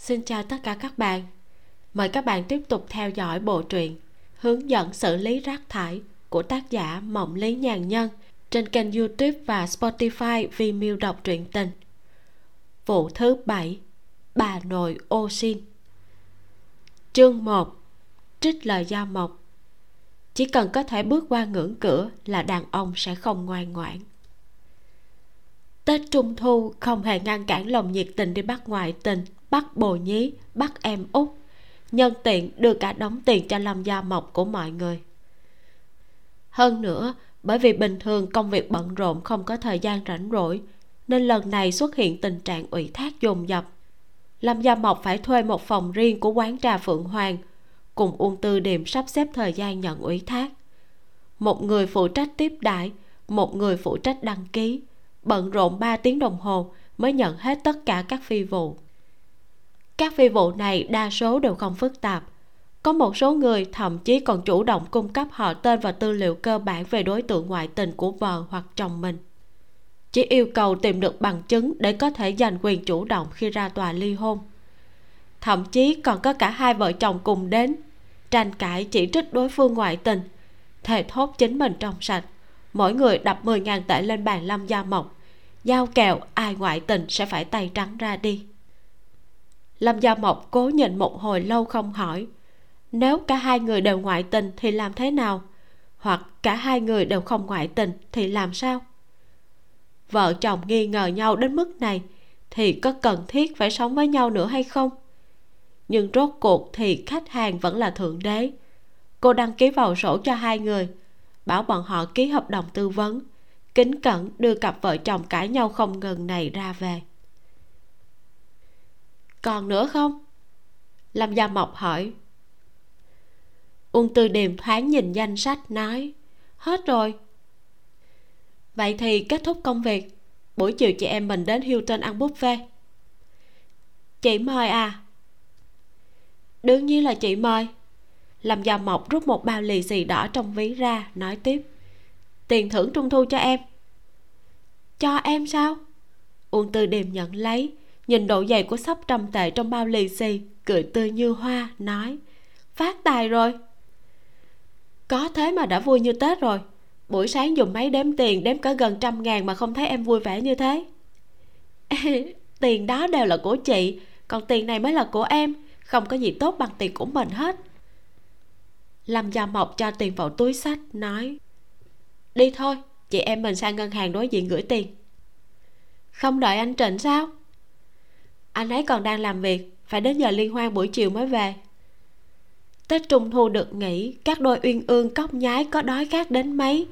xin chào tất cả các bạn. Mời các bạn tiếp tục theo dõi bộ truyện hướng dẫn xử lý rác thải của tác giả mộng lý nhàn nhân trên kênh youtube và spotify vì miêu đọc truyện tình. Vụ thứ bảy, bà nội ô xin. Chương 1 trích lời giao mộc. Chỉ cần có thể bước qua ngưỡng cửa là đàn ông sẽ không ngoan ngoãn. Tết trung thu không hề ngăn cản lòng nhiệt tình đi bắt ngoại tình bắt bồ nhí, bắt em út. Nhân tiện đưa cả đóng tiền cho lâm gia mộc của mọi người. Hơn nữa, bởi vì bình thường công việc bận rộn không có thời gian rảnh rỗi, nên lần này xuất hiện tình trạng ủy thác dồn dập. Lâm gia mộc phải thuê một phòng riêng của quán trà phượng hoàng, cùng uông tư điểm sắp xếp thời gian nhận ủy thác. Một người phụ trách tiếp đãi, một người phụ trách đăng ký, bận rộn 3 tiếng đồng hồ mới nhận hết tất cả các phi vụ các phi vụ này đa số đều không phức tạp. Có một số người thậm chí còn chủ động cung cấp họ tên và tư liệu cơ bản về đối tượng ngoại tình của vợ hoặc chồng mình. Chỉ yêu cầu tìm được bằng chứng để có thể giành quyền chủ động khi ra tòa ly hôn. Thậm chí còn có cả hai vợ chồng cùng đến, tranh cãi chỉ trích đối phương ngoại tình, thề thốt chính mình trong sạch. Mỗi người đập 10.000 tệ lên bàn lâm gia mộc. Giao kèo, ai ngoại tình sẽ phải tay trắng ra đi lâm gia mộc cố nhìn một hồi lâu không hỏi. Nếu cả hai người đều ngoại tình thì làm thế nào? Hoặc cả hai người đều không ngoại tình thì làm sao? Vợ chồng nghi ngờ nhau đến mức này thì có cần thiết phải sống với nhau nữa hay không? Nhưng rốt cuộc thì khách hàng vẫn là thượng đế. Cô đăng ký vào sổ cho hai người, bảo bọn họ ký hợp đồng tư vấn, kính cẩn đưa cặp vợ chồng cãi nhau không ngừng này ra về còn nữa không? Lâm gia mộc hỏi. Uông tư điềm thoáng nhìn danh sách, nói, hết rồi. Vậy thì kết thúc công việc. Buổi chiều chị em mình đến hilton ăn buffet. Chị mời à? Đương nhiên là chị mời. Lâm gia mộc rút một bao lì xì đỏ trong ví ra, nói tiếp. Tiền thưởng trung thu cho em. Cho em sao? Uông tư điềm nhận lấy nhìn độ dày của sắp trăm tệ trong bao lì xì, cười tươi như hoa, nói, phát tài rồi. Có thế mà đã vui như tết rồi. Buổi sáng dùng máy đếm tiền, đếm cả gần trăm ngàn mà không thấy em vui vẻ như thế. Tiền đó đều là của chị, còn tiền này mới là của em, không có gì tốt bằng tiền của mình hết. Lâm gia mộc cho tiền vào túi sách, nói, đi thôi, chị em mình sang ngân hàng đối diện gửi tiền. Không đợi anh trịnh sao? Anh ấy còn đang làm việc, phải đến giờ liên hoan buổi chiều mới về. Tết trung thu được nghỉ, các đôi uyên ương cóc nhái có đói khát đến mấy,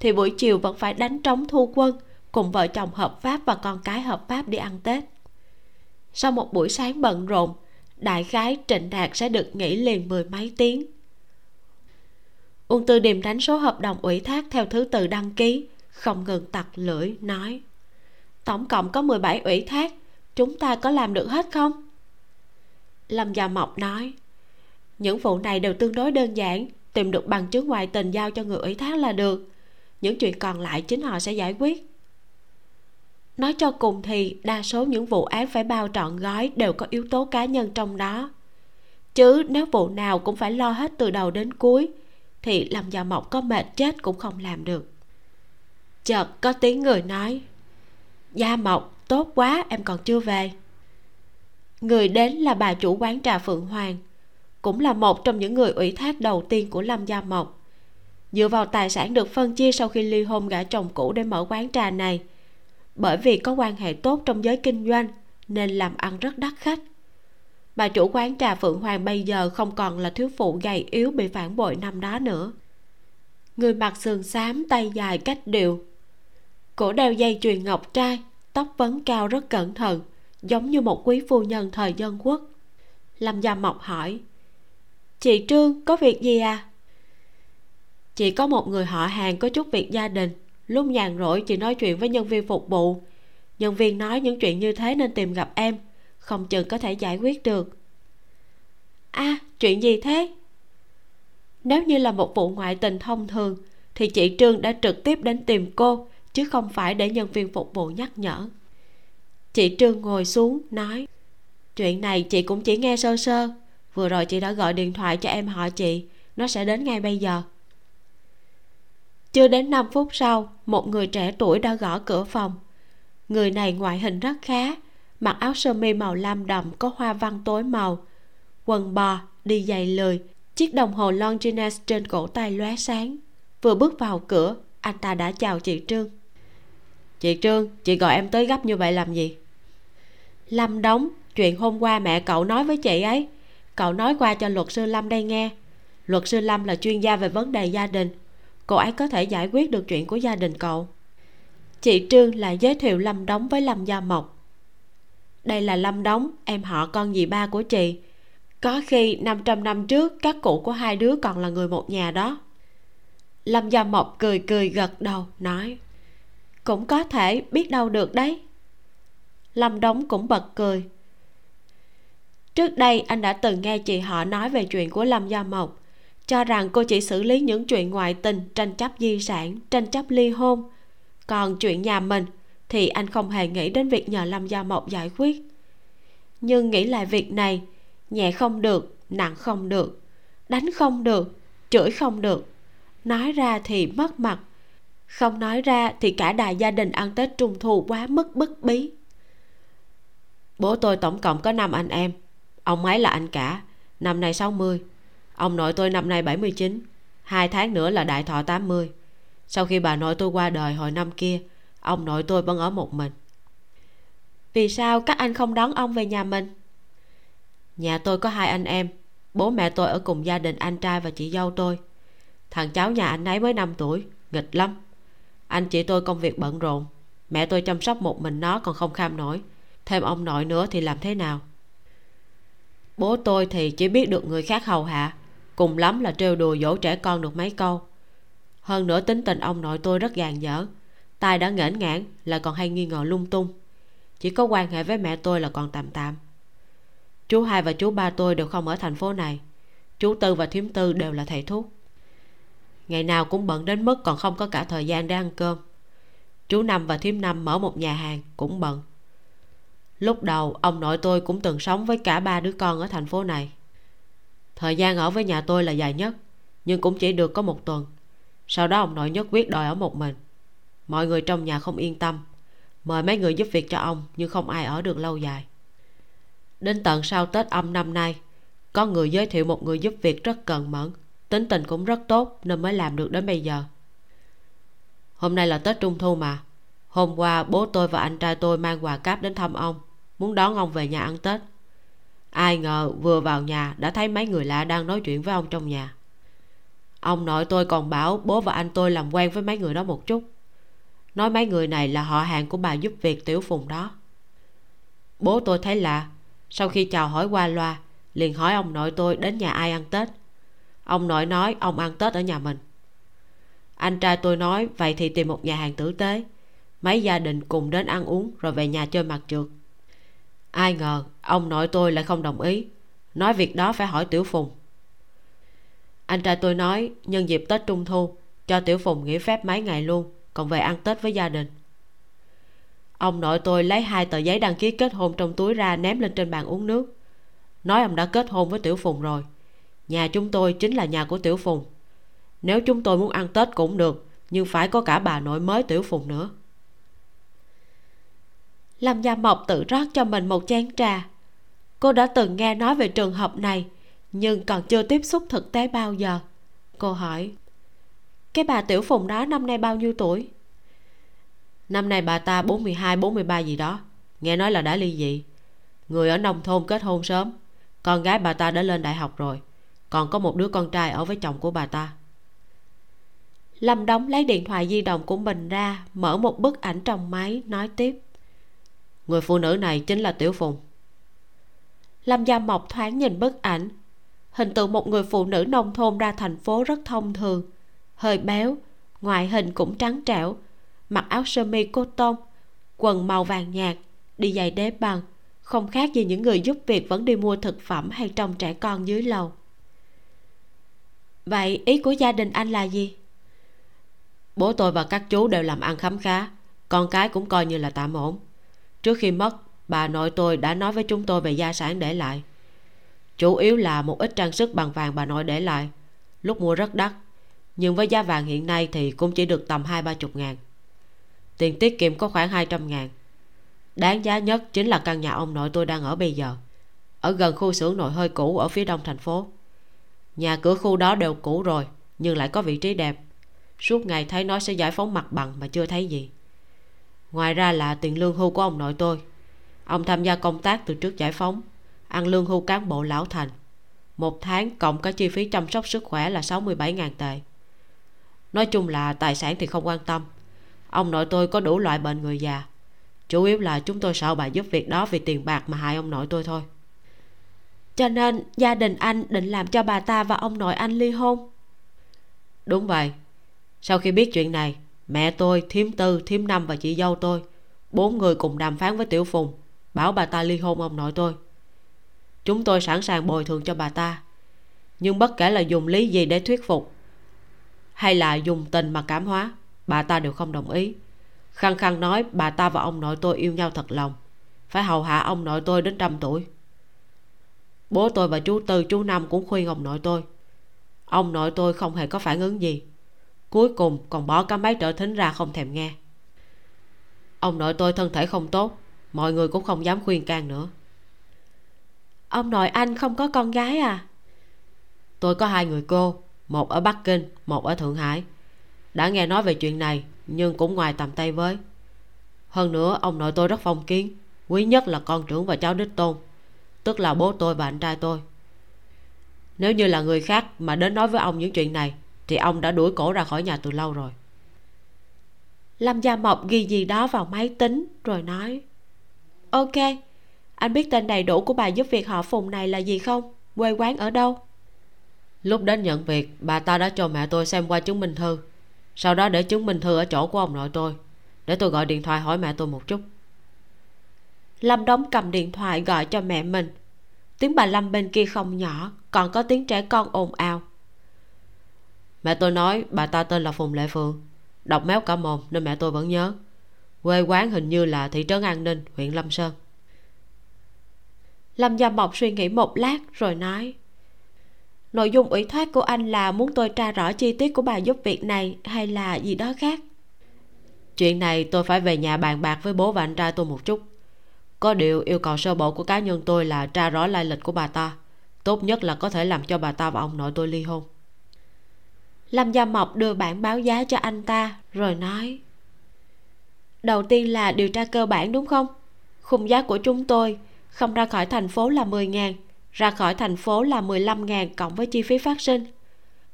thì buổi chiều vẫn phải đánh trống thu quân, cùng vợ chồng hợp pháp và con cái hợp pháp đi ăn tết. Sau một buổi sáng bận rộn, đại khái trịnh đạt sẽ được nghỉ liền mười mấy tiếng. Uông tư điềm đánh số hợp đồng ủy thác theo thứ tự đăng ký, không ngừng tặc lưỡi, nói, tổng cộng có 17 ủy thác chúng ta có làm được hết không? Lâm gia mộc nói, những vụ này đều tương đối đơn giản, tìm được bằng chứng ngoại tình giao cho người ủy thác là được. Những chuyện còn lại chính họ sẽ giải quyết. Nói cho cùng thì, đa số những vụ án phải bao trọn gói đều có yếu tố cá nhân trong đó. Chứ nếu vụ nào cũng phải lo hết từ đầu đến cuối, thì làm già mộc có mệt chết cũng không làm được. Chợt có tiếng người nói, gia mộc tốt quá, em còn chưa về. Người đến là bà chủ quán trà phượng hoàng, cũng là một trong những người ủy thác đầu tiên của lâm gia mộc. Dựa vào tài sản được phân chia sau khi ly hôn gã chồng cũ để mở quán trà này, bởi vì có quan hệ tốt trong giới kinh doanh nên làm ăn rất đắt khách. Bà chủ quán trà phượng hoàng bây giờ không còn là thiếu phụ gầy yếu bị phản bội năm đó nữa. Người mặc sườn xám, tay dài cách điệu, cổ đeo dây chuyền ngọc trai tóc vấn cao rất cẩn thận giống như một quý phu nhân thời dân quốc. Lâm gia mộc hỏi chị trương có việc gì à? Chị có một người họ hàng có chút việc gia đình. Lúc nhàn rỗi chị nói chuyện với nhân viên phục vụ. Nhân viên nói những chuyện như thế nên tìm gặp em không chừng có thể giải quyết được. A à, chuyện gì thế? Nếu như là một vụ ngoại tình thông thường thì chị trương đã trực tiếp đến tìm cô chứ không phải để nhân viên phục vụ nhắc nhở. Chị trương ngồi xuống, nói, chuyện này chị cũng chỉ nghe sơ sơ, vừa rồi chị đã gọi điện thoại cho em họ chị, nó sẽ đến ngay bây giờ. Chưa đến 5 phút sau, một người trẻ tuổi đã gõ cửa phòng. Người này ngoại hình rất khá, mặc áo sơ mi màu lam đậm có hoa văn tối màu, quần bò, đi giày lười, chiếc đồng hồ longines trên cổ tay lóe sáng. Vừa bước vào cửa, anh ta đã chào chị trương chị trương, chị gọi em tới gấp như vậy làm gì? Lâm đóng, chuyện hôm qua mẹ cậu nói với chị ấy. Cậu nói qua cho luật sư lâm đây nghe. Luật sư lâm là chuyên gia về vấn đề gia đình. Cô ấy có thể giải quyết được chuyện của gia đình cậu. Chị trương lại giới thiệu lâm đóng với lâm gia mộc. Đây là lâm đóng, em họ con dì ba của chị. Có khi 500 năm trước, các cụ của hai đứa còn là người một nhà đó. Lâm gia mộc cười cười gật đầu, nói cũng có thể biết đâu được đấy. Lâm đống cũng bật cười. Trước đây anh đã từng nghe chị họ nói về chuyện của lâm gia mộc, cho rằng cô chỉ xử lý những chuyện ngoại tình, tranh chấp di sản, tranh chấp ly hôn. Còn chuyện nhà mình thì anh không hề nghĩ đến việc nhờ lâm gia mộc giải quyết. Nhưng nghĩ lại việc này, nhẹ không được, nặng không được, đánh không được, chửi không được, nói ra thì mất mặt không nói ra thì cả đại gia đình ăn tết trung thu quá mức bất bí. Bố tôi tổng cộng có năm anh em. Ông ấy là anh cả. Năm nay 60 ông nội tôi năm nay 79 hai tháng nữa là đại thọ 80 sau khi bà nội tôi qua đời hồi năm kia, ông nội tôi vẫn ở một mình. Vì sao các anh không đón ông về nhà mình? Nhà tôi có hai anh em. Bố mẹ tôi ở cùng gia đình anh trai và chị dâu tôi. Thằng cháu nhà anh ấy mới 5 tuổi, nghịch lắm anh chị tôi công việc bận rộn. Mẹ tôi chăm sóc một mình nó còn không kham nổi. Thêm ông nội nữa thì làm thế nào? Bố tôi thì chỉ biết được người khác hầu hạ. Cùng lắm là trêu đùa dỗ trẻ con được mấy câu. Hơn nữa tính tình ông nội tôi rất gàn dở. Tai đã nghển ngãn lại còn hay nghi ngờ lung tung. Chỉ có quan hệ với mẹ tôi là còn tạm tạm. Chú hai và chú ba tôi đều không ở thành phố này. Chú tư và thím tư đều là thầy thuốc ngày nào cũng bận đến mức còn không có cả thời gian để ăn cơm. Chú năm và thím năm mở một nhà hàng, cũng bận. Lúc đầu, ông nội tôi cũng từng sống với cả ba đứa con ở thành phố này. Thời gian ở với nhà tôi là dài nhất, nhưng cũng chỉ được có một tuần. Sau đó, ông nội nhất quyết đòi ở một mình. Mọi người trong nhà không yên tâm, mời mấy người giúp việc cho ông, nhưng không ai ở được lâu dài. Đến tận sau tết âm năm nay, có người giới thiệu một người giúp việc rất cần mẫn tính tình cũng rất tốt nên mới làm được đến bây giờ. Hôm nay là tết trung thu mà. Hôm qua bố tôi và anh trai tôi mang quà cáp đến thăm ông, muốn đón ông về nhà ăn tết. Ai ngờ vừa vào nhà đã thấy mấy người lạ đang nói chuyện với ông trong nhà. Ông nội tôi còn bảo bố và anh tôi làm quen với mấy người đó một chút. Nói mấy người này là họ hàng của bà giúp việc tiểu phùng đó. Bố tôi thấy lạ, sau khi chào hỏi qua loa, liền hỏi ông nội tôi đến nhà ai ăn tết ông nội nói ông ăn tết ở nhà mình. Anh trai tôi nói, vậy thì tìm một nhà hàng tử tế. Mấy gia đình cùng đến ăn uống rồi về nhà chơi mặt trượt. Ai ngờ, ông nội tôi lại không đồng ý. Nói việc đó phải hỏi tiểu phùng. Anh trai tôi nói, nhân dịp tết trung thu, cho tiểu phùng nghỉ phép mấy ngày luôn, còn về ăn tết với gia đình. Ông nội tôi lấy hai tờ giấy đăng ký kết hôn trong túi ra ném lên trên bàn uống nước. Nói ông đã kết hôn với tiểu phùng rồi nhà chúng tôi chính là nhà của tiểu phùng. Nếu chúng tôi muốn ăn tết cũng được nhưng phải có cả bà nội mới tiểu phùng nữa. Lâm gia mộc tự rót cho mình một chén trà. Cô đã từng nghe nói về trường hợp này nhưng còn chưa tiếp xúc thực tế bao giờ. Cô hỏi cái bà tiểu phùng đó năm nay bao nhiêu tuổi? Năm nay bà ta 42, 43 gì đó. Nghe nói là đã ly dị. Người ở nông thôn kết hôn sớm. Con gái bà ta đã lên đại học rồi còn có một đứa con trai ở với chồng của bà ta. Lâm đóng lấy điện thoại di động của mình ra, mở một bức ảnh trong máy, nói tiếp. Người phụ nữ này chính là tiểu phùng. Lâm gia mộc thoáng nhìn bức ảnh. Hình tượng một người phụ nữ nông thôn ra thành phố rất thông thường, hơi béo, ngoại hình cũng trắng trẻo, mặc áo sơ mi cô tông quần màu vàng nhạt, đi giày đế bằng, không khác gì những người giúp việc vẫn đi mua thực phẩm hay trông trẻ con dưới lầu vậy ý của gia đình anh là gì? Bố tôi và các chú đều làm ăn khấm khá, con cái cũng coi như là tạm ổn. Trước khi mất, bà nội tôi đã nói với chúng tôi về gia sản để lại. Chủ yếu là một ít trang sức bằng vàng bà nội để lại, lúc mua rất đắt. Nhưng với giá vàng hiện nay thì cũng chỉ được tầm hai ba chục ngàn. Tiền tiết kiệm có khoảng hai trăm ngàn. Đáng giá nhất chính là căn nhà ông nội tôi đang ở bây giờ, ở gần khu xưởng nội hơi cũ ở phía đông thành phố nhà cửa khu đó đều cũ rồi, nhưng lại có vị trí đẹp. Suốt ngày thấy nói sẽ giải phóng mặt bằng mà chưa thấy gì. Ngoài ra là tiền lương hưu của ông nội tôi. Ông tham gia công tác từ trước giải phóng, ăn lương hưu cán bộ lão thành. Một tháng cộng cả chi phí chăm sóc sức khỏe là 67.000 tệ. Nói chung là tài sản thì không quan tâm. Ông nội tôi có đủ loại bệnh người già. Chủ yếu là chúng tôi sợ bà giúp việc đó vì tiền bạc mà hại ông nội tôi thôi cho nên gia đình anh định làm cho bà ta và ông nội anh ly hôn. Đúng vậy. Sau khi biết chuyện này, mẹ tôi, thím tư, thím năm và chị dâu tôi, bốn người cùng đàm phán với tiểu phùng, bảo bà ta ly hôn ông nội tôi. Chúng tôi sẵn sàng bồi thường cho bà ta, nhưng bất kể là dùng lý gì để thuyết phục hay là dùng tình mà cảm hóa, bà ta đều không đồng ý. Khăng khăng nói bà ta và ông nội tôi yêu nhau thật lòng, phải hầu hạ ông nội tôi đến trăm tuổi bố tôi và chú tư, chú năm cũng khuyên ông nội tôi. Ông nội tôi không hề có phản ứng gì. Cuối cùng còn bỏ cả máy trợ thính ra không thèm nghe. Ông nội tôi thân thể không tốt, mọi người cũng không dám khuyên can nữa. Ông nội anh không có con gái à? Tôi có hai người cô, một ở bắc kinh, một ở thượng hải. Đã nghe nói về chuyện này, nhưng cũng ngoài tầm tay với. Hơn nữa, ông nội tôi rất phong kiến, quý nhất là con trưởng và cháu đích tôn tức là bố tôi và anh trai tôi. Nếu như là người khác mà đến nói với ông những chuyện này, thì ông đã đuổi cổ ra khỏi nhà từ lâu rồi. Lâm gia mộc ghi gì đó vào máy tính, rồi nói, ok, anh biết tên đầy đủ của bà giúp việc họ phùng này là gì không? Quê quán ở đâu? Lúc đến nhận việc, bà ta đã cho mẹ tôi xem qua chứng minh thư. Sau đó để chứng minh thư ở chỗ của ông nội tôi, để tôi gọi điện thoại hỏi mẹ tôi một chút lâm đóng cầm điện thoại gọi cho mẹ mình. Tiếng bà lâm bên kia không nhỏ, còn có tiếng trẻ con ồn ào. Mẹ tôi nói, bà ta tên là phùng lệ phượng. Đọc méo cả mồm nên mẹ tôi vẫn nhớ. Quê quán hình như là thị trấn an ninh, huyện lâm sơn. Lâm gia mộc suy nghĩ một lát rồi nói, nội dung ủy thác của anh là muốn tôi tra rõ chi tiết của bà giúp việc này hay là gì đó khác? Chuyện này tôi phải về nhà bàn bạc với bố và anh trai tôi một chút có điều yêu cầu sơ bộ của cá nhân tôi là tra rõ lai lịch của bà ta. Tốt nhất là có thể làm cho bà ta và ông nội tôi ly hôn. Lâm gia mộc đưa bản báo giá cho anh ta rồi nói đầu tiên là điều tra cơ bản đúng không? Khung giá của chúng tôi không ra khỏi thành phố là 10 ngàn ra khỏi thành phố là 15 ngàn cộng với chi phí phát sinh.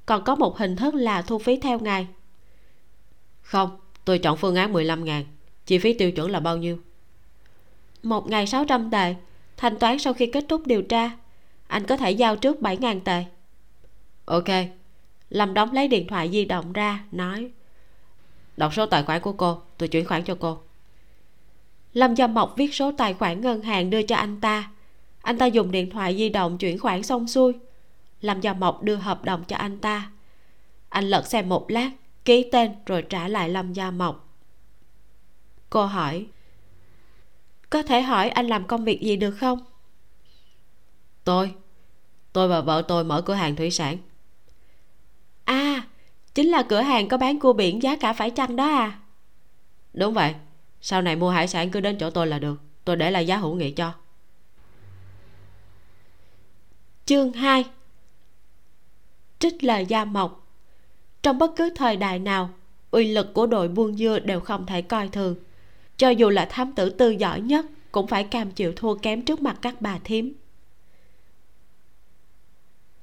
Còn có một hình thức là thu phí theo ngày. Không tôi chọn phương án 15 ngàn. Chi phí tiêu chuẩn là bao nhiêu một ngày 600 tệ. Thanh toán sau khi kết thúc điều tra. Anh có thể giao trước 7 ngàn tệ. Ok. Lâm đóng lấy điện thoại di động ra nói. Đọc số tài khoản của cô. Tôi chuyển khoản cho cô. Lâm gia mộc viết số tài khoản ngân hàng đưa cho anh ta. Anh ta dùng điện thoại di động chuyển khoản xong xuôi. Lâm gia mộc đưa hợp đồng cho anh ta. Anh lật xem một lát ký tên rồi trả lại lâm gia mộc. Cô hỏi có thể hỏi anh làm công việc gì được không? Tôi. Tôi và vợ tôi mở cửa hàng thủy sản. À chính là cửa hàng có bán cua biển giá cả phải chăng đó à? Đúng vậy. Sau này mua hải sản cứ đến chỗ tôi là được. Tôi để lại giá hữu nghị cho. Chương 2 trích lời gia mộc. Trong bất cứ thời đại nào uy lực của đội buôn dưa đều không thể coi thường cho dù là thám tử tư giỏi nhất cũng phải cam chịu thua kém trước mặt các bà thím.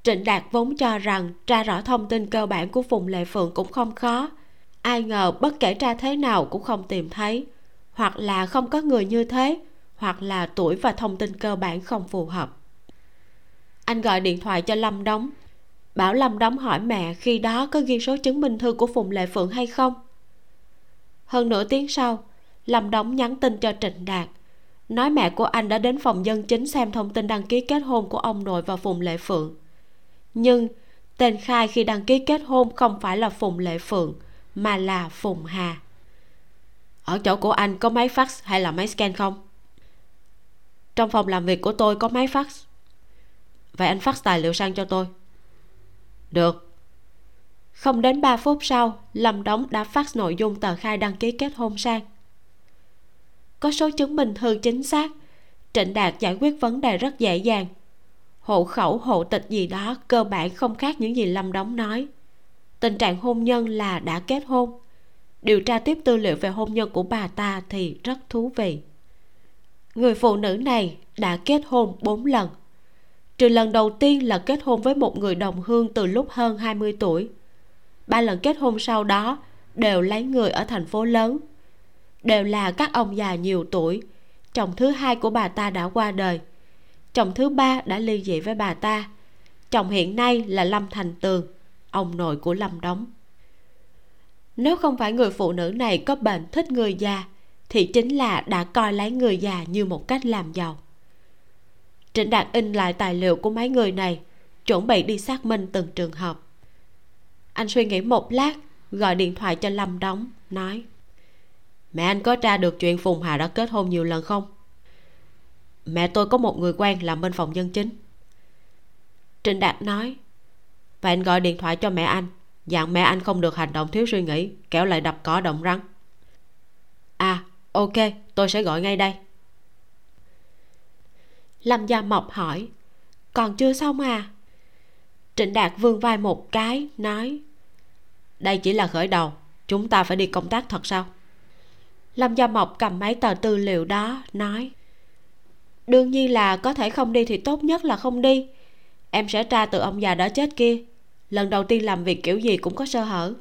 Trịnh đạt vốn cho rằng tra rõ thông tin cơ bản của phùng lệ phượng cũng không khó. Ai ngờ bất kể tra thế nào cũng không tìm thấy. Hoặc là không có người như thế hoặc là tuổi và thông tin cơ bản không phù hợp. Anh gọi điện thoại cho lâm Đóng, bảo lâm Đóng hỏi mẹ khi đó có ghi số chứng minh thư của phùng lệ phượng hay không. Hơn nửa tiếng sau lâm đống nhắn tin cho trịnh đạt. Nói mẹ của anh đã đến phòng dân chính xem thông tin đăng ký kết hôn của ông nội và phùng lệ phượng. Nhưng tên khai khi đăng ký kết hôn không phải là phùng lệ phượng, mà là phùng hà. Ở chỗ của anh có máy fax hay là máy scan không? Trong phòng làm việc của tôi có máy fax. Vậy anh fax tài liệu sang cho tôi. Được. Không đến 3 phút sau, lâm đóng đã fax nội dung tờ khai đăng ký kết hôn sang có số chứng minh thư chính xác. Trịnh đạt giải quyết vấn đề rất dễ dàng. Hộ khẩu, hộ tịch gì đó, cơ bản không khác những gì lâm đóng nói. Tình trạng hôn nhân là đã kết hôn. Điều tra tiếp tư liệu về hôn nhân của bà ta thì rất thú vị. Người phụ nữ này đã kết hôn 4 lần. Trừ lần đầu tiên là kết hôn với một người đồng hương từ lúc hơn 20 tuổi. Ba lần kết hôn sau đó đều lấy người ở thành phố lớn đều là các ông già nhiều tuổi. Chồng thứ hai của bà ta đã qua đời. Chồng thứ ba đã ly dị với bà ta. Chồng hiện nay là lâm thành tường, ông nội của lâm đóng nếu không phải người phụ nữ này có bệnh thích người già, thì chính là đã coi lấy người già như một cách làm giàu. Trịnh đạt in lại tài liệu của mấy người này, chuẩn bị đi xác minh từng trường hợp. Anh suy nghĩ một lát, gọi điện thoại cho lâm đóng nói mẹ anh có tra được chuyện phùng hà đã kết hôn nhiều lần không? Mẹ tôi có một người quen làm bên phòng dân chính. Trịnh đạt nói, vậy anh gọi điện thoại cho mẹ anh. Dặn mẹ anh không được hành động thiếu suy nghĩ, kéo lại đập cỏ động rắn à ok, tôi sẽ gọi ngay đây. Lâm gia mộc hỏi, còn chưa xong à? Trịnh đạt vươn vai một cái, nói, đây chỉ là khởi đầu, chúng ta phải đi công tác thật sao? Lâm gia mộc cầm mấy tờ tư liệu đó, nói, đương nhiên là có thể không đi thì tốt nhất là không đi. Em sẽ tra từ ông già đã chết kia. Lần đầu tiên làm việc kiểu gì cũng có sơ hở.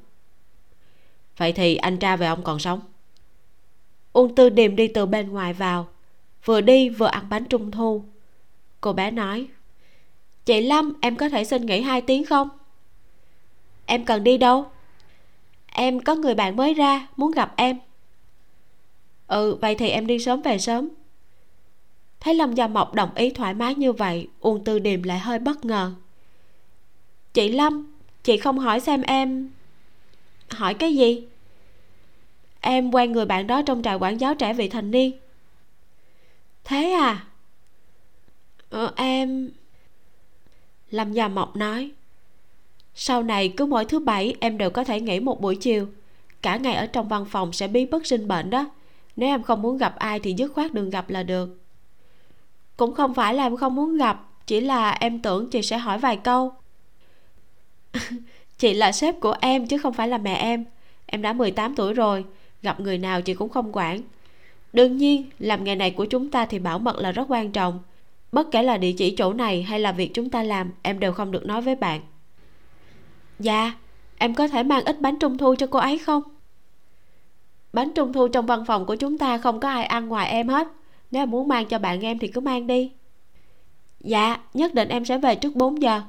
Vậy thì anh tra về ông còn sống. Uông tư điềm đi từ bên ngoài vào, vừa đi vừa ăn bánh trung thu. Cô bé nói, chị lâm, em có thể xin nghỉ hai tiếng không? Em cần đi đâu? Em có người bạn mới ra, muốn gặp em ừ vậy thì em đi sớm về sớm. Thấy lâm gia mộc đồng ý thoải mái như vậy uông tư điềm lại hơi bất ngờ. Chị lâm chị không hỏi xem em hỏi cái gì? Em quen người bạn đó trong trại quản giáo trẻ vị thành niên. Thế à? Ờ, em lâm gia mộc nói. Sau này cứ mỗi thứ bảy em đều có thể nghỉ một buổi chiều. Cả ngày ở trong văn phòng sẽ bí bất sinh bệnh đó nếu em không muốn gặp ai thì dứt khoát đừng gặp là được. Cũng không phải là em không muốn gặp, chỉ là em tưởng chị sẽ hỏi vài câu. Chị là sếp của em chứ không phải là mẹ em. Em đã 18 tuổi rồi, gặp người nào chị cũng không quản. Đương nhiên, làm nghề này của chúng ta thì bảo mật là rất quan trọng. Bất kể là địa chỉ chỗ này hay là việc chúng ta làm, em đều không được nói với bạn. Dạ em có thể mang ít bánh trung thu cho cô ấy không? Bánh trung thu trong văn phòng của chúng ta không có ai ăn ngoài em hết. Nếu muốn mang cho bạn em thì cứ mang đi. Dạ nhất định em sẽ về trước 4 giờ.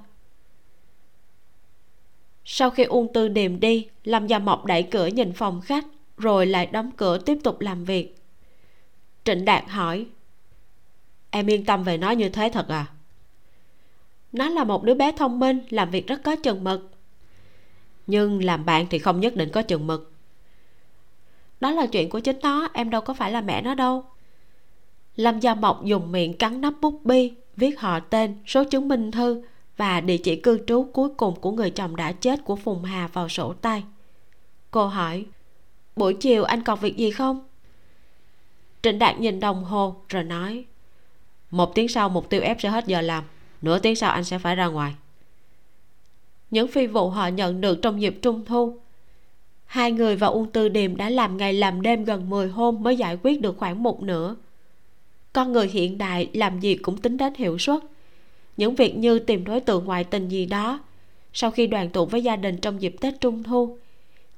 Sau khi uông tư điềm đi, lâm gia mộc đẩy cửa nhìn phòng khách, rồi lại đóng cửa tiếp tục làm việc. Trịnh đạt hỏi, em yên tâm về nó như thế thật à? Nó là một đứa bé thông minh, làm việc rất có chừng mực. Nhưng làm bạn thì không nhất định có chừng mực đó là chuyện của chính nó, em đâu có phải là mẹ nó đâu. Lâm gia mộc dùng miệng cắn nắp bút bi, viết họ tên, số chứng minh thư và địa chỉ cư trú cuối cùng của người chồng đã chết của phùng hà vào sổ tay. Cô hỏi, buổi chiều anh còn việc gì không? Trịnh đạt nhìn đồng hồ rồi nói, một tiếng sau mục tiêu ép sẽ hết giờ làm, nửa tiếng sau anh sẽ phải ra ngoài. Những phi vụ họ nhận được trong dịp trung thu hai người và uông tư điềm đã làm ngày làm đêm gần 10 hôm mới giải quyết được khoảng một nửa. Con người hiện đại làm gì cũng tính đến hiệu suất. Những việc như tìm đối tượng ngoại tình gì đó, sau khi đoàn tụ với gia đình trong dịp tết trung thu,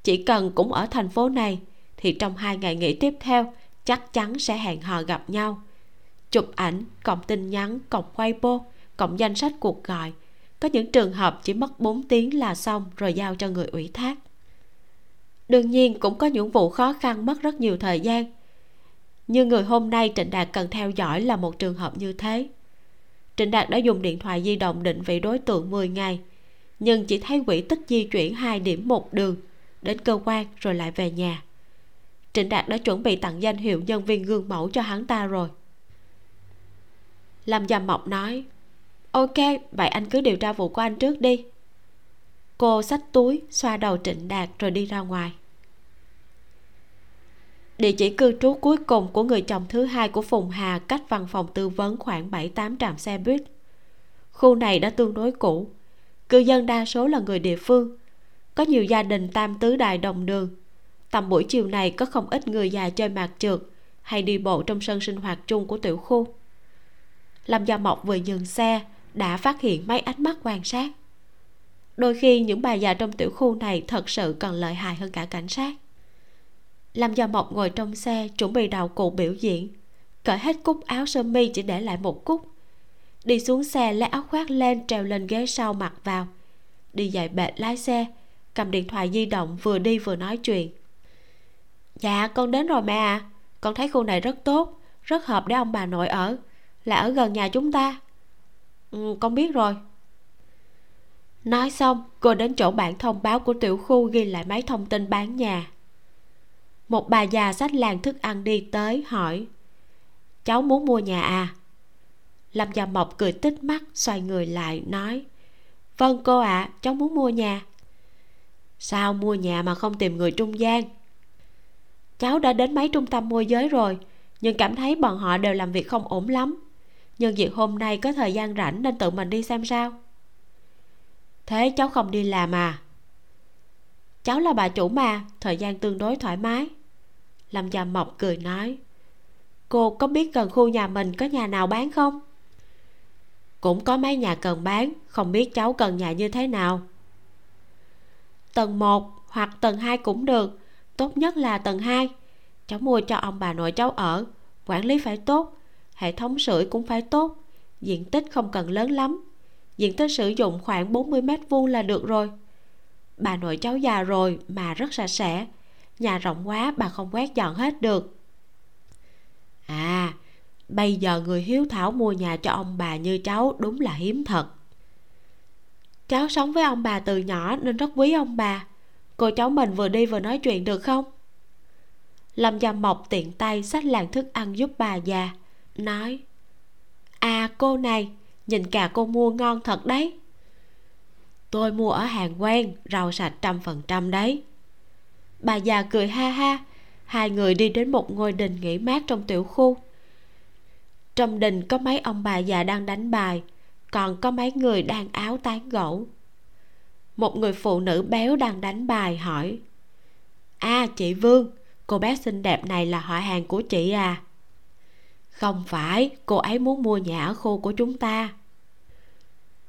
chỉ cần cũng ở thành phố này, thì trong hai ngày nghỉ tiếp theo, chắc chắn sẽ hẹn hò gặp nhau. Chụp ảnh cộng tin nhắn cộng weibo cộng danh sách cuộc gọi, có những trường hợp chỉ mất 4 tiếng là xong rồi giao cho người ủy thác đương nhiên cũng có những vụ khó khăn mất rất nhiều thời gian. Như người hôm nay trịnh đạt cần theo dõi là một trường hợp như thế. Trịnh đạt đã dùng điện thoại di động định vị đối tượng 10 ngày, nhưng chỉ thấy quỹ tích di chuyển hai điểm một đường, đến cơ quan rồi lại về nhà. Trịnh đạt đã chuẩn bị tặng danh hiệu nhân viên gương mẫu cho hắn ta rồi. Lâm gia mộc nói, ok, vậy anh cứ điều tra vụ của anh trước đi. Cô xách túi, xoa đầu trịnh đạt rồi đi ra ngoài địa chỉ cư trú cuối cùng của người chồng thứ hai của phùng hà cách văn phòng tư vấn khoảng bảy tám trạm xe buýt. Khu này đã tương đối cũ. Cư dân đa số là người địa phương. Có nhiều gia đình tam tứ đài đồng đường. Tầm buổi chiều này có không ít người già chơi mạc trượt hay đi bộ trong sân sinh hoạt chung của tiểu khu. Lâm gia mộc vừa dừng xe, đã phát hiện mấy ánh mắt quan sát. Đôi khi những bà già trong tiểu khu này thật sự còn lợi hại hơn cả cảnh sát lâm gia mộc ngồi trong xe chuẩn bị đạo cụ biểu diễn. Cởi hết cúc áo sơ mi chỉ để lại một cúc. Đi xuống xe lấy áo khoác lên treo lên ghế sau mặc vào. Đi dạy bệt lái xe cầm điện thoại di động vừa đi vừa nói chuyện. Dạ con đến rồi mẹ à con thấy khu này rất tốt rất hợp để ông bà nội ở. Là ở gần nhà chúng ta. Ừ, con biết rồi. Nói xong cô đến chỗ bản thông báo của tiểu khu ghi lại mấy thông tin bán nhà một bà già xách làng thức ăn đi tới hỏi cháu muốn mua nhà à? Lâm gia mộc cười tích mắt xoay người lại nói vâng cô ạ à, cháu muốn mua nhà. Sao mua nhà mà không tìm người trung gian? Cháu đã đến mấy trung tâm môi giới rồi nhưng cảm thấy bọn họ đều làm việc không ổn lắm. Nhân việc hôm nay có thời gian rảnh nên tự mình đi xem sao. Thế cháu không đi làm à? Cháu là bà chủ mà thời gian tương đối thoải mái lâm gia mộc cười nói. Cô có biết gần khu nhà mình có nhà nào bán không? Cũng có mấy nhà cần bán, không biết cháu cần nhà như thế nào. Tầng 1 hoặc tầng 2 cũng được, tốt nhất là tầng 2 cháu mua cho ông bà nội cháu ở, quản lý phải tốt, hệ thống sưởi cũng phải tốt, diện tích không cần lớn lắm. Diện tích sử dụng khoảng 40 mét vuông là được rồi. Bà nội cháu già rồi mà rất sạch sẽ nhà rộng quá, bà không quét dọn hết được. À bây giờ người hiếu thảo mua nhà cho ông bà như cháu đúng là hiếm thật. Cháu sống với ông bà từ nhỏ nên rất quý ông bà. Cô cháu mình vừa đi vừa nói chuyện được không? Lâm gia mộc tiện tay xách làng thức ăn giúp bà già, nói à cô này, nhìn cà cô mua ngon thật đấy. Tôi mua ở hàng quen, rau sạch trăm phần trăm đấy bà già cười ha ha. Hai người đi đến một ngôi đình nghỉ mát trong tiểu khu. Trong đình có mấy ông bà già đang đánh bài còn có mấy người đang áo tán gẫu. Một người phụ nữ béo đang đánh bài hỏi a à, chị vương cô bé xinh đẹp này là họ hàng của chị à? Không phải cô ấy muốn mua nhà ở khu của chúng ta.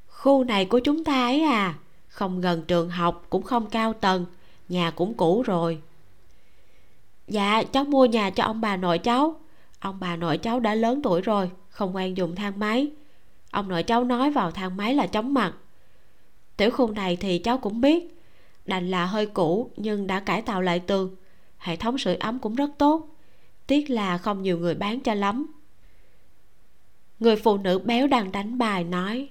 Khu này của chúng ta ấy à? Không gần trường học cũng không cao tầng nhà cũng cũ rồi. Dạ cháu mua nhà cho ông bà nội cháu. Ông bà nội cháu đã lớn tuổi rồi, không quen dùng thang máy. Ông nội cháu nói vào thang máy là chóng mặt. Tiểu khu này thì cháu cũng biết, đành là hơi cũ nhưng đã cải tạo lại tường hệ thống sưởi ấm cũng rất tốt, tiếc là không nhiều người bán cho lắm. Người phụ nữ béo đang đánh bài nói,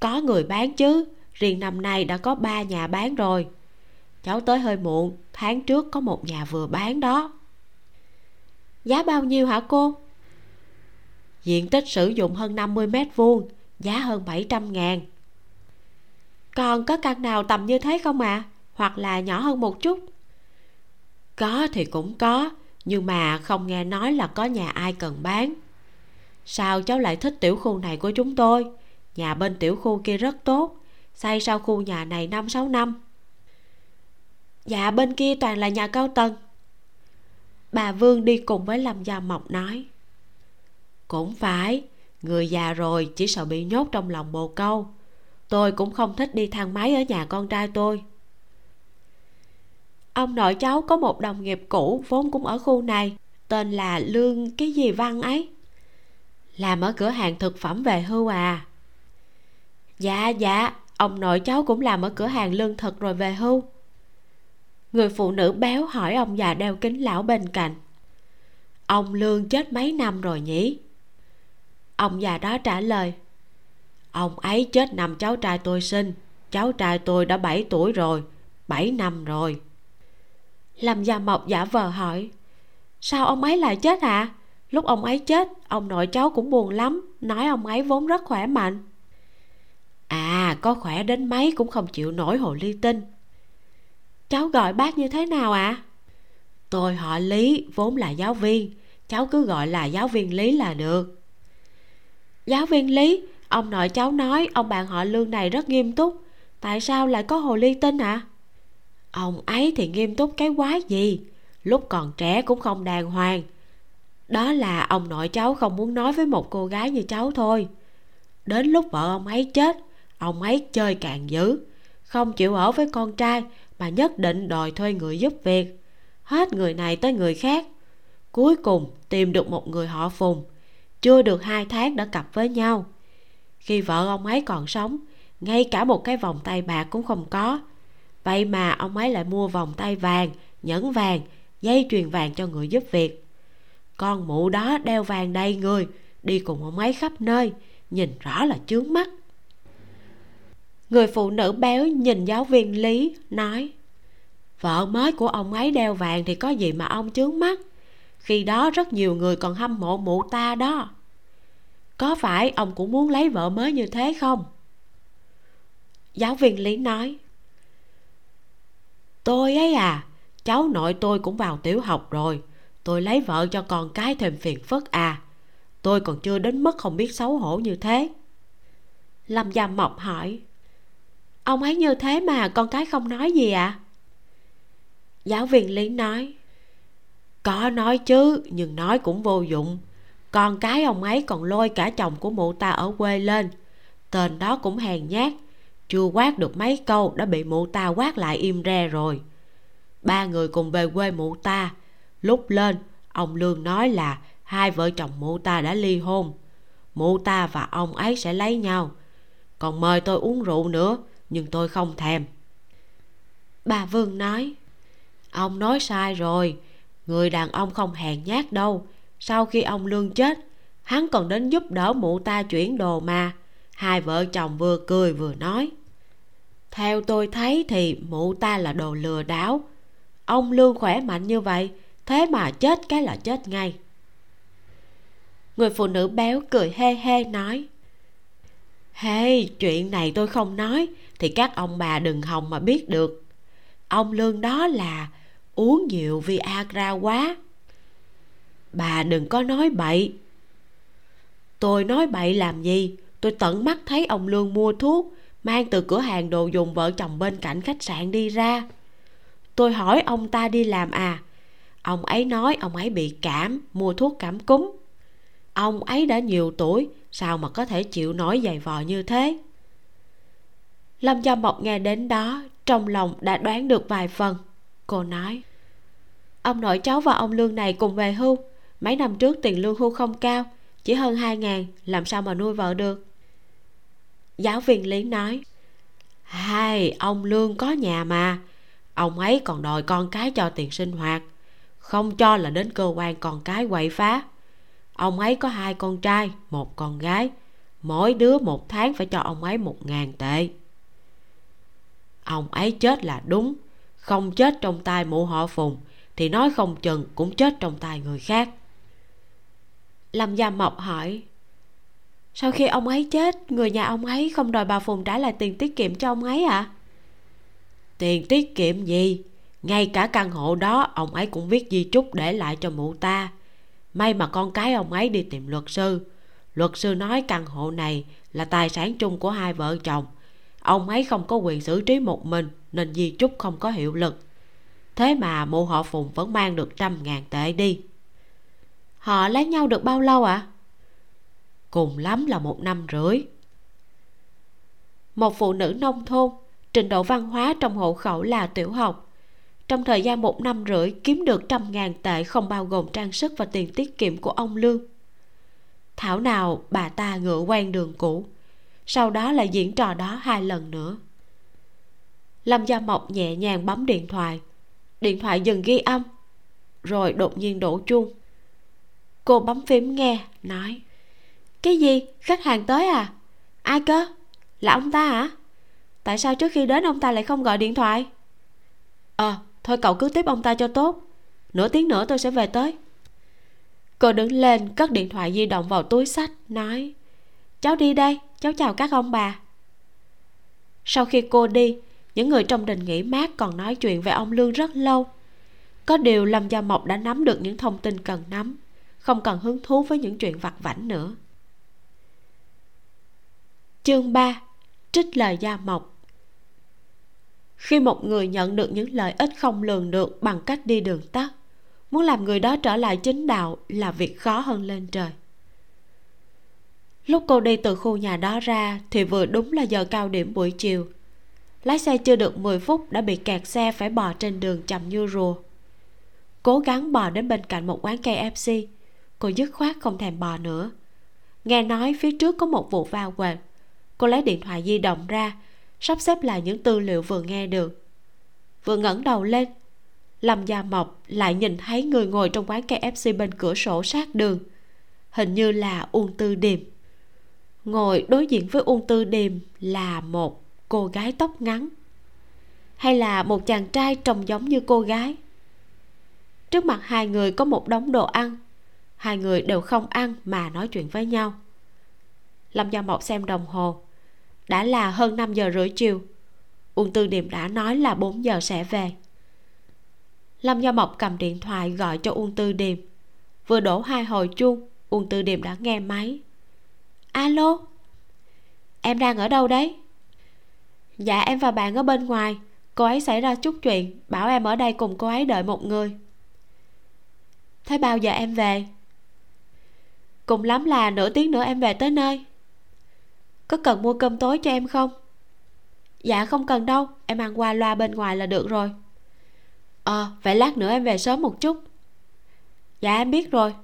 có người bán chứ, riêng năm nay đã có ba nhà bán rồi cháu tới hơi muộn, tháng trước có một nhà vừa bán đó. Giá bao nhiêu hả cô? Diện tích sử dụng hơn 50 mét vuông, giá hơn 700 ngàn. Còn có căn nào tầm như thế không ạ? À? hoặc là nhỏ hơn một chút? Có thì cũng có, nhưng mà không nghe nói là có nhà ai cần bán. Sao cháu lại thích tiểu khu này của chúng tôi? Nhà bên tiểu khu kia rất tốt, xây sau khu nhà này năm sáu năm dạ bên kia toàn là nhà cao tầng. Bà vương đi cùng với lâm gia mộc nói, cũng phải, người già rồi chỉ sợ bị nhốt trong lòng bồ câu. Tôi cũng không thích đi thang máy ở nhà con trai tôi. Ông nội cháu có một đồng nghiệp cũ vốn cũng ở khu này, tên là lương cái gì văn ấy. Làm ở cửa hàng thực phẩm về hưu à. Dạ dạ ông nội cháu cũng làm ở cửa hàng lương thực rồi về hưu người phụ nữ béo hỏi ông già đeo kính lão bên cạnh. Ông lương chết mấy năm rồi nhỉ? Ông già đó trả lời, ông ấy chết năm cháu trai tôi sinh. Cháu trai tôi đã 7 tuổi rồi 7 năm rồi. Lâm gia mộc giả vờ hỏi, sao ông ấy lại chết hả lúc ông ấy chết, ông nội cháu cũng buồn lắm, nói ông ấy vốn rất khỏe mạnh. À có khỏe đến mấy cũng không chịu nổi hồ ly tinh cháu gọi bác như thế nào ạ? À? tôi họ lý vốn là giáo viên. Cháu cứ gọi là giáo viên lý là được. Giáo viên lý ông nội cháu nói ông bạn họ lương này rất nghiêm túc. Tại sao lại có hồ ly tinh ạ? À? ông ấy thì nghiêm túc cái quái gì? Lúc còn trẻ cũng không đàng hoàng. Đó là ông nội cháu không muốn nói với một cô gái như cháu thôi. Đến lúc vợ ông ấy chết ông ấy chơi càng dữ. Không chịu ở với con trai mà nhất định đòi thuê người giúp việc. Hết người này tới người khác. Cuối cùng, tìm được một người họ phùng. Chưa được hai tháng đã cặp với nhau. Khi vợ ông ấy còn sống, ngay cả một cái vòng tay bạc cũng không có. Vậy mà ông ấy lại mua vòng tay vàng, nhẫn vàng, dây chuyền vàng cho người giúp việc. Con mụ đó đeo vàng đầy người, đi cùng ông ấy khắp nơi, nhìn rõ là chướng mắt người phụ nữ béo nhìn giáo viên lý, nói, vợ mới của ông ấy đeo vàng thì có gì mà ông chướng mắt? Khi đó rất nhiều người còn hâm mộ mụ ta đó. Có phải ông cũng muốn lấy vợ mới như thế không? Giáo viên lý nói, tôi ấy à cháu nội tôi cũng vào tiểu học rồi. Tôi lấy vợ cho con cái thêm phiền phức à. Tôi còn chưa đến mức không biết xấu hổ như thế. Lâm gia mộc hỏi ông ấy như thế mà con cái không nói gì ạ? À? giáo viên lý nói, có nói chứ, nhưng nói cũng vô dụng. Con cái ông ấy còn lôi cả chồng của mụ ta ở quê lên. Tên đó cũng hèn nhát. Chưa quát được mấy câu đã bị mụ ta quát lại im re rồi. Ba người cùng về quê mụ ta. Lúc lên, ông lương nói là hai vợ chồng mụ ta đã ly hôn. Mụ ta và ông ấy sẽ lấy nhau. Còn mời tôi uống rượu nữa nhưng tôi không thèm. Bà vương nói, ông nói sai rồi. Người đàn ông không hèn nhát đâu. Sau khi ông lương chết, hắn còn đến giúp đỡ mụ ta chuyển đồ mà. Hai vợ chồng vừa cười vừa nói, theo tôi thấy thì mụ ta là đồ lừa đảo. Ông lương khỏe mạnh như vậy, thế mà chết cái là chết ngay. Người phụ nữ béo cười hê hê nói hey chuyện này tôi không nói thì các ông bà đừng hòng mà biết được. Ông lương đó là uống nhiều viagra quá. Bà đừng có nói bậy. Tôi nói bậy làm gì? Tôi tận mắt thấy ông lương mua thuốc, mang từ cửa hàng đồ dùng vợ chồng bên cạnh khách sạn đi ra. Tôi hỏi ông ta đi làm à? Ông ấy nói ông ấy bị cảm, mua thuốc cảm cúm. Ông ấy đã nhiều tuổi, sao mà có thể chịu nổi giày vò như thế? Lâm gia mộc nghe đến đó, trong lòng đã đoán được vài phần. Cô nói, ông nội cháu và ông lương này cùng về hưu. Mấy năm trước tiền lương hưu không cao, chỉ hơn hai ngàn, làm sao mà nuôi vợ được? Giáo viên lý nói, hai, ông lương có nhà mà. Ông ấy còn đòi con cái cho tiền sinh hoạt, không cho là đến cơ quan con cái quậy phá. Ông ấy có hai con trai, một con gái. Mỗi đứa một tháng phải cho ông ấy một ngàn tệ ông ấy chết là đúng. Không chết trong tay mụ họ phùng, thì nói không chừng cũng chết trong tay người khác. Lâm gia mộc hỏi, sau khi ông ấy chết, người nhà ông ấy không đòi bà phùng trả lại tiền tiết kiệm cho ông ấy à tiền tiết kiệm gì? Ngay cả căn hộ đó ông ấy cũng viết di chúc để lại cho mụ ta. May mà con cái ông ấy đi tìm luật sư. Luật sư nói căn hộ này là tài sản chung của hai vợ chồng ông ấy không có quyền xử trí một mình, nên di chúc không có hiệu lực. Thế mà mụ họ phùng vẫn mang được trăm ngàn tệ đi. Họ lấy nhau được bao lâu ạ? À? cùng lắm là một năm rưỡi. Một phụ nữ nông thôn, trình độ văn hóa trong hộ khẩu là tiểu học. Trong thời gian một năm rưỡi, kiếm được trăm ngàn tệ không bao gồm trang sức và tiền tiết kiệm của ông lương. Thảo nào bà ta ngựa quen đường cũ sau đó lại diễn trò đó hai lần nữa. Lâm gia mộc nhẹ nhàng bấm điện thoại. Điện thoại dừng ghi âm. Rồi đột nhiên đổ chuông. Cô bấm phím nghe, nói, cái gì? Khách hàng tới à? Ai cơ? Là ông ta hả? Tại sao trước khi đến ông ta lại không gọi điện thoại? Ờ thôi cậu cứ tiếp ông ta cho tốt. Nửa tiếng nữa tôi sẽ về tới. Cô đứng lên, cất điện thoại di động vào túi sách, nói, cháu đi đây cháu chào các ông bà. Sau khi cô đi, những người trong đình nghỉ mát còn nói chuyện về ông lương rất lâu. Có điều lâm gia mộc đã nắm được những thông tin cần nắm, không cần hứng thú với những chuyện vặt vảnh nữa. Chương 3 trích lời gia mộc. Khi một người nhận được những lợi ích không lường được bằng cách đi đường tắt, muốn làm người đó trở lại chính đạo là việc khó hơn lên trời lúc cô đi từ khu nhà đó ra thì vừa đúng là giờ cao điểm buổi chiều. Lái xe chưa được 10 phút đã bị kẹt xe phải bò trên đường chậm như rùa. Cố gắng bò đến bên cạnh một quán KFC cô dứt khoát không thèm bò nữa. Nghe nói phía trước có một vụ va quệt. Cô lấy điện thoại di động ra, sắp xếp lại những tư liệu vừa nghe được. Vừa ngẩng đầu lên, lâm gia mộc lại nhìn thấy người ngồi trong quán KFC bên cửa sổ sát đường. Hình như là uông tư điềm ngồi đối diện với Ung tư điềm là một cô gái tóc ngắn. Hay là một chàng trai trông giống như cô gái? Trước mặt hai người có một đống đồ ăn. Hai người đều không ăn mà nói chuyện với nhau. Lâm gia mộc xem đồng hồ. Đã là hơn 5 giờ rưỡi chiều. Uông tư điềm đã nói là 4 giờ sẽ về. Lâm gia mộc cầm điện thoại gọi cho uông tư điềm vừa đổ hai hồi chuông, uông tư điềm đã nghe máy alo? Em đang ở đâu đấy? Dạ em và bạn ở bên ngoài. Cô ấy xảy ra chút chuyện bảo em ở đây cùng cô ấy đợi một người. Thế bao giờ em về? Cùng lắm là nửa tiếng nữa em về tới nơi. Có cần mua cơm tối cho em không? Dạ không cần đâu. Em ăn qua loa bên ngoài là được rồi. Ờ à, vậy lát nữa em về sớm một chút. Dạ em biết rồi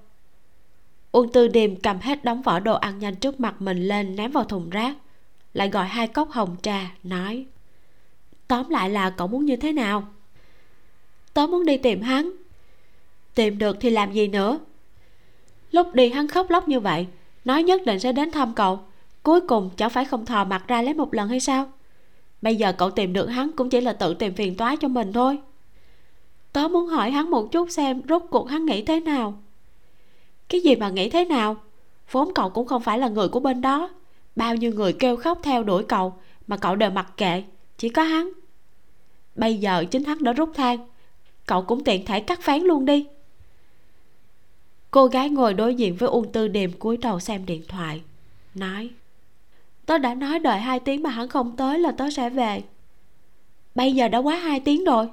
uông tư điềm cầm hết đống vỏ đồ ăn nhanh trước mặt mình lên ném vào thùng rác. Lại gọi hai cốc hồng trà, nói, tóm lại là cậu muốn như thế nào? Tớ muốn đi tìm hắn. Tìm được thì làm gì nữa? Lúc đi hắn khóc lóc như vậy, nói nhất định sẽ đến thăm cậu, cuối cùng chẳng phải không thò mặt ra lấy một lần hay sao? Bây giờ cậu tìm được hắn cũng chỉ là tự tìm phiền toái cho mình thôi. Tớ muốn hỏi hắn một chút xem rốt cuộc hắn nghĩ thế nào cái gì mà nghĩ thế nào? Vốn cậu cũng không phải là người của bên đó. Bao nhiêu người kêu khóc theo đuổi cậu, mà cậu đều mặc kệ, chỉ có hắn. Bây giờ chính hắn đã rút thang cậu cũng tiện thể cắt phán luôn đi. Cô gái ngồi đối diện với uông tư điềm cúi đầu xem điện thoại, nói, tớ đã nói đợi hai tiếng mà hắn không tới là tớ sẽ về. Bây giờ đã quá hai tiếng rồi.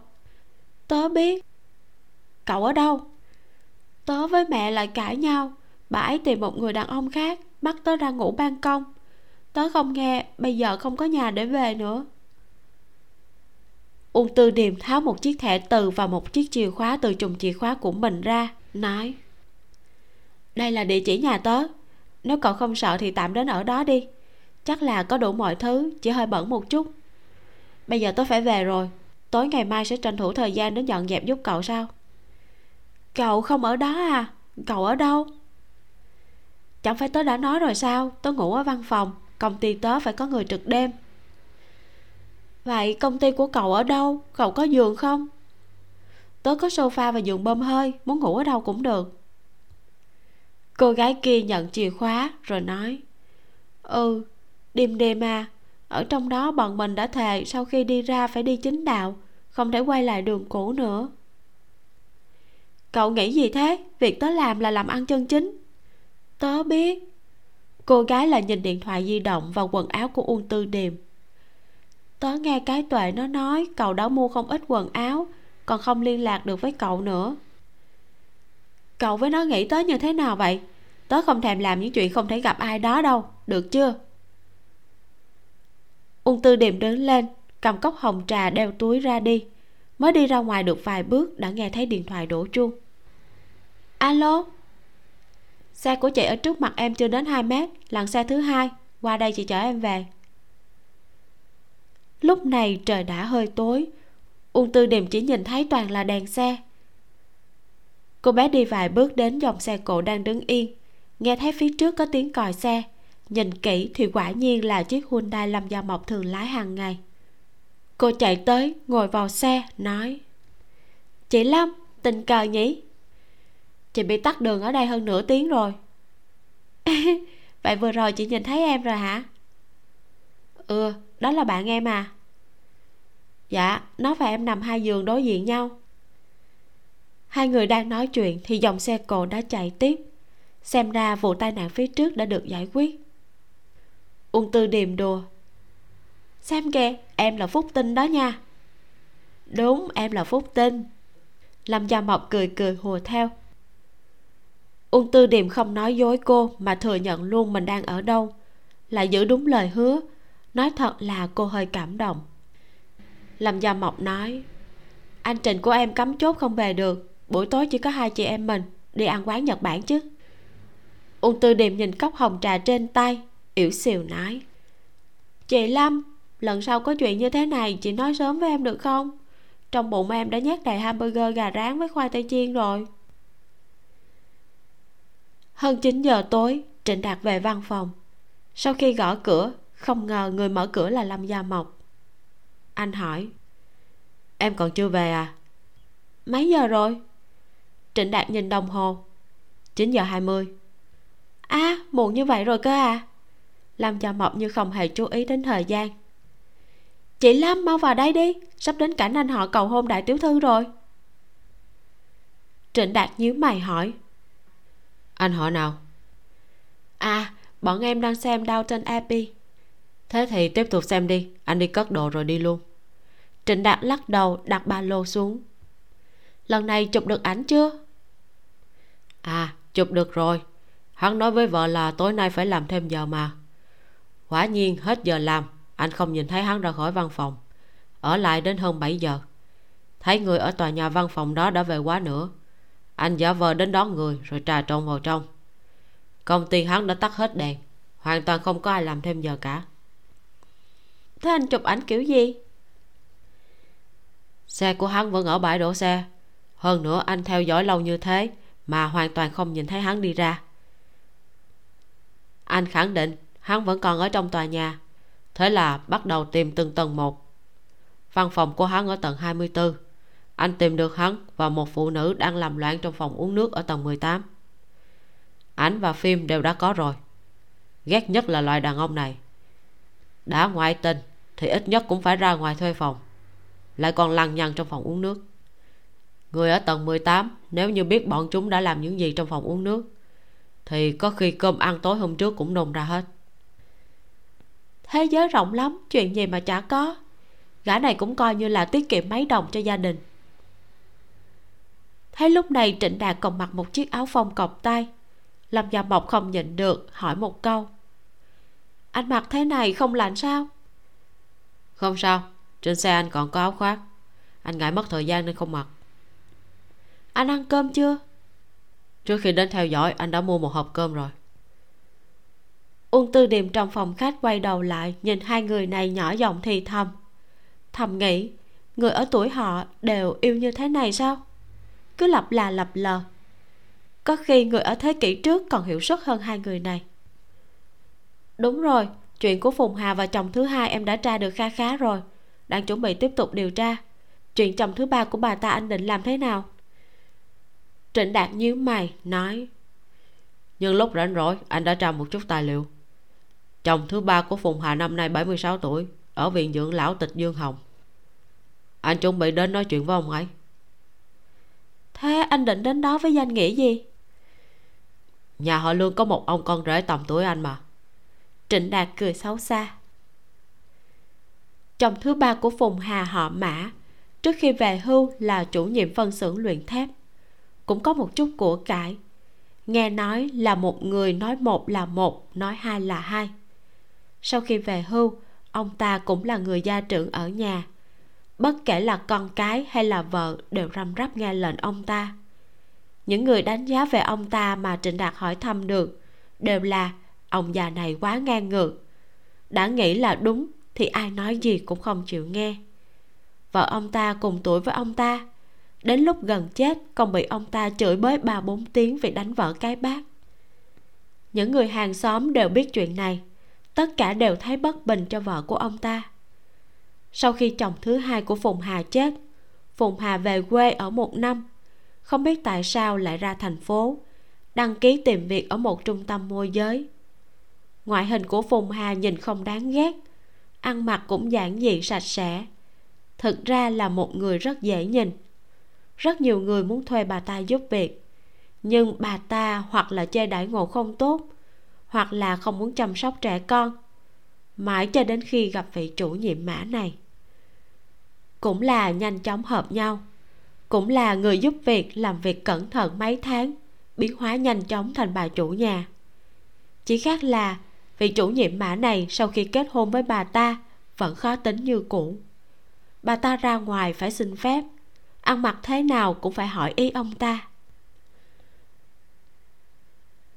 Tớ biết. Cậu ở đâu? Tớ với mẹ lại cãi nhau. Bà ấy tìm một người đàn ông khác, bắt tớ ra ngủ ban công. Tớ không nghe, bây giờ không có nhà để về nữa. Uông tư điềm tháo một chiếc thẻ từ và một chiếc chìa khóa từ chùm chìa khóa của mình ra, nói, đây là địa chỉ nhà tớ. Nếu cậu không sợ thì tạm đến ở đó đi. Chắc là có đủ mọi thứ, chỉ hơi bẩn một chút. Bây giờ tớ phải về rồi. Tối ngày mai sẽ tranh thủ thời gian đến dọn dẹp giúp cậu sao? Cậu không ở đó à? Cậu ở đâu? Chẳng phải tớ đã nói rồi sao? Tớ ngủ ở văn phòng, công ty tớ phải có người trực đêm. Vậy công ty của cậu ở đâu? Cậu có giường không? Tớ có sofa và giường bơm hơi, muốn ngủ ở đâu cũng được. Cô gái kia nhận chìa khóa rồi nói ừ đêm đêm à ở trong đó bọn mình đã thề sau khi đi ra phải đi chính đạo, không thể quay lại đường cũ nữa cậu nghĩ gì thế? Việc tớ làm là làm ăn chân chính. Tớ biết. Cô gái lại nhìn điện thoại di động và quần áo của uông tư điềm. Tớ nghe cái tuệ nó nói cậu đã mua không ít quần áo, còn không liên lạc được với cậu nữa. Cậu với nó nghĩ tớ như thế nào vậy? Tớ không thèm làm những chuyện không thể gặp ai đó đâu, được chưa? Ung tư điềm đứng lên, cầm cốc hồng trà đeo túi ra đi. Mới đi ra ngoài được vài bước đã nghe thấy điện thoại đổ chuông alo? Xe của chị ở trước mặt em chưa đến 2 mét lần xe thứ hai. Qua đây chị chở em về. Lúc này trời đã hơi tối. Ung tư điềm chỉ nhìn thấy toàn là đèn xe. Cô bé đi vài bước đến dòng xe cộ đang đứng yên. Nghe thấy phía trước có tiếng còi xe. Nhìn kỹ thì quả nhiên là chiếc Hyundai Lâm Gia Mộc thường lái hàng ngày. Cô chạy tới, ngồi vào xe, nói, chị Lâm, tình cờ nhỉ? Chị bị tắt đường ở đây hơn nửa tiếng rồi. Vậy vừa rồi chị nhìn thấy em rồi hả? Ừ đó là bạn em à. Dạ nó và em nằm hai giường đối diện nhau. Hai người đang nói chuyện thì dòng xe cộ đã chạy tiếp. Xem ra vụ tai nạn phía trước đã được giải quyết. Uông tư điềm đùa. Xem kìa, em là phúc tinh đó nha. Đúng, em là phúc tinh. Lâm gia mộc cười cười hùa theo. Ung tư điềm không nói dối cô mà thừa nhận luôn mình đang ở đâu. Lại giữ đúng lời hứa. Nói thật là cô hơi cảm động. Lâm gia mộc nói, anh trình của em cấm chốt không về được. Buổi tối chỉ có hai chị em mình. Đi ăn quán nhật bản chứ. Ung tư điềm nhìn cốc hồng trà trên tay yểu xìu nói, chị lâm, lần sau có chuyện như thế này chị nói sớm với em được không? Trong bụng em đã nhét đầy hamburger gà rán với khoai tây chiên rồi hơn 9 giờ tối, trịnh đạt về văn phòng. Sau khi gõ cửa, không ngờ người mở cửa là lâm gia mộc. Anh hỏi, em còn chưa về à? Mấy giờ rồi? Trịnh đạt nhìn đồng hồ. 9 giờ 20 à muộn như vậy rồi cơ à? Lâm gia mộc như không hề chú ý đến thời gian. Chị lâm mau vào đây đi, sắp đến cảnh anh họ cầu hôn đại tiểu thư rồi. Trịnh đạt nhíu mày hỏi anh họ nào? À bọn em đang xem Downton Abbey. Thế thì tiếp tục xem đi anh đi cất đồ rồi đi luôn. Trịnh đạt lắc đầu đặt ba lô xuống. Lần này chụp được ảnh chưa? À chụp được rồi. Hắn nói với vợ là tối nay phải làm thêm giờ mà. Quả nhiên hết giờ làm anh không nhìn thấy hắn ra khỏi văn phòng. Ở lại đến hơn 7 giờ. Thấy người ở tòa nhà văn phòng đó đã về quá nữa anh giả vờ đến đón người, rồi trà trộn vào trong. Công ty hắn đã tắt hết đèn, hoàn toàn không có ai làm thêm giờ cả. Thế anh chụp ảnh kiểu gì? Xe của hắn vẫn ở bãi đổ xe. Hơn nữa, anh theo dõi lâu như thế mà hoàn toàn không nhìn thấy hắn đi ra. Anh khẳng định hắn vẫn còn ở trong tòa nhà. Thế là bắt đầu tìm từng tầng một. Văn phòng của hắn ở tầng 24 anh tìm được hắn và một phụ nữ đang làm loạn trong phòng uống nước ở tầng 18 ảnh và phim đều đã có rồi. Ghét nhất là loại đàn ông này. Đã ngoại tình thì ít nhất cũng phải ra ngoài thuê phòng, lại còn lằng nhằng trong phòng uống nước. Người ở tầng 18 nếu như biết bọn chúng đã làm những gì trong phòng uống nước, thì có khi cơm ăn tối hôm trước cũng nôn ra hết. Thế giới rộng lắm, chuyện gì mà chả có. Gã này cũng coi như là tiết kiệm mấy đồng cho gia đình thấy lúc này trịnh đạt còn mặc một chiếc áo phông cọc tay. Lâm gia mộc không nhịn được hỏi một câu. Anh mặc thế này không lạnh sao? Không sao trên xe anh còn có áo khoác. Anh ngại mất thời gian nên không mặc. Anh ăn cơm chưa? Trước khi đến theo dõi anh đã mua một hộp cơm rồi. Uông tư điềm trong phòng khách quay đầu lại nhìn hai người này nhỏ giọng thì thầm. Thầm nghĩ người ở tuổi họ đều yêu như thế này sao cứ lặp là lặp lờ. Có khi người ở thế kỷ trước còn hiểu suất hơn hai người này. Đúng rồi, chuyện của phùng hà và chồng thứ hai em đã tra được kha khá rồi. Đang chuẩn bị tiếp tục điều tra. Chuyện chồng thứ ba của bà ta anh định làm thế nào? Trịnh đạt nhíu mày, nói nhưng lúc rảnh rỗi, anh đã tra một chút tài liệu. Chồng thứ ba của phùng hà năm nay 76 tuổi, ở viện dưỡng lão tịch dương hồng. Anh chuẩn bị đến nói chuyện với ông ấy thế anh định đến đó với danh nghĩa gì? Nhà họ lương có một ông con rể tầm tuổi anh mà. Trịnh đạt cười xấu xa. Chồng thứ ba của phùng hà họ mã trước khi về hưu là chủ nhiệm phân xưởng luyện thép. Cũng có một chút của cải. Nghe nói là một người nói một là một nói hai là hai. Sau khi về hưu ông ta cũng là người gia trưởng ở nhà bất kể là con cái hay là vợ đều răm rắp nghe lệnh ông ta. Những người đánh giá về ông ta mà trịnh đạt hỏi thăm được đều là, ông già này quá ngang ngược. Đã nghĩ là đúng thì ai nói gì cũng không chịu nghe. Vợ ông ta cùng tuổi với ông ta. Đến lúc gần chết, còn bị ông ta chửi bới ba bốn tiếng vì đánh vợ cái bát. Những người hàng xóm đều biết chuyện này. Tất cả đều thấy bất bình cho vợ của ông ta sau khi chồng thứ hai của phùng hà chết. Phùng hà về quê ở một năm. Không biết tại sao lại ra thành phố, đăng ký tìm việc ở một trung tâm môi giới. Ngoại hình của phùng hà nhìn không đáng ghét, ăn mặc cũng giản dị sạch sẽ. Thực ra là một người rất dễ nhìn. Rất nhiều người muốn thuê bà ta giúp việc, nhưng bà ta hoặc là chê đãi ngộ không tốt, hoặc là không muốn chăm sóc trẻ con. Mãi cho đến khi gặp vị chủ nhiệm mã này cũng là nhanh chóng hợp nhau, cũng là người giúp việc làm việc cẩn thận mấy tháng, biến hóa nhanh chóng thành bà chủ nhà. Chỉ khác là vị chủ nhiệm mã này sau khi kết hôn với bà ta vẫn khó tính như cũ. Bà ta ra ngoài phải xin phép, ăn mặc thế nào cũng phải hỏi ý ông ta.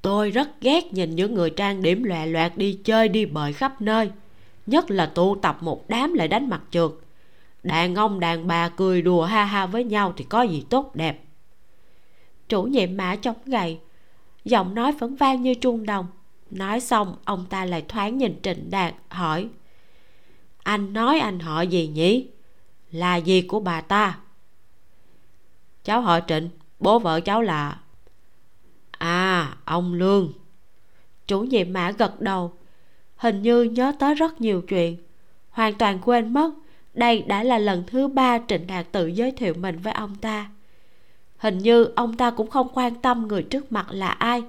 Tôi rất ghét nhìn những người trang điểm loè loẹt đi chơi đi bời khắp nơi, nhất là tụ tập một đám lại đánh mặt trượt đàn ông, đàn bà cười đùa ha ha với nhau thì có gì tốt đẹp. Chủ nhiệm mã chống gậy, giọng nói vẫn vang như chuông đồng. Nói xong, ông ta lại thoáng nhìn trịnh đạt, hỏi, anh nói anh họ gì nhỉ? Là gì của bà ta? Cháu họ trịnh, bố vợ cháu là à ông lương. Chủ nhiệm mã gật đầu, hình như nhớ tới rất nhiều chuyện, hoàn toàn quên mất đây đã là lần thứ ba trịnh đạt tự giới thiệu mình với ông ta. Hình như ông ta cũng không quan tâm người trước mặt là ai.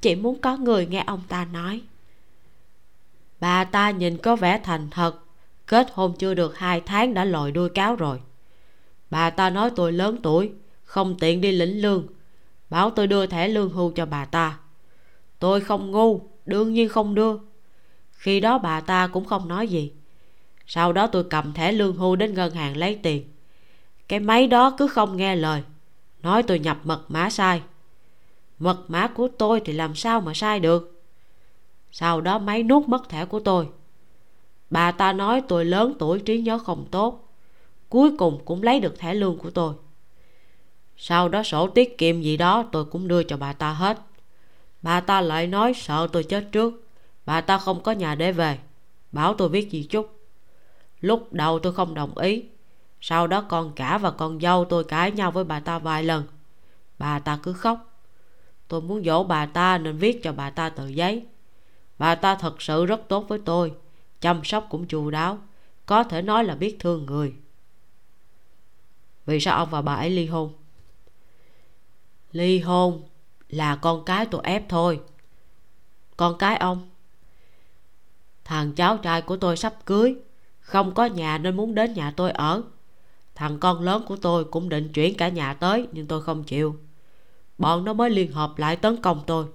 Chỉ muốn có người nghe ông ta nói. Bà ta nhìn có vẻ thành thật. Kết hôn chưa được hai tháng đã lòi đuôi cáo rồi. Bà ta nói tôi lớn tuổi, không tiện đi lĩnh lương. Bảo tôi đưa thẻ lương hưu cho bà ta. Tôi không ngu, đương nhiên không đưa. Khi đó bà ta cũng không nói gì sau đó tôi cầm thẻ lương hưu đến ngân hàng lấy tiền. Cái máy đó cứ không nghe lời. Nói tôi nhập mật mã sai. Mật mã của tôi thì làm sao mà sai được? Sau đó máy nuốt mất thẻ của tôi. Bà ta nói tôi lớn tuổi trí nhớ không tốt. Cuối cùng cũng lấy được thẻ lương của tôi. Sau đó sổ tiết kiệm gì đó tôi cũng đưa cho bà ta hết. Bà ta lại nói sợ tôi chết trước. Bà ta không có nhà để về. Bảo tôi viết gì chút lúc đầu tôi không đồng ý. Sau đó con cả và con dâu tôi cãi nhau với bà ta vài lần. Bà ta cứ khóc. Tôi muốn dỗ bà ta nên viết cho bà ta tờ giấy. Bà ta thật sự rất tốt với tôi, chăm sóc cũng chu đáo, có thể nói là biết thương người. Vì sao ông và bà ấy ly hôn? Ly hôn là con cái tôi ép thôi. Con cái ông, thằng cháu trai của tôi sắp cưới không có nhà nên muốn đến nhà tôi ở. Thằng con lớn của tôi cũng định chuyển cả nhà tới, nhưng tôi không chịu. Bọn nó mới liên hợp lại tấn công tôi.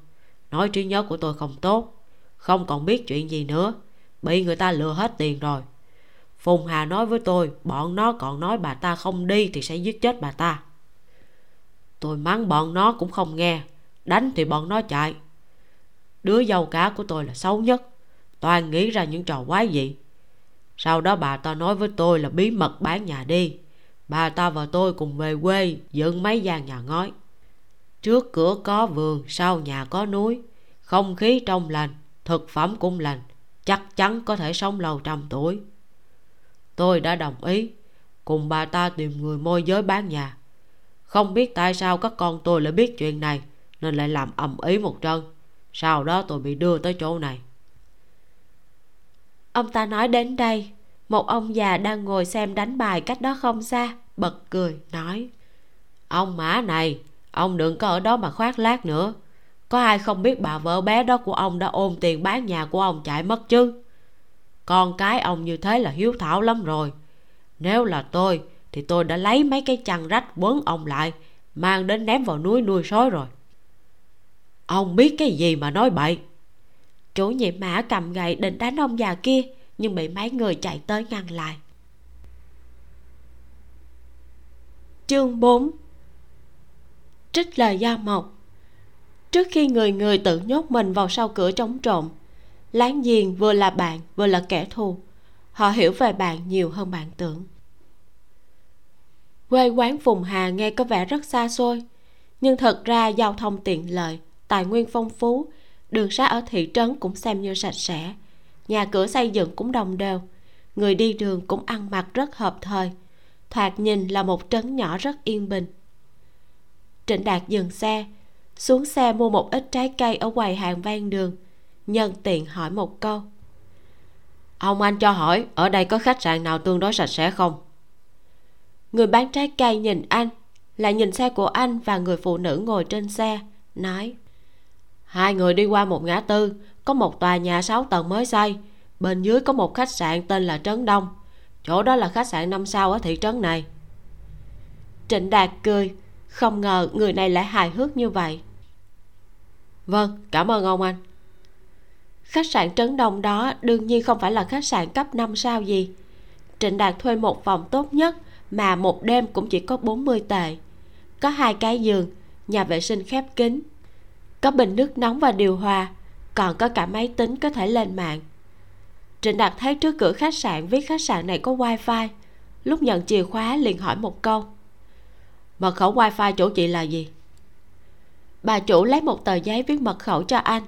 Nói trí nhớ của tôi không tốt. Không còn biết chuyện gì nữa. Bị người ta lừa hết tiền rồi. Phùng hà nói với tôi, bọn nó còn nói bà ta không đi thì sẽ giết chết bà ta. Tôi mắng bọn nó cũng không nghe. Đánh thì bọn nó chạy. Đứa dâu cá của tôi là xấu nhất. Toàn nghĩ ra những trò quái dị sau đó bà ta nói với tôi là bí mật bán nhà đi. Bà ta và tôi cùng về quê, dựng mấy gian nhà ngói. Trước cửa có vườn, sau nhà có núi. Không khí trong lành, thực phẩm cũng lành. Chắc chắn có thể sống lâu trăm tuổi. Tôi đã đồng ý, cùng bà ta tìm người môi giới bán nhà. Không biết tại sao các con tôi lại biết chuyện này, nên lại làm ầm ý một trận. Sau đó tôi bị đưa tới chỗ này ông ta nói đến đây, một ông già đang ngồi xem đánh bài cách đó không xa, bật cười, nói, ông mã này, ông đừng có ở đó mà khoác lác nữa. Có ai không biết bà vợ bé đó của ông đã ôm tiền bán nhà của ông chạy mất chứ? Con cái ông như thế là hiếu thảo lắm rồi. Nếu là tôi, thì tôi đã lấy mấy cái chăn rách quấn ông lại, mang đến ném vào núi nuôi sói rồi. Ông biết cái gì mà nói bậy? Chủ nhiệm mã cầm gậy định đánh ông già kia, nhưng bị mấy người chạy tới ngăn lại. Chương 4 trích lời gia mộc. Trước khi người người tự nhốt mình vào sau cửa chống trộm, láng giềng vừa là bạn vừa là kẻ thù. Họ hiểu về bạn nhiều hơn bạn tưởng. Quê quán phùng hà nghe có vẻ rất xa xôi, nhưng thật ra giao thông tiện lợi, tài nguyên phong phú đường xá ở thị trấn cũng xem như sạch sẽ. Nhà cửa xây dựng cũng đồng đều. Người đi đường cũng ăn mặc rất hợp thời. Thoạt nhìn là một trấn nhỏ rất yên bình. Trịnh đạt dừng xe, xuống xe mua một ít trái cây ở quầy hàng ven đường. Nhân tiện hỏi một câu. Ông anh cho hỏi, ở đây có khách sạn nào tương đối sạch sẽ không? Người bán trái cây nhìn anh, lại nhìn xe của anh và người phụ nữ ngồi trên xe, nói hai người đi qua một ngã tư, có một tòa nhà 6 tầng mới xây. Bên dưới có một khách sạn tên là trấn đông. Chỗ đó là khách sạn năm sao ở thị trấn này. Trịnh đạt cười, không ngờ người này lại hài hước như vậy. Vâng cảm ơn ông anh. Khách sạn trấn đông đó đương nhiên không phải là khách sạn cấp 5 sao gì. Trịnh đạt thuê một phòng tốt nhất mà một đêm cũng chỉ có 40 tệ. Có hai cái giường, nhà vệ sinh khép kín có bình nước nóng và điều hòa, còn có cả máy tính có thể lên mạng. Trịnh đạt thấy trước cửa khách sạn viết khách sạn này có wifi, lúc nhận chìa khóa liền hỏi một câu. Mật khẩu wifi chỗ chị là gì? Bà chủ lấy một tờ giấy viết mật khẩu cho anh.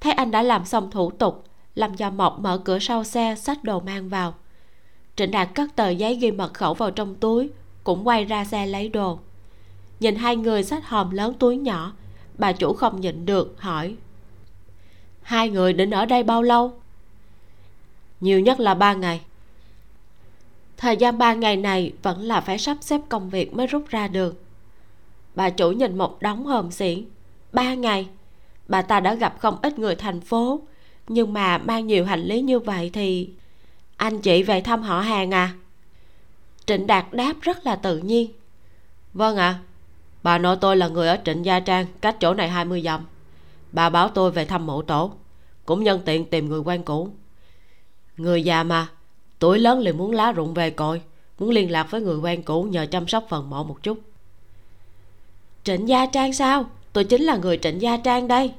Thấy anh đã làm xong thủ tục, làm già mộc mở cửa sau xe, xách đồ mang vào. Trịnh đạt cất tờ giấy ghi mật khẩu vào trong túi, cũng quay ra xe lấy đồ. Nhìn hai người xách hòm lớn túi nhỏ bà chủ không nhịn được hỏi. Hai người định ở đây bao lâu? Nhiều nhất là ba ngày. Thời gian ba ngày này vẫn là phải sắp xếp công việc mới rút ra được. Bà chủ nhìn một đống hòm xiển. Ba ngày? Bà ta đã gặp không ít người thành phố. Nhưng mà mang nhiều hành lý như vậy thì anh chị về thăm họ hàng à? Trịnh đạt đáp rất là tự nhiên. Vâng ạ. à, bà nội tôi là người ở trịnh gia trang, cách chỗ này 20 dặm. Bà báo tôi về thăm mộ tổ, cũng nhân tiện tìm người quen cũ. Người già mà, tuổi lớn liền muốn lá rụng về cội, muốn liên lạc với người quen cũ nhờ chăm sóc phần mộ một chút. Trịnh gia trang sao? Tôi chính là người trịnh gia trang đây.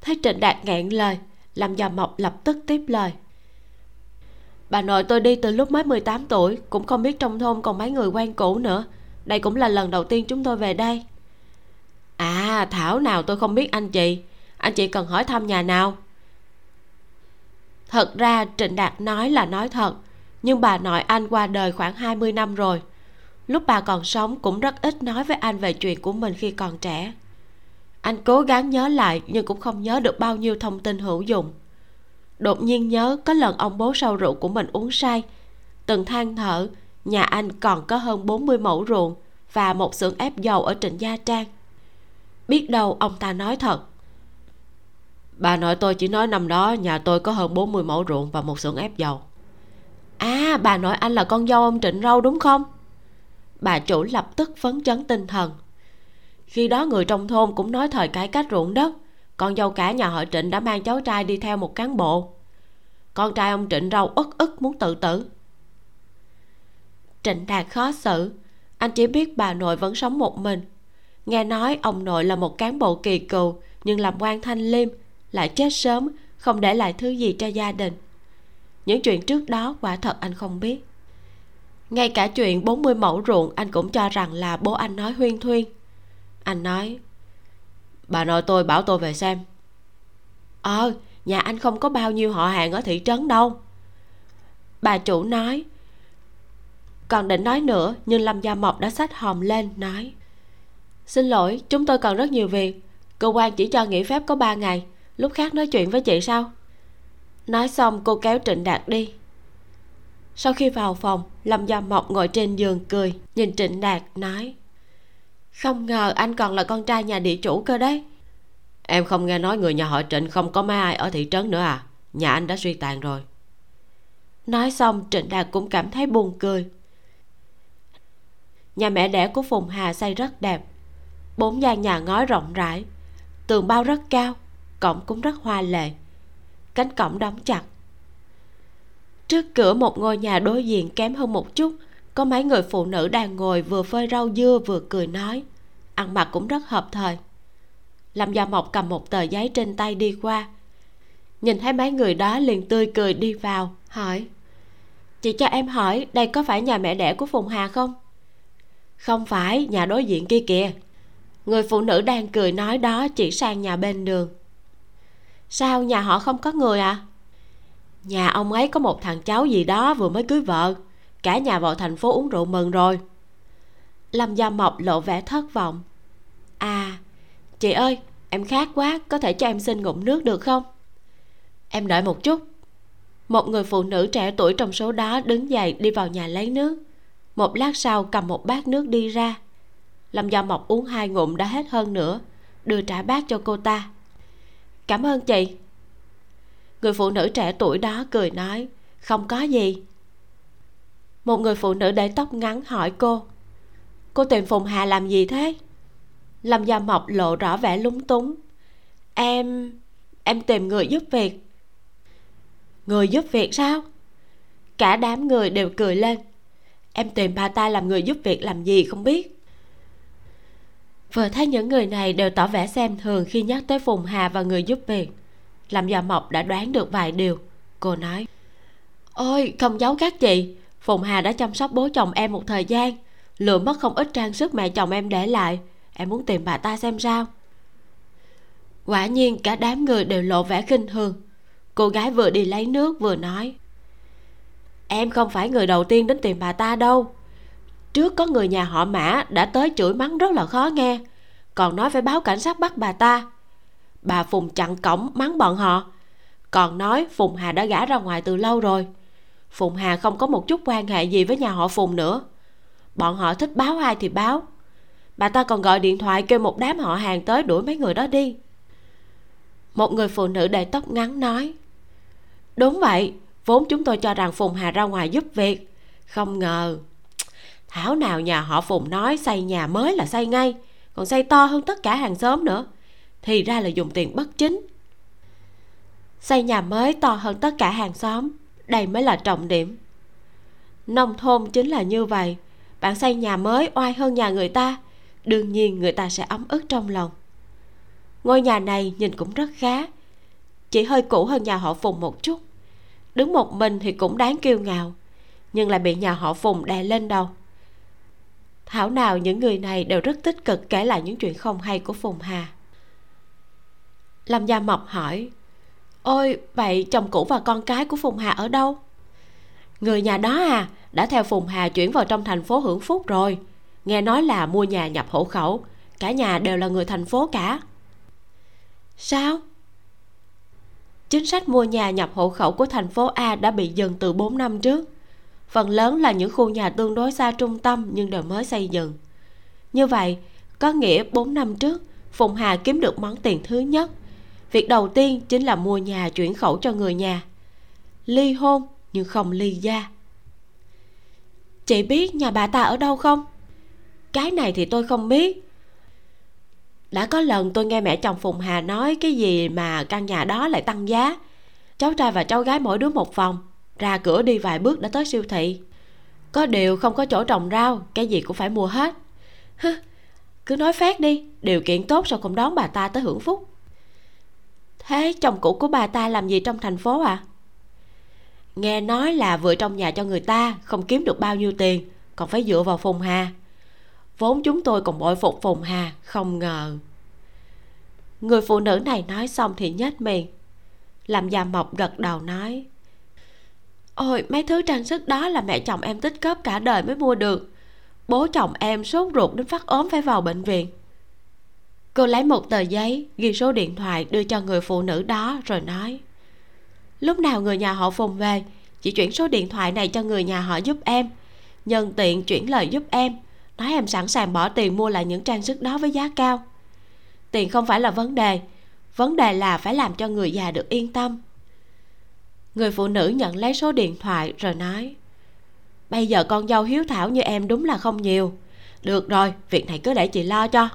Thấy trịnh đạt ngẹn lời làm già mộc lập tức tiếp lời. Bà nội tôi đi từ lúc mới 18 tuổi, cũng không biết trong thôn còn mấy người quen cũ nữa đây cũng là lần đầu tiên chúng tôi về đây. À thảo nào tôi không biết anh chị. Anh chị cần hỏi thăm nhà nào? Thật ra trịnh đạt nói là nói thật, nhưng bà nội anh qua đời khoảng 20 năm rồi. Lúc bà còn sống cũng rất ít nói với anh về chuyện của mình khi còn trẻ. Anh cố gắng nhớ lại nhưng cũng không nhớ được bao nhiêu thông tin hữu dụng. Đột nhiên nhớ có lần ông bố sau rượu của mình uống say, từng than thở nhà anh còn có hơn 40 mẫu ruộng và một xưởng ép dầu ở Trịnh Gia Trang. Biết đâu ông ta nói thật. Bà nội tôi chỉ nói năm đó nhà tôi có hơn 40 mẫu ruộng và một xưởng ép dầu. À bà nội anh là con dâu ông Trịnh Râu đúng không? Bà chủ lập tức phấn chấn tinh thần. Khi đó người trong thôn cũng nói thời cải cách ruộng đất. Con dâu cả nhà họ trịnh đã mang cháu trai đi theo một cán bộ. Con trai ông trịnh râu ức ức muốn tự tử trịnh đạt khó xử. Anh chỉ biết bà nội vẫn sống một mình. Nghe nói ông nội là một cán bộ kỳ cựu, nhưng làm quan thanh liêm, lại chết sớm, không để lại thứ gì cho gia đình. Những chuyện trước đó quả thật anh không biết. Ngay cả chuyện 40 mẫu ruộng, anh cũng cho rằng là bố anh nói huyên thuyên. Anh nói, bà nội tôi bảo tôi về xem. Ờ nhà anh không có bao nhiêu họ hàng ở thị trấn đâu. Bà chủ nói còn định nói nữa, nhưng lâm gia mộc đã xách hòm lên, nói, xin lỗi, chúng tôi còn rất nhiều việc. Cơ quan chỉ cho nghỉ phép có ba ngày. Lúc khác nói chuyện với chị sao nói xong, cô kéo trịnh đạt đi. Sau khi vào phòng, lâm gia mộc ngồi trên giường cười, nhìn trịnh đạt, nói, không ngờ anh còn là con trai nhà địa chủ cơ đấy. Em không nghe nói người nhà họ trịnh không có mấy ai ở thị trấn nữa à? Nhà anh đã suy tàn rồi. Nói xong, trịnh đạt cũng cảm thấy buồn cười nhà mẹ đẻ của phùng hà xây rất đẹp. Bốn gian nhà ngói rộng rãi. Tường bao rất cao, cổng cũng rất hoa lệ. Cánh cổng đóng chặt. Trước cửa một ngôi nhà đối diện kém hơn một chút, có mấy người phụ nữ đang ngồi vừa phơi rau dưa vừa cười nói. Ăn mặc cũng rất hợp thời. Lâm gia mộc cầm một tờ giấy trên tay đi qua. Nhìn thấy mấy người đó liền tươi cười đi vào, hỏi. Chị cho em hỏi, đây có phải nhà mẹ đẻ của phùng hà không? Không phải, nhà đối diện kia kìa. Người phụ nữ đang cười nói đó chỉ sang nhà bên đường. Sao nhà họ không có người à? Nhà ông ấy có một thằng cháu gì đó vừa mới cưới vợ. Cả nhà vào thành phố uống rượu mừng rồi. Lâm gia mộc lộ vẻ thất vọng. À chị ơi, em khát quá, có thể cho em xin ngụm nước được không? Em đợi một chút. Một người phụ nữ trẻ tuổi trong số đó đứng dậy đi vào nhà lấy nước một lát sau cầm một bát nước đi ra. Lâm do mộc uống hai ngụm đã hết hơn nữa, đưa trả bát cho cô ta. Cảm ơn chị. Người phụ nữ trẻ tuổi đó cười nói, không có gì. Một người phụ nữ để tóc ngắn hỏi cô cô tìm phùng hà làm gì thế? Lâm gia mộc lộ rõ vẻ lúng túng, em em tìm người giúp việc. Người giúp việc sao? Cả đám người đều cười lên em tìm bà ta làm người giúp việc làm gì không biết. Vừa thấy những người này đều tỏ vẻ xem thường khi nhắc tới phùng hà và người giúp việc. Làm già mộc đã đoán được vài điều. Cô nói, ôi, không giấu các chị, phùng hà đã chăm sóc bố chồng em một thời gian. Lừa mất không ít trang sức mẹ chồng em để lại. Em muốn tìm bà ta xem sao. Quả nhiên cả đám người đều lộ vẻ khinh thường. Cô gái vừa đi lấy nước vừa nói em không phải người đầu tiên đến tìm bà ta đâu. Trước có người nhà họ mã đã tới chửi mắng rất là khó nghe. Còn nói phải báo cảnh sát bắt bà ta. Bà phùng chặn cổng mắng bọn họ. Còn nói phùng hà đã gả ra ngoài từ lâu rồi. Phùng hà không có một chút quan hệ gì với nhà họ phùng nữa. Bọn họ thích báo ai thì báo. Bà ta còn gọi điện thoại kêu một đám họ hàng tới đuổi mấy người đó đi. Một người phụ nữ để tóc ngắn nói, đúng vậy vốn chúng tôi cho rằng phùng hà ra ngoài giúp việc. Không ngờ, thảo nào nhà họ phùng nói xây nhà mới là xây ngay, còn xây to hơn tất cả hàng xóm nữa. Thì ra là dùng tiền bất chính. Xây nhà mới to hơn tất cả hàng xóm, đây mới là trọng điểm. Nông thôn chính là như vậy, bạn xây nhà mới oai hơn nhà người ta, đương nhiên người ta sẽ ấm ức trong lòng. Ngôi nhà này nhìn cũng rất khá, chỉ hơi cũ hơn nhà họ phùng một chút đứng một mình thì cũng đáng kiêu ngạo. Nhưng lại bị nhà họ phùng đè lên đầu. Thảo nào những người này đều rất tích cực kể lại những chuyện không hay của phùng hà. Lâm gia mộc hỏi, ôi, vậy chồng cũ và con cái của phùng hà ở đâu? Người nhà đó à đã theo phùng hà chuyển vào trong thành phố hưởng phúc rồi. Nghe nói là mua nhà nhập hộ khẩu, cả nhà đều là người thành phố cả. Sao? Chính sách mua nhà nhập hộ khẩu của thành phố a đã bị dừng từ 4 năm trước. Phần lớn là những khu nhà tương đối xa trung tâm nhưng đều mới xây dựng. Như vậy, có nghĩa 4 năm trước, phùng hà kiếm được món tiền thứ nhất. Việc đầu tiên chính là mua nhà chuyển khẩu cho người nhà. Ly hôn nhưng không ly gia. Chị biết nhà bà ta ở đâu không? Cái này thì tôi không biết đã có lần tôi nghe mẹ chồng phùng hà nói cái gì mà căn nhà đó lại tăng giá. Cháu trai và cháu gái mỗi đứa một phòng ra cửa đi vài bước đã tới siêu thị. Có điều không có chỗ trồng rau cái gì cũng phải mua hết. Hứ, cứ nói phát đi điều kiện tốt sao không đón bà ta tới hưởng phúc. Thế chồng cũ của bà ta làm gì trong thành phố à nghe nói là vừa trong nhà cho người ta không kiếm được bao nhiêu tiền còn phải dựa vào phùng hà vốn chúng tôi còn bội phục phùng hà, không ngờ. Người phụ nữ này nói xong thì nhếch miệng. Làm già mộc gật đầu nói, ôi, mấy thứ trang sức đó là mẹ chồng em tích góp cả đời mới mua được. Bố chồng em sốt ruột đến phát ốm phải vào bệnh viện. Cô lấy một tờ giấy, ghi số điện thoại đưa cho người phụ nữ đó rồi nói, lúc nào người nhà họ phùng về, chị chuyển số điện thoại này cho người nhà họ giúp em. Nhân tiện chuyển lời giúp em nói em sẵn sàng bỏ tiền mua lại những trang sức đó với giá cao. Tiền không phải là vấn đề vấn đề là phải làm cho người già được yên tâm. Người phụ nữ nhận lấy số điện thoại rồi nói, bây giờ con dâu hiếu thảo như em đúng là không nhiều. Được rồi, việc này cứ để chị lo cho.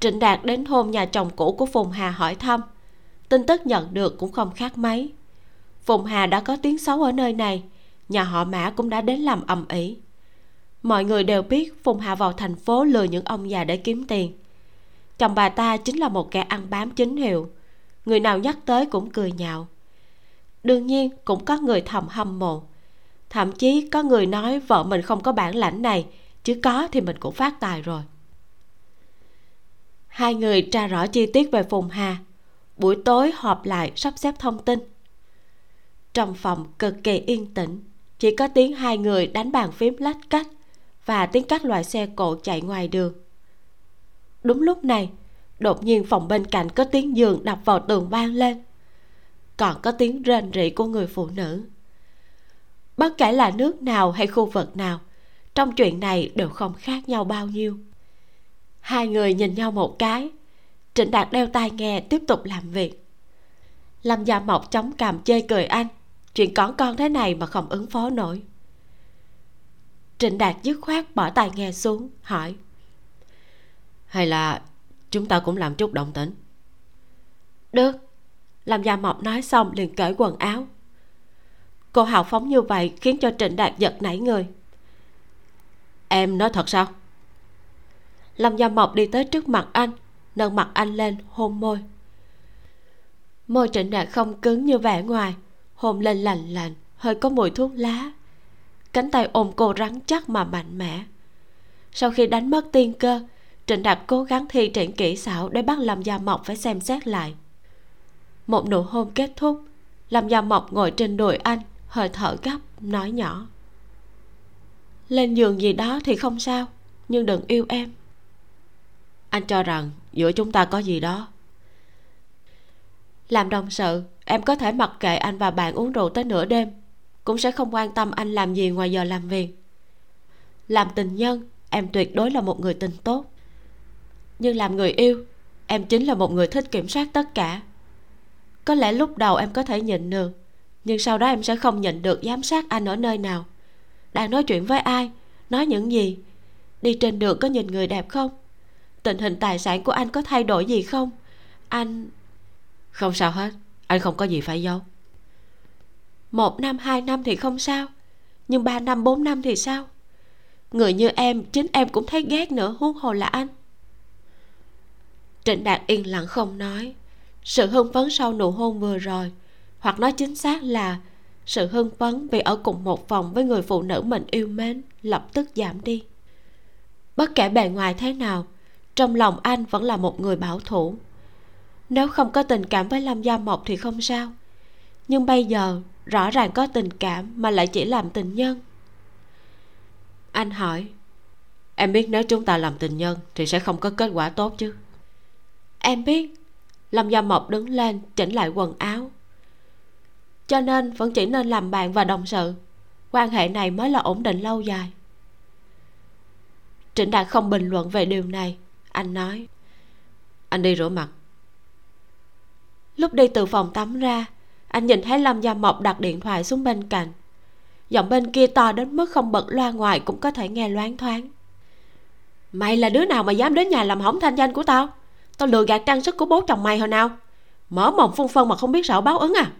Trịnh đạt đến hôn nhà chồng cũ của phùng hà hỏi thăm, tin tức nhận được cũng không khác mấy. Phùng hà đã có tiếng xấu ở nơi này, nhà họ mã cũng đã đến làm ầm ĩ mọi người đều biết phùng hà vào thành phố lừa những ông già để kiếm tiền. Chồng bà ta chính là một kẻ ăn bám chính hiệu. Người nào nhắc tới cũng cười nhạo. Đương nhiên, cũng có người thầm hâm mộ. Thậm chí có người nói vợ mình không có bản lãnh này, chứ có thì mình cũng phát tài rồi. Hai người tra rõ chi tiết về phùng hà. Buổi tối họp lại sắp xếp thông tin. Trong phòng cực kỳ yên tĩnh. Chỉ có tiếng hai người đánh bàn phím lách cách và tiếng các loại xe cộ chạy ngoài đường. Đúng lúc này, đột nhiên phòng bên cạnh có tiếng giường đập vào tường vang lên. Còn có tiếng rên rỉ của người phụ nữ. Bất kể là nước nào hay khu vực nào, trong chuyện này đều không khác nhau bao nhiêu. Hai người nhìn nhau một cái, trịnh đạt đeo tai nghe tiếp tục làm việc. Lâm gia mộc chống cằm chê cười anh, chuyện có con thế này mà không ứng phó nổi trịnh đạt dứt khoát bỏ tai nghe xuống hỏi. Hay là chúng ta cũng làm chút động tĩnh? Được. Làm gia mộc nói xong liền cởi quần áo. Cô hào phóng như vậy khiến cho trịnh đạt giật nảy người. Em nói thật sao? Lâm gia mộc đi tới trước mặt anh nâng mặt anh lên hôn môi. Môi trịnh đạt không cứng như vẻ ngoài hôn lên lành lành hơi có mùi thuốc lá cánh tay ôm cô rắn chắc mà mạnh mẽ. Sau khi đánh mất tiên cơ, trịnh đạt cố gắng thi triển kỹ xảo để bắt lâm gia mộc phải xem xét lại. Một nụ hôn kết thúc, lâm gia mộc ngồi trên đùi anh, hơi thở gấp, nói nhỏ. Lên giường gì đó thì không sao, nhưng đừng yêu em. Anh cho rằng giữa chúng ta có gì đó. Làm đồng sự, em có thể mặc kệ anh và bạn uống rượu tới nửa đêm cũng sẽ không quan tâm anh làm gì ngoài giờ làm việc. Làm tình nhân, em tuyệt đối là một người tình tốt. Nhưng làm người yêu, em chính là một người thích kiểm soát tất cả. Có lẽ lúc đầu em có thể nhịn được, nhưng sau đó em sẽ không nhịn được giám sát anh ở nơi nào. Đang nói chuyện với ai, nói những gì, đi trên đường có nhìn người đẹp không? Tình hình tài sản của anh có thay đổi gì không? Anh không sao hết, anh không có gì phải giấu một năm, hai năm thì không sao. Nhưng ba năm, bốn năm thì sao? Người như em, chính em cũng thấy ghét nữa, huống hồ là anh. Trịnh đạt yên lặng không nói. Sự hưng phấn sau nụ hôn vừa rồi, hoặc nói chính xác là sự hưng phấn vì ở cùng một phòng với người phụ nữ mình yêu mến, lập tức giảm đi. Bất kể bề ngoài thế nào, trong lòng anh vẫn là một người bảo thủ. Nếu không có tình cảm với lâm gia mộc thì không sao. Nhưng bây giờ rõ ràng có tình cảm mà lại chỉ làm tình nhân. Anh hỏi, em biết nếu chúng ta làm tình nhân thì sẽ không có kết quả tốt chứ? Em biết. Lâm gia mộc đứng lên, chỉnh lại quần áo. Cho nên vẫn chỉ nên làm bạn và đồng sự. Quan hệ này mới là ổn định lâu dài. Trịnh đạt không bình luận về điều này. Anh nói, anh đi rửa mặt. Lúc đi từ phòng tắm ra anh nhìn thấy lâm gia mộc đặt điện thoại xuống bên cạnh. Giọng bên kia to đến mức không bật loa ngoài cũng có thể nghe loáng thoáng. Mày là đứa nào mà dám đến nhà làm hỏng thanh danh của tao? Tao lừa gạt trang sức của bố chồng mày hồi nào? Mở mồm phun phân mà không biết sợ báo ứng à?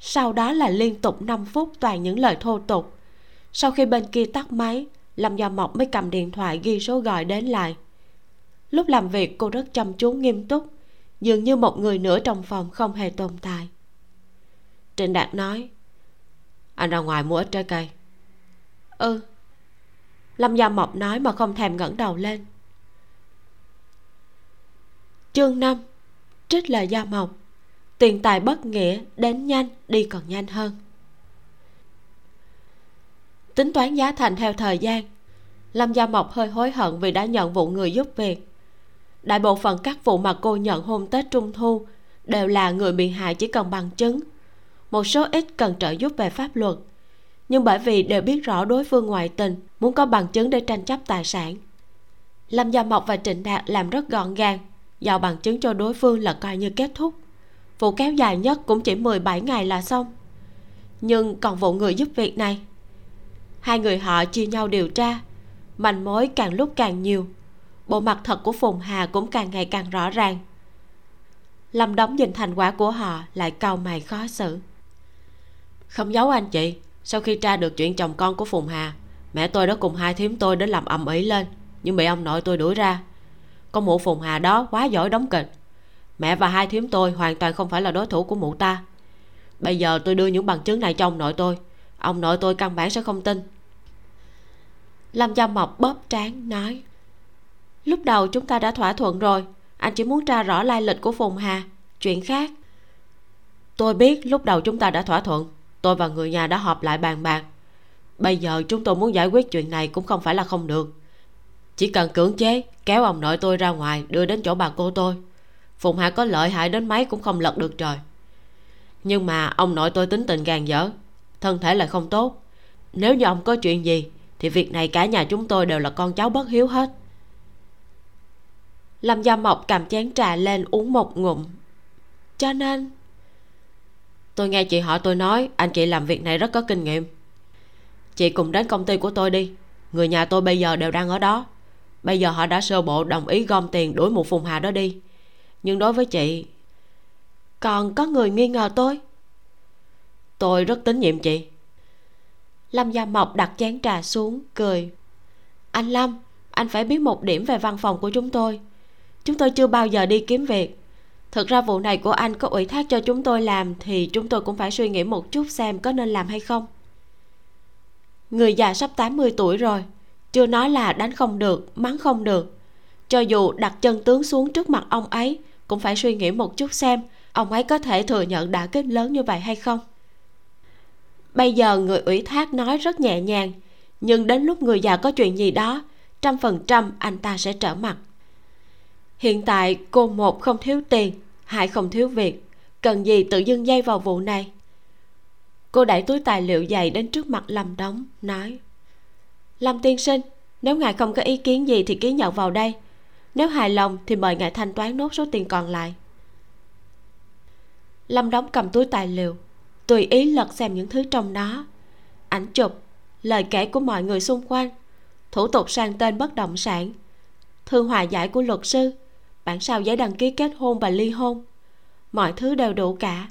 Sau đó là liên tục 5 phút toàn những lời thô tục. Sau khi bên kia tắt máy, lâm gia mộc mới cầm điện thoại ghi số gọi đến lại. Lúc làm việc, cô rất chăm chú, nghiêm túc, dường như một người nữa trong phòng không hề tồn tại trịnh đạt nói. Anh ra ngoài mua ít trái cây. Ừ. Lâm gia mộc nói mà không thèm ngẩng đầu lên. Chương năm. Trích lời gia mộc. Tiền tài bất nghĩa đến nhanh, đi còn nhanh hơn. Tính toán giá thành theo thời gian, lâm gia mộc hơi hối hận vì đã nhận vụ người giúp việc. Đại bộ phận các vụ mà cô nhận hôm tết trung thu đều là người bị hại chỉ cần bằng chứng một số ít cần trợ giúp về pháp luật, nhưng bởi vì đều biết rõ đối phương ngoại tình, muốn có bằng chứng để tranh chấp tài sản. Lâm gia mộc và trịnh đạt làm rất gọn gàng, giao bằng chứng cho đối phương là coi như kết thúc. Vụ kéo dài nhất cũng chỉ 17 ngày là xong. Nhưng còn vụ người giúp việc này, hai người họ chia nhau điều tra, manh mối càng lúc càng nhiều. Bộ mặt thật của phùng hà cũng càng ngày càng rõ ràng. Lâm đóng nhìn thành quả của họ lại cau mày khó xử không giấu anh chị. Sau khi tra được chuyện chồng con của phùng hà, mẹ tôi đã cùng hai thím tôi đến làm ầm ĩ lên, nhưng bị ông nội tôi đuổi ra. Con mụ phùng hà đó quá giỏi đóng kịch. Mẹ và hai thím tôi hoàn toàn không phải là đối thủ của mụ ta. Bây giờ tôi đưa những bằng chứng này cho ông nội tôi. Ông nội tôi căn bản sẽ không tin. Lâm gia mộc bóp trán nói, lúc đầu chúng ta đã thỏa thuận rồi. Anh chỉ muốn tra rõ lai lịch của phùng hà. Chuyện khác, tôi biết lúc đầu chúng ta đã thỏa thuận tôi và người nhà đã họp lại bàn bạc. Bây giờ chúng tôi muốn giải quyết chuyện này cũng không phải là không được. Chỉ cần cưỡng chế, kéo ông nội tôi ra ngoài, đưa đến chỗ bà cô tôi. Phùng hà có lợi hại đến mấy cũng không lật được trời. Nhưng mà ông nội tôi tính tình gàn dở, thân thể lại không tốt. Nếu như ông có chuyện gì, thì việc này cả nhà chúng tôi đều là con cháu bất hiếu hết. Lâm gia mộc cầm chén trà lên uống một ngụm. Cho nên tôi nghe chị họ tôi nói, anh chị làm việc này rất có kinh nghiệm. Chị cùng đến công ty của tôi đi. Người nhà tôi bây giờ đều đang ở đó. Bây giờ họ đã sơ bộ đồng ý gom tiền đuổi một phùng hà đó đi. Nhưng đối với chị, còn có người nghi ngờ tôi. Tôi rất tín nhiệm chị. Lâm gia mộc đặt chén trà xuống, cười. Anh lâm, anh phải biết một điểm về văn phòng của chúng tôi. Chúng tôi chưa bao giờ đi kiếm việc thực ra vụ này của anh có ủy thác cho chúng tôi làm thì chúng tôi cũng phải suy nghĩ một chút xem có nên làm hay không. Người già sắp 80 tuổi rồi, chưa nói là đánh không được, mắng không được. Cho dù đặt chân tướng xuống trước mặt ông ấy, cũng phải suy nghĩ một chút xem ông ấy có thể thừa nhận đả kích lớn như vậy hay không. Bây giờ người ủy thác nói rất nhẹ nhàng, nhưng đến lúc người già có chuyện gì đó, trăm phần trăm anh ta sẽ trở mặt. Hiện tại cô một không thiếu tiền hải không thiếu việc. Cần gì tự dưng dây vào vụ này? Cô đẩy túi tài liệu dày đến trước mặt lâm đóng nói, lâm tiên sinh, nếu ngài không có ý kiến gì thì ký nhận vào đây. Nếu hài lòng thì mời ngài thanh toán nốt số tiền còn lại. Lâm đóng cầm túi tài liệu, tùy ý lật xem những thứ trong đó. Ảnh chụp, lời kể của mọi người xung quanh. Thủ tục sang tên bất động sản. Thư hòa giải của luật sư bản sao giấy đăng ký kết hôn và ly hôn. Mọi thứ đều đủ cả.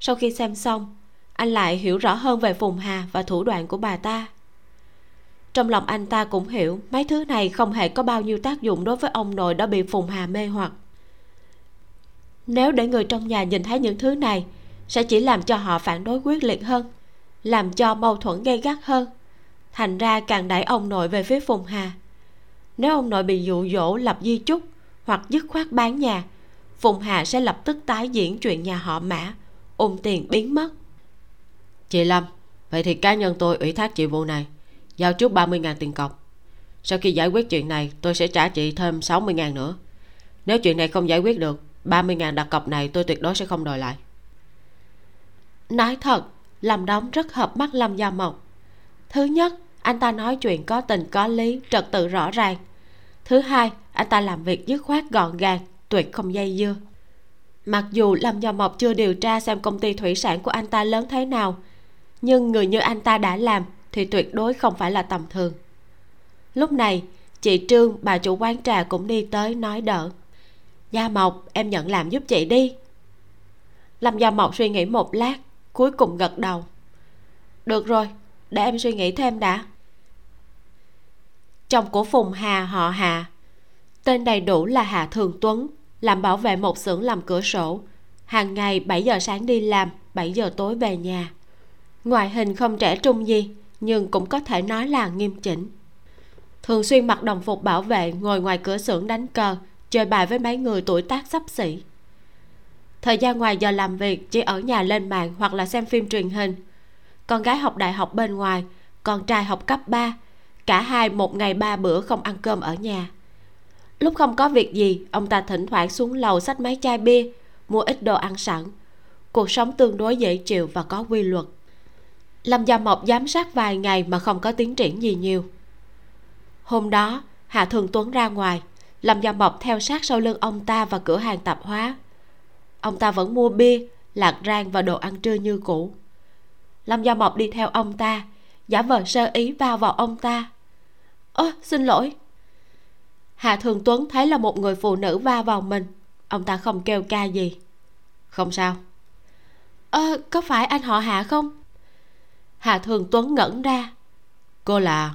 Sau khi xem xong, anh lại hiểu rõ hơn về phùng hà và thủ đoạn của bà ta. Trong lòng anh ta cũng hiểu mấy thứ này không hề có bao nhiêu tác dụng đối với ông nội đã bị phùng hà mê hoặc. Nếu để người trong nhà nhìn thấy những thứ này, sẽ chỉ làm cho họ phản đối quyết liệt hơn, làm cho mâu thuẫn gay gắt hơn. Thành ra càng đẩy ông nội về phía phùng hà. Nếu ông nội bị dụ dỗ lập di chúc hoặc dứt khoát bán nhà. Phùng hà sẽ lập tức tái diễn chuyện nhà họ mã. Ôm tiền biến mất. Chị lâm vậy thì cá nhân tôi ủy thác chị vụ này. Giao trước 30.000 tiền cọc. Sau khi giải quyết chuyện này tôi sẽ trả chị thêm 60.000 nữa. Nếu chuyện này không giải quyết được 30.000 đặt cọc này tôi tuyệt đối sẽ không đòi lại. Nói thật làm đóng rất hợp mắt lâm gia mộc. Thứ nhất anh ta nói chuyện có tình có lý trật tự rõ ràng. Thứ hai anh ta làm việc dứt khoát gọn gàng, tuyệt không dây dưa. Mặc dù lâm gia mộc chưa điều tra xem công ty thủy sản của anh ta lớn thế nào, nhưng người như anh ta đã làm thì tuyệt đối không phải là tầm thường. Lúc này, chị trương, bà chủ quán trà cũng đi tới nói đỡ. Gia mộc, em nhận làm giúp chị đi. Lâm gia mộc suy nghĩ một lát, cuối cùng gật đầu. Được rồi, để em suy nghĩ thêm đã. Chồng của phùng hà, họ hà tên đầy đủ là hà thường tuấn, làm bảo vệ một xưởng làm cửa sổ. Hàng ngày 7 giờ sáng đi làm 7 giờ tối về nhà. Ngoại hình không trẻ trung gì, nhưng cũng có thể nói là nghiêm chỉnh. Thường xuyên mặc đồng phục bảo vệ, ngồi ngoài cửa xưởng đánh cờ, chơi bài với mấy người tuổi tác sắp xỉ. Thời gian ngoài giờ làm việc chỉ ở nhà lên mạng hoặc là xem phim truyền hình. Con gái học đại học bên ngoài, con trai học cấp 3 cả hai một ngày ba bữa không ăn cơm ở nhà lúc không có việc gì, ông ta thỉnh thoảng xuống lầu xách mấy chai bia, mua ít đồ ăn sẵn. Cuộc sống tương đối dễ chịu và có quy luật. Lâm gia mộc giám sát vài ngày mà không có tiến triển gì nhiều. Hôm đó, hạ thường tuấn ra ngoài. Lâm gia mộc theo sát sau lưng ông ta vào cửa hàng tạp hóa. Ông ta vẫn mua bia, lạc rang và đồ ăn trưa như cũ. Lâm gia mộc đi theo ông ta. Giả vờ sơ ý vào vào ông ta. Ơ, xin lỗi hà thường tuấn thấy là một người phụ nữ va vào mình. Ông ta không kêu ca gì. Không sao. Ơ có phải anh họ hạ không? Hà thường tuấn ngẩn ra. Cô là?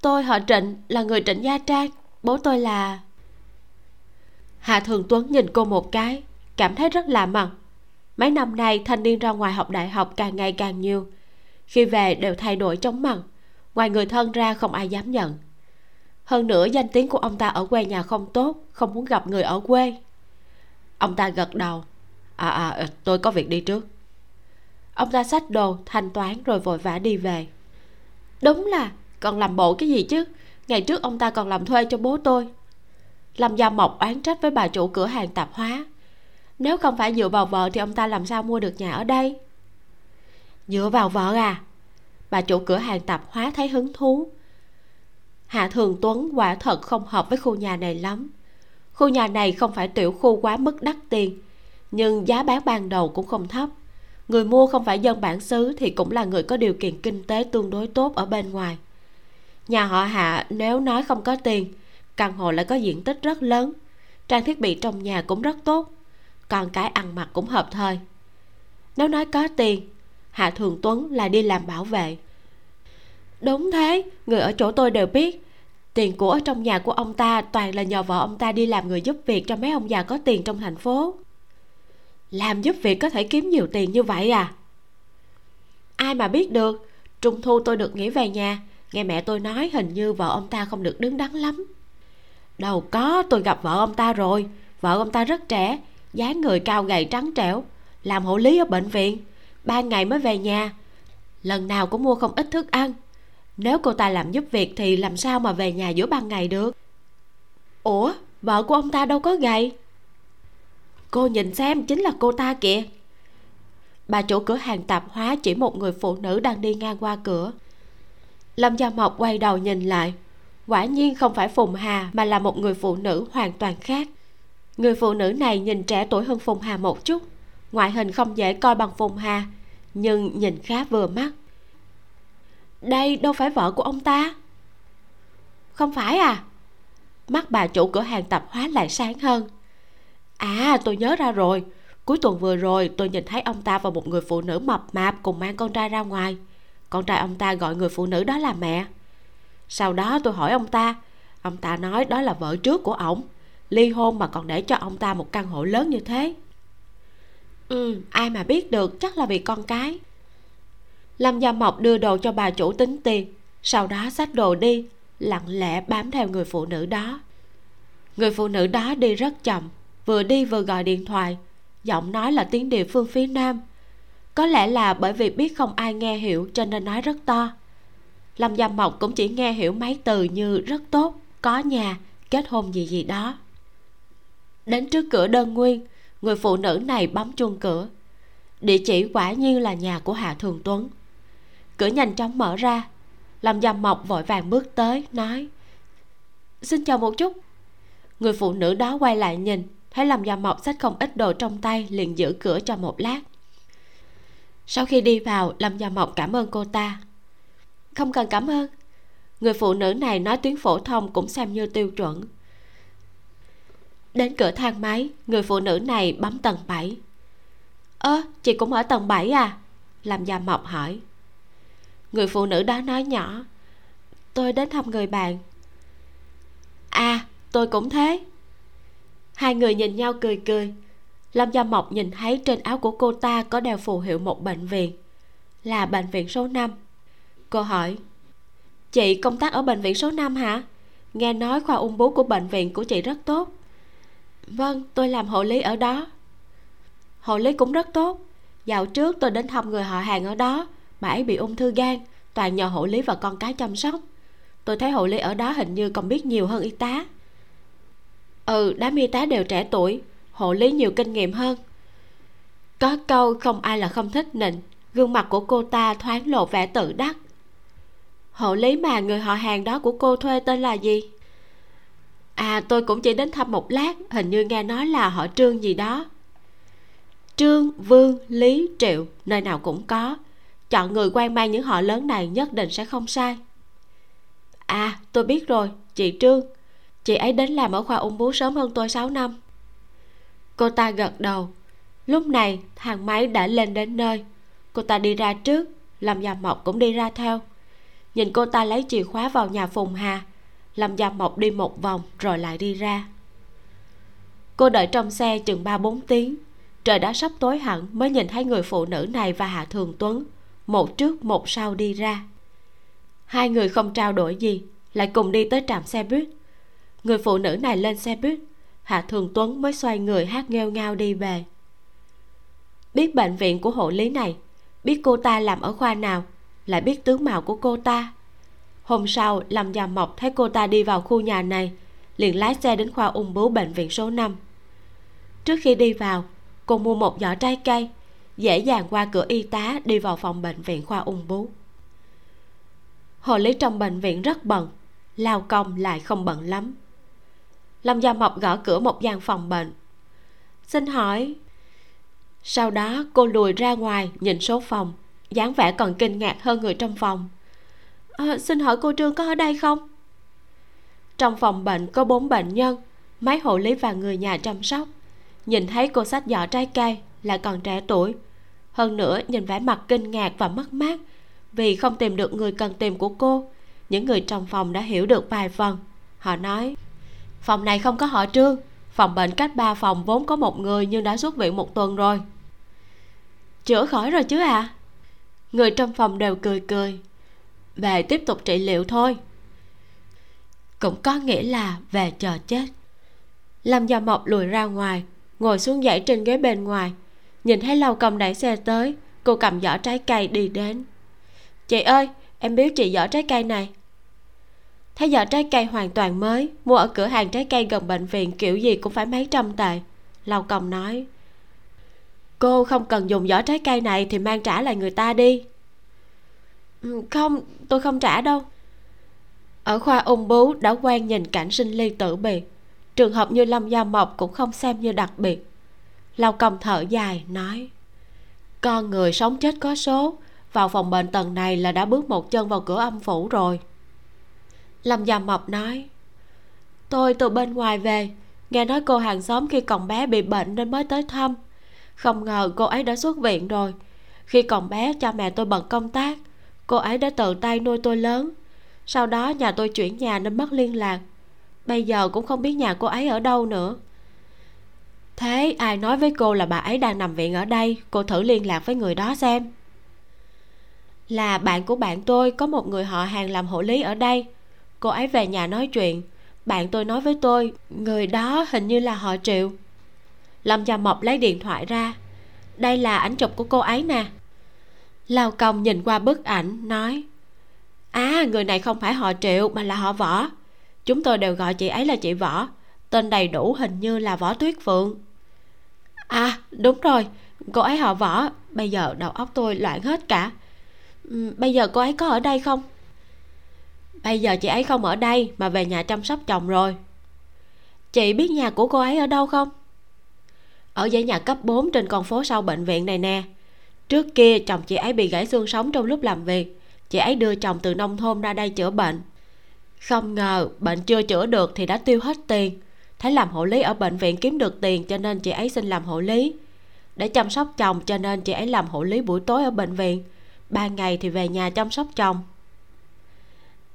Tôi, họ trịnh, là người trịnh gia trang. Bố tôi là? Hà thường tuấn nhìn cô một cái, cảm thấy rất lạ mặt. Mấy năm nay, thanh niên ra ngoài học đại học càng ngày càng nhiều. Khi về đều thay đổi chóng mặt. Ngoài người thân ra không ai dám nhận hơn nữa danh tiếng của ông ta ở quê nhà không tốt, không muốn gặp người ở quê. Ông ta gật đầu. À à ờ, tôi có việc đi trước. Ông ta xách đồ, thanh toán rồi vội vã đi về. Đúng là, còn làm bộ cái gì chứ? Ngày trước ông ta còn làm thuê cho bố tôi. Lâm gia mộc oán trách với bà chủ cửa hàng tạp hóa. Nếu không phải dựa vào vợ thì ông ta làm sao mua được nhà ở đây? Dựa vào vợ à? Bà chủ cửa hàng tạp hóa thấy hứng thú hạ thường tuấn quả thật không hợp với khu nhà này lắm. Khu nhà này không phải tiểu khu quá mức đắt tiền, nhưng giá bán ban đầu cũng không thấp. Người mua không phải dân bản xứ thì cũng là người có điều kiện kinh tế tương đối tốt ở bên ngoài. Nhà họ hạ nếu nói không có tiền, căn hộ lại có diện tích rất lớn, trang thiết bị trong nhà cũng rất tốt, còn cái ăn mặc cũng hợp thời. Nếu nói có tiền, hạ thường tuấn là đi làm bảo vệ đúng thế, người ở chỗ tôi đều biết. Tiền của ở trong nhà của ông ta toàn là nhờ vợ ông ta đi làm người giúp việc cho mấy ông già có tiền trong thành phố. Làm giúp việc có thể kiếm nhiều tiền như vậy à? Ai mà biết được, trung thu tôi được nghỉ về nhà. Nghe mẹ tôi nói hình như vợ ông ta không được đứng đắn lắm. Đâu có, tôi gặp vợ ông ta rồi. Vợ ông ta rất trẻ, dáng người cao gầy trắng trẻo, làm hộ lý ở bệnh viện. Ba ngày mới về nhà. Lần nào cũng mua không ít thức ăn nếu cô ta làm giúp việc thì làm sao mà về nhà giữa ban ngày được? Ủa, vợ của ông ta đâu có gầy? Cô nhìn xem, chính là cô ta kìa. Bà chủ cửa hàng tạp hóa chỉ một người phụ nữ đang đi ngang qua cửa. Lâm gia mộc quay đầu nhìn lại. Quả nhiên không phải phùng hà, mà là một người phụ nữ hoàn toàn khác. Người phụ nữ này nhìn trẻ tuổi hơn phùng hà một chút. Ngoại hình không dễ coi bằng phùng hà, nhưng nhìn khá vừa mắt đây đâu phải vợ của ông ta. Không phải à? Mắt bà chủ cửa hàng tạp hóa lại sáng hơn. À tôi nhớ ra rồi. Cuối tuần vừa rồi, tôi nhìn thấy ông ta và một người phụ nữ mập mạp cùng mang con trai ra ngoài. Con trai ông ta gọi người phụ nữ đó là mẹ. Sau đó tôi hỏi ông ta. Ông ta nói đó là vợ trước của ổng. Ly hôn mà còn để cho ông ta một căn hộ lớn như thế. Ừ ai mà biết được, chắc là vì con cái lâm gia mộc đưa đồ cho bà chủ tính tiền. Sau đó xách đồ đi, lặng lẽ bám theo người phụ nữ đó. Người phụ nữ đó đi rất chậm, vừa đi vừa gọi điện thoại. Giọng nói là tiếng địa phương phía nam. Có lẽ là bởi vì biết không ai nghe hiểu cho nên nói rất to. Lâm gia mộc cũng chỉ nghe hiểu mấy từ như rất tốt có nhà kết hôn gì gì đó. Đến trước cửa đơn nguyên, người phụ nữ này bấm chuông cửa. Địa chỉ quả nhiên là nhà của hạ thường tuấn cửa nhanh chóng mở ra. Lâm gia mộc vội vàng bước tới, nói, xin chào một chút. Người phụ nữ đó quay lại nhìn, thấy lâm gia mộc xách không ít đồ trong tay, liền giữ cửa cho một lát. Sau khi đi vào, lâm gia mộc cảm ơn cô ta. Không cần cảm ơn. Người phụ nữ này nói tiếng phổ thông cũng xem như tiêu chuẩn. Đến cửa thang máy, người phụ nữ này bấm tầng 7 ơ, chị cũng ở tầng 7 à? Làm gia mộc hỏi người phụ nữ đó nói nhỏ. Tôi đến thăm người bạn. À tôi cũng thế. Hai người nhìn nhau cười cười. Lâm gia mộc nhìn thấy trên áo của cô ta có đeo phù hiệu một bệnh viện, là bệnh viện số 5 cô hỏi, chị công tác ở bệnh viện số 5 hả? Nghe nói khoa ung bướu của bệnh viện của chị rất tốt. Vâng tôi làm hộ lý ở đó. Hộ lý cũng rất tốt. Dạo trước tôi đến thăm người họ hàng ở đó bà ấy bị ung thư gan, toàn nhờ hộ lý và con cái chăm sóc. Tôi thấy hộ lý ở đó hình như còn biết nhiều hơn y tá. Ừ đám y tá đều trẻ tuổi, hộ lý nhiều kinh nghiệm hơn. Có câu không ai là không thích nịnh, gương mặt của cô ta thoáng lộ vẻ tự đắc. Hộ lý mà người họ hàng đó của cô thuê tên là gì? À tôi cũng chỉ đến thăm một lát, hình như nghe nói là họ trương gì đó. Trương vương lý triệu, nơi nào cũng có chọn người quan mang những họ lớn này nhất định sẽ không sai. À tôi biết rồi, chị trương. Chị ấy đến làm ở khoa ung bướu sớm hơn tôi 6 năm. Cô ta gật đầu. Lúc này, thang máy đã lên đến nơi. Cô ta đi ra trước, lâm gia mộc cũng đi ra theo. Nhìn cô ta lấy chìa khóa vào nhà phùng hà, lâm gia mộc đi một vòng rồi lại đi ra. Cô đợi trong xe chừng ba bốn tiếng. Trời đã sắp tối hẳn mới nhìn thấy người phụ nữ này và hạ thường tuấn một trước một sau đi ra. Hai người không trao đổi gì, lại cùng đi tới trạm xe buýt. Người phụ nữ này lên xe buýt, hạ thường tuấn mới xoay người hát nghêu ngao đi về. Biết bệnh viện của hộ lý này, biết cô ta làm ở khoa nào, lại biết tướng mạo của cô ta. Hôm sau, lâm gia mộc thấy cô ta đi vào khu nhà này, liền lái xe đến khoa ung bướu bệnh viện số 5 trước khi đi vào, cô mua một giỏ trái cây dễ dàng qua cửa y tá đi vào phòng bệnh viện khoa ung bướu hồ lý trong bệnh viện rất bận lao công lại không bận lắm. Lâm gia mộc gõ cửa một gian phòng bệnh xin hỏi sau đó cô lùi ra ngoài nhìn số phòng dáng vẻ còn kinh ngạc hơn người trong phòng. À, xin hỏi cô trương có ở đây không? Trong phòng bệnh có bốn bệnh nhân mấy hộ lý và người nhà chăm sóc. Nhìn thấy cô sách giỏ trái cây lại còn trẻ tuổi. Hơn nữa, nhìn vẻ mặt kinh ngạc và mất mát, vì không tìm được người cần tìm của cô, những người trong phòng đã hiểu được vài phần. Họ nói, phòng này không có họ trương, phòng bệnh cách ba phòng vốn có một người nhưng đã xuất viện một tuần rồi. Chữa khỏi rồi chứ à? Người trong phòng đều cười cười. Về tiếp tục trị liệu thôi. Cũng có nghĩa là về chờ chết. Lâm gia mộc lùi ra ngoài, ngồi xuống dãy trên ghế bên ngoài nhìn thấy lâu công đẩy xe tới, cô cầm giỏ trái cây đi đến. Chị ơi, em biếu chị giỏ trái cây này. Thấy giỏ trái cây hoàn toàn mới, mua ở cửa hàng trái cây gần bệnh viện kiểu gì cũng phải mấy trăm tệ, lâu công nói. Cô không cần dùng giỏ trái cây này thì mang trả lại người ta đi. Ừ, không, tôi không trả đâu. Ở khoa ung bướu đã quen nhìn cảnh sinh ly tử biệt. Trường hợp như lâm gia mộc cũng không xem như đặc biệt lao công thở dài, nói, con người sống chết có số, vào phòng bệnh tầng này là đã bước một chân vào cửa âm phủ rồi. Lâm gia mộc nói, tôi từ bên ngoài về, nghe nói cô hàng xóm khi còn bé bị bệnh nên mới tới thăm. Không ngờ cô ấy đã xuất viện rồi. Khi còn bé, cha mẹ tôi bận công tác, cô ấy đã tự tay nuôi tôi lớn. Sau đó, nhà tôi chuyển nhà nên mất liên lạc. Bây giờ cũng không biết nhà cô ấy ở đâu nữa thế, ai nói với cô là bà ấy đang nằm viện ở đây? Cô thử liên lạc với người đó xem. Là bạn của bạn tôi, có một người họ hàng làm hộ lý ở đây. Cô ấy về nhà nói chuyện. Bạn tôi nói với tôi, người đó hình như là họ triệu. Lâm gia mộc lấy điện thoại ra. Đây là ảnh chụp của cô ấy nè. Lao công nhìn qua bức ảnh, nói à người này không phải họ triệu mà là họ võ. Chúng tôi đều gọi chị ấy là chị võ tên đầy đủ hình như là võ tuyết phượng. À đúng rồi, cô ấy họ võ. Bây giờ đầu óc tôi loạn hết cả. Ừ, bây giờ cô ấy có ở đây không? Bây giờ chị ấy không ở đây, mà về nhà chăm sóc chồng rồi. Chị biết nhà của cô ấy ở đâu không? Ở dãy nhà cấp 4 trên con phố sau bệnh viện này nè. Trước kia, chồng chị ấy bị gãy xương sống trong lúc làm việc. Chị ấy đưa chồng từ nông thôn ra đây chữa bệnh. Không ngờ bệnh chưa chữa được thì đã tiêu hết tiền thấy làm hộ lý ở bệnh viện kiếm được tiền cho nên chị ấy xin làm hộ lý. Để chăm sóc chồng cho nên chị ấy làm hộ lý buổi tối ở bệnh viện. Ban ngày thì về nhà chăm sóc chồng.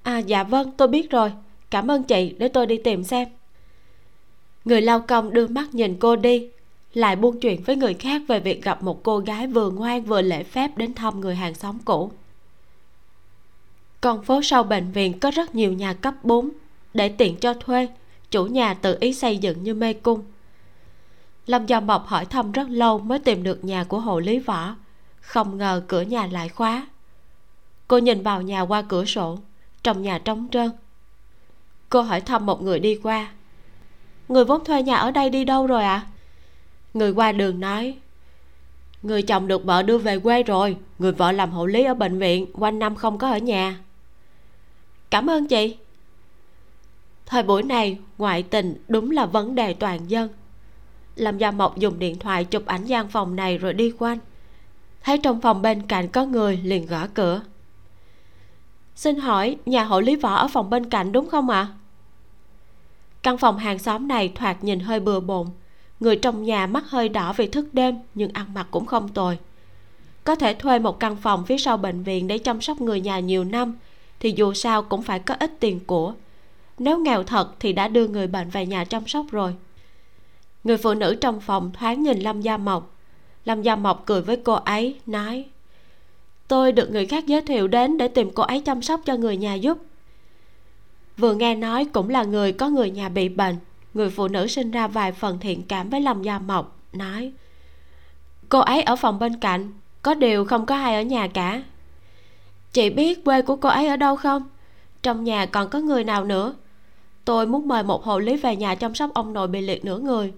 À dạ vâng tôi biết rồi. Cảm ơn chị, để tôi đi tìm xem. Người lao công đưa mắt nhìn cô đi, lại buôn chuyện với người khác về việc gặp một cô gái vừa ngoan vừa lễ phép đến thăm người hàng xóm cũ. Con phố sau bệnh viện có rất nhiều nhà cấp 4 để tiện cho thuê chủ nhà tự ý xây dựng như mê cung. Lâm gia mộc hỏi thăm rất lâu mới tìm được nhà của hồ lý võ. Không ngờ cửa nhà lại khóa. Cô nhìn vào nhà qua cửa sổ, trong nhà trống trơn. Cô hỏi thăm một người đi qua. Người vốn thuê nhà ở đây đi đâu rồi ạ? À? người qua đường nói, người chồng được vợ đưa về quê rồi, người vợ làm hộ lý ở bệnh viện, quanh năm không có ở nhà. Cảm ơn chị thời buổi này, ngoại tình đúng là vấn đề toàn dân. Lâm gia mộc dùng điện thoại chụp ảnh gian phòng này rồi đi quanh. Thấy trong phòng bên cạnh có người liền gõ cửa. Xin hỏi, nhà hộ lý võ ở phòng bên cạnh đúng không ạ? À? căn phòng hàng xóm này thoạt nhìn hơi bừa bộn. Người trong nhà mắt hơi đỏ vì thức đêm, nhưng ăn mặc cũng không tồi. Có thể thuê một căn phòng phía sau bệnh viện để chăm sóc người nhà nhiều năm, thì dù sao cũng phải có ít tiền của nếu nghèo thật thì đã đưa người bệnh về nhà chăm sóc rồi. Người phụ nữ trong phòng thoáng nhìn lâm gia mộc. Lâm gia mộc cười với cô ấy, nói, tôi được người khác giới thiệu đến để tìm cô ấy chăm sóc cho người nhà giúp. Vừa nghe nói cũng là người có người nhà bị bệnh, người phụ nữ sinh ra vài phần thiện cảm với lâm gia mộc, nói, cô ấy ở phòng bên cạnh, có điều không có ai ở nhà cả. Chị biết quê của cô ấy ở đâu không? Trong nhà còn có người nào nữa? Tôi muốn mời một hộ lý về nhà chăm sóc ông nội bị liệt nửa người.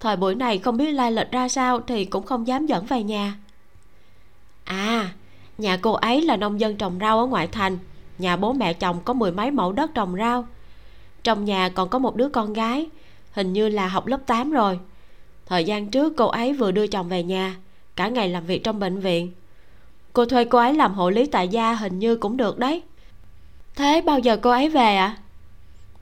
Thời buổi này không biết lai lịch ra sao thì cũng không dám dẫn về nhà. À nhà cô ấy là nông dân trồng rau ở ngoại thành. Nhà bố mẹ chồng có mười mấy mẫu đất trồng rau. Trong nhà còn có một đứa con gái, hình như là học lớp 8 rồi. Thời gian trước cô ấy vừa đưa chồng về nhà, cả ngày làm việc trong bệnh viện. Cô thuê cô ấy làm hộ lý tại gia hình như cũng được đấy. Thế bao giờ cô ấy về ạ? à?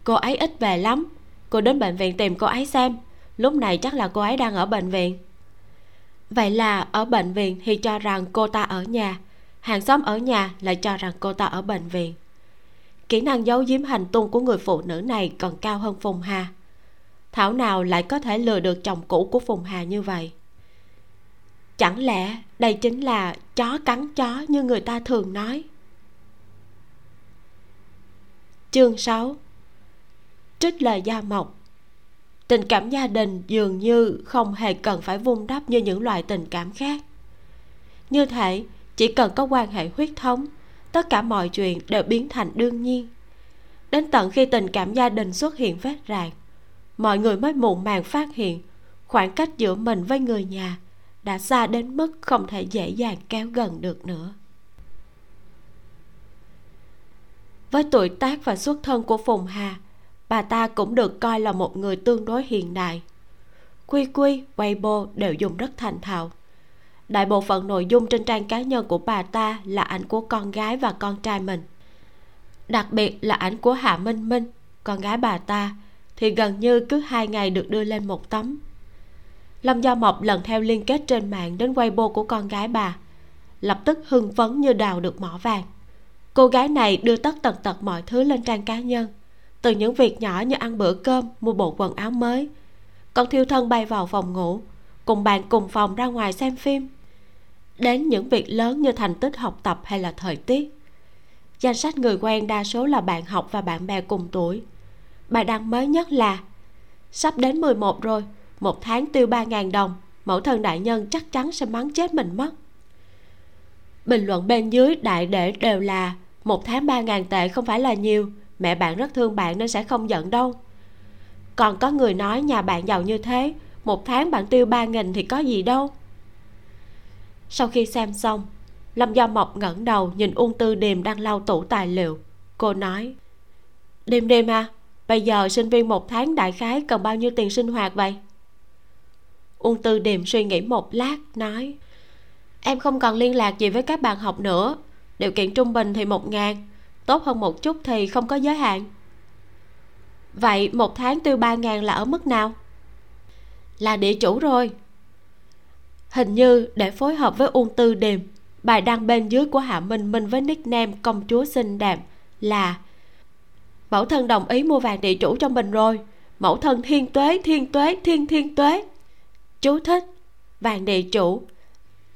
Cô ấy ít về lắm. Cô đến bệnh viện tìm cô ấy xem. Lúc này chắc là cô ấy đang ở bệnh viện. Vậy là ở bệnh viện thì cho rằng cô ta ở nhà. Hàng xóm ở nhà lại cho rằng cô ta ở bệnh viện. Kỹ năng giấu giếm hành tung của người phụ nữ này còn cao hơn phùng hà. Thảo nào lại có thể lừa được chồng cũ của phùng hà như vậy? Chẳng lẽ đây chính là chó cắn chó như người ta thường nói? Chương 6 trích lời gia mộc. Tình cảm gia đình dường như không hề cần phải vun đắp như những loại tình cảm khác. Như thể chỉ cần có quan hệ huyết thống, tất cả mọi chuyện đều biến thành đương nhiên. Đến tận khi tình cảm gia đình xuất hiện vết rạn, mọi người mới muộn màng phát hiện khoảng cách giữa mình với người nhà đã xa đến mức không thể dễ dàng kéo gần được nữa. Với tuổi tác và xuất thân của phùng hà bà ta cũng được coi là một người tương đối hiện đại. Quy quy, weibo đều dùng rất thành thạo. Đại bộ phận nội dung trên trang cá nhân của bà ta là ảnh của con gái và con trai mình. Đặc biệt là ảnh của hạ minh minh, con gái bà ta, thì gần như cứ hai ngày được đưa lên một tấm. Lâm do mộc lần theo liên kết trên mạng đến weibo của con gái bà, lập tức hưng phấn như đào được mỏ vàng. Cô gái này đưa tất tần tật mọi thứ lên trang cá nhân từ những việc nhỏ như ăn bữa cơm, mua bộ quần áo mới. Còn thiêu thân bay vào phòng ngủ, cùng bạn cùng phòng ra ngoài xem phim. Đến những việc lớn như thành tích học tập hay là thời tiết. Danh sách người quen đa số là bạn học và bạn bè cùng tuổi. Bài đăng mới nhất là, sắp đến 11 rồi, một tháng tiêu 3.000 đồng, mẫu thân đại nhân chắc chắn sẽ mắng chết mình mất. Bình luận bên dưới đại để đều là, một tháng 3.000 tệ không phải là nhiều mẹ bạn rất thương bạn nên sẽ không giận đâu. Còn có người nói nhà bạn giàu như thế, một tháng bạn tiêu ba nghìn thì có gì đâu. Sau khi xem xong, lâm do mộc ngẩng đầu nhìn uông tư điềm đang lau tủ tài liệu. Cô nói, điềm điềm à bây giờ sinh viên một tháng đại khái cần bao nhiêu tiền sinh hoạt vậy? Uông tư điềm suy nghĩ một lát, nói, em không còn liên lạc gì với các bạn học nữa. Điều kiện trung bình thì một ngàn tốt hơn một chút thì không có giới hạn. Vậy một tháng tiêu ba ngàn là ở mức nào? Là địa chủ rồi. Hình như để phối hợp với uông tư điềm, bài đăng bên dưới của hạ minh minh với nickname công chúa xinh đẹp là mẫu thân đồng ý mua vàng địa chủ trong bình rồi. Mẫu thân thiên tuế thiên tuế, thiên thiên tuế. Chú thích, vàng địa chủ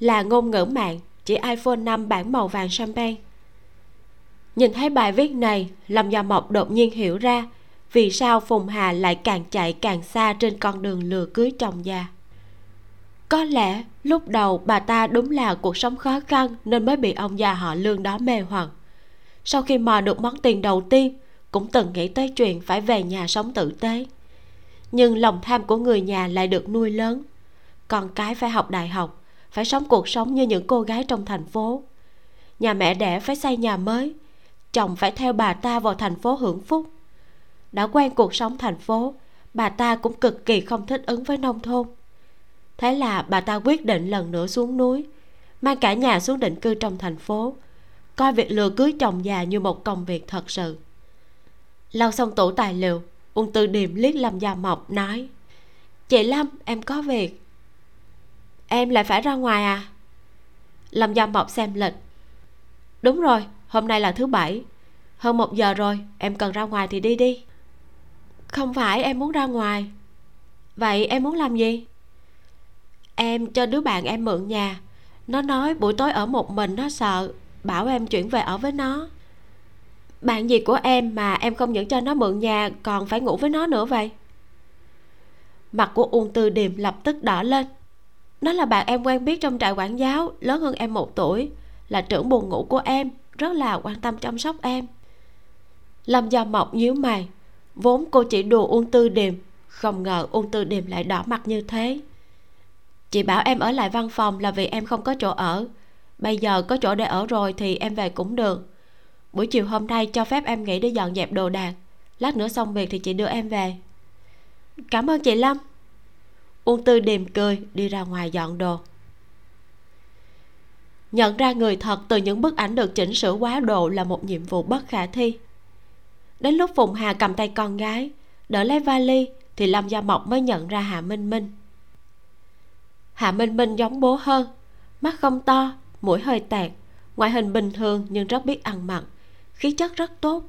là ngôn ngữ mạng, chỉ iphone 5 bản màu vàng champagne nhìn thấy bài viết này, lâm gia mộc đột nhiên hiểu ra vì sao phùng hà lại càng chạy càng xa trên con đường lừa cưới chồng già. Có lẽ lúc đầu bà ta đúng là cuộc sống khó khăn nên mới bị ông già họ lương đó mê hoặc. Sau khi mò được món tiền đầu tiên, cũng từng nghĩ tới chuyện phải về nhà sống tử tế. Nhưng lòng tham của người nhà lại được nuôi lớn. Con cái phải học đại học, phải sống cuộc sống như những cô gái trong thành phố. Nhà mẹ đẻ phải xây nhà mới chồng phải theo bà ta vào thành phố hưởng phúc. Đã quen cuộc sống thành phố, bà ta cũng cực kỳ không thích ứng với nông thôn. Thế là bà ta quyết định lần nữa xuống núi, mang cả nhà xuống định cư trong thành phố, coi việc lừa cưới chồng già như một công việc thật sự. Lau xong tủ tài liệu, uông tư điềm liếc lâm gia mộc nói, chị lâm, em có việc. Em lại phải ra ngoài à? Lâm gia mộc xem lịch, đúng rồi hôm nay là thứ bảy. Hơn một giờ rồi, em cần ra ngoài thì đi đi. Không phải em muốn ra ngoài. Vậy em muốn làm gì? Em cho đứa bạn em mượn nhà. Nó nói buổi tối ở một mình, nó sợ, bảo em chuyển về ở với nó. Bạn gì của em mà em không những cho nó mượn nhà, còn phải ngủ với nó nữa vậy? Mặt của uông tư điềm lập tức đỏ lên. Nó là bạn em quen biết trong trại quản giáo, lớn hơn em một tuổi, là trưởng buồn ngủ của em rất là quan tâm chăm sóc em. Lâm gia mộc nhíu mày, vốn cô chỉ đùa uông tư điềm, không ngờ uông tư điềm lại đỏ mặt như thế. Chị bảo em ở lại văn phòng là vì em không có chỗ ở. Bây giờ có chỗ để ở rồi thì em về cũng được. Buổi chiều hôm nay cho phép em nghỉ để dọn dẹp đồ đạc. Lát nữa xong việc thì chị đưa em về. Cảm ơn chị lâm. Uông tư điềm cười, đi ra ngoài dọn đồ nhận ra người thật từ những bức ảnh được chỉnh sửa quá độ là một nhiệm vụ bất khả thi. Đến lúc phùng hà cầm tay con gái, đỡ lấy vali thì lâm gia mộc mới nhận ra hạ minh minh. Hạ minh minh giống bố hơn, mắt không to, mũi hơi tẹt, ngoại hình bình thường nhưng rất biết ăn mặc, khí chất rất tốt.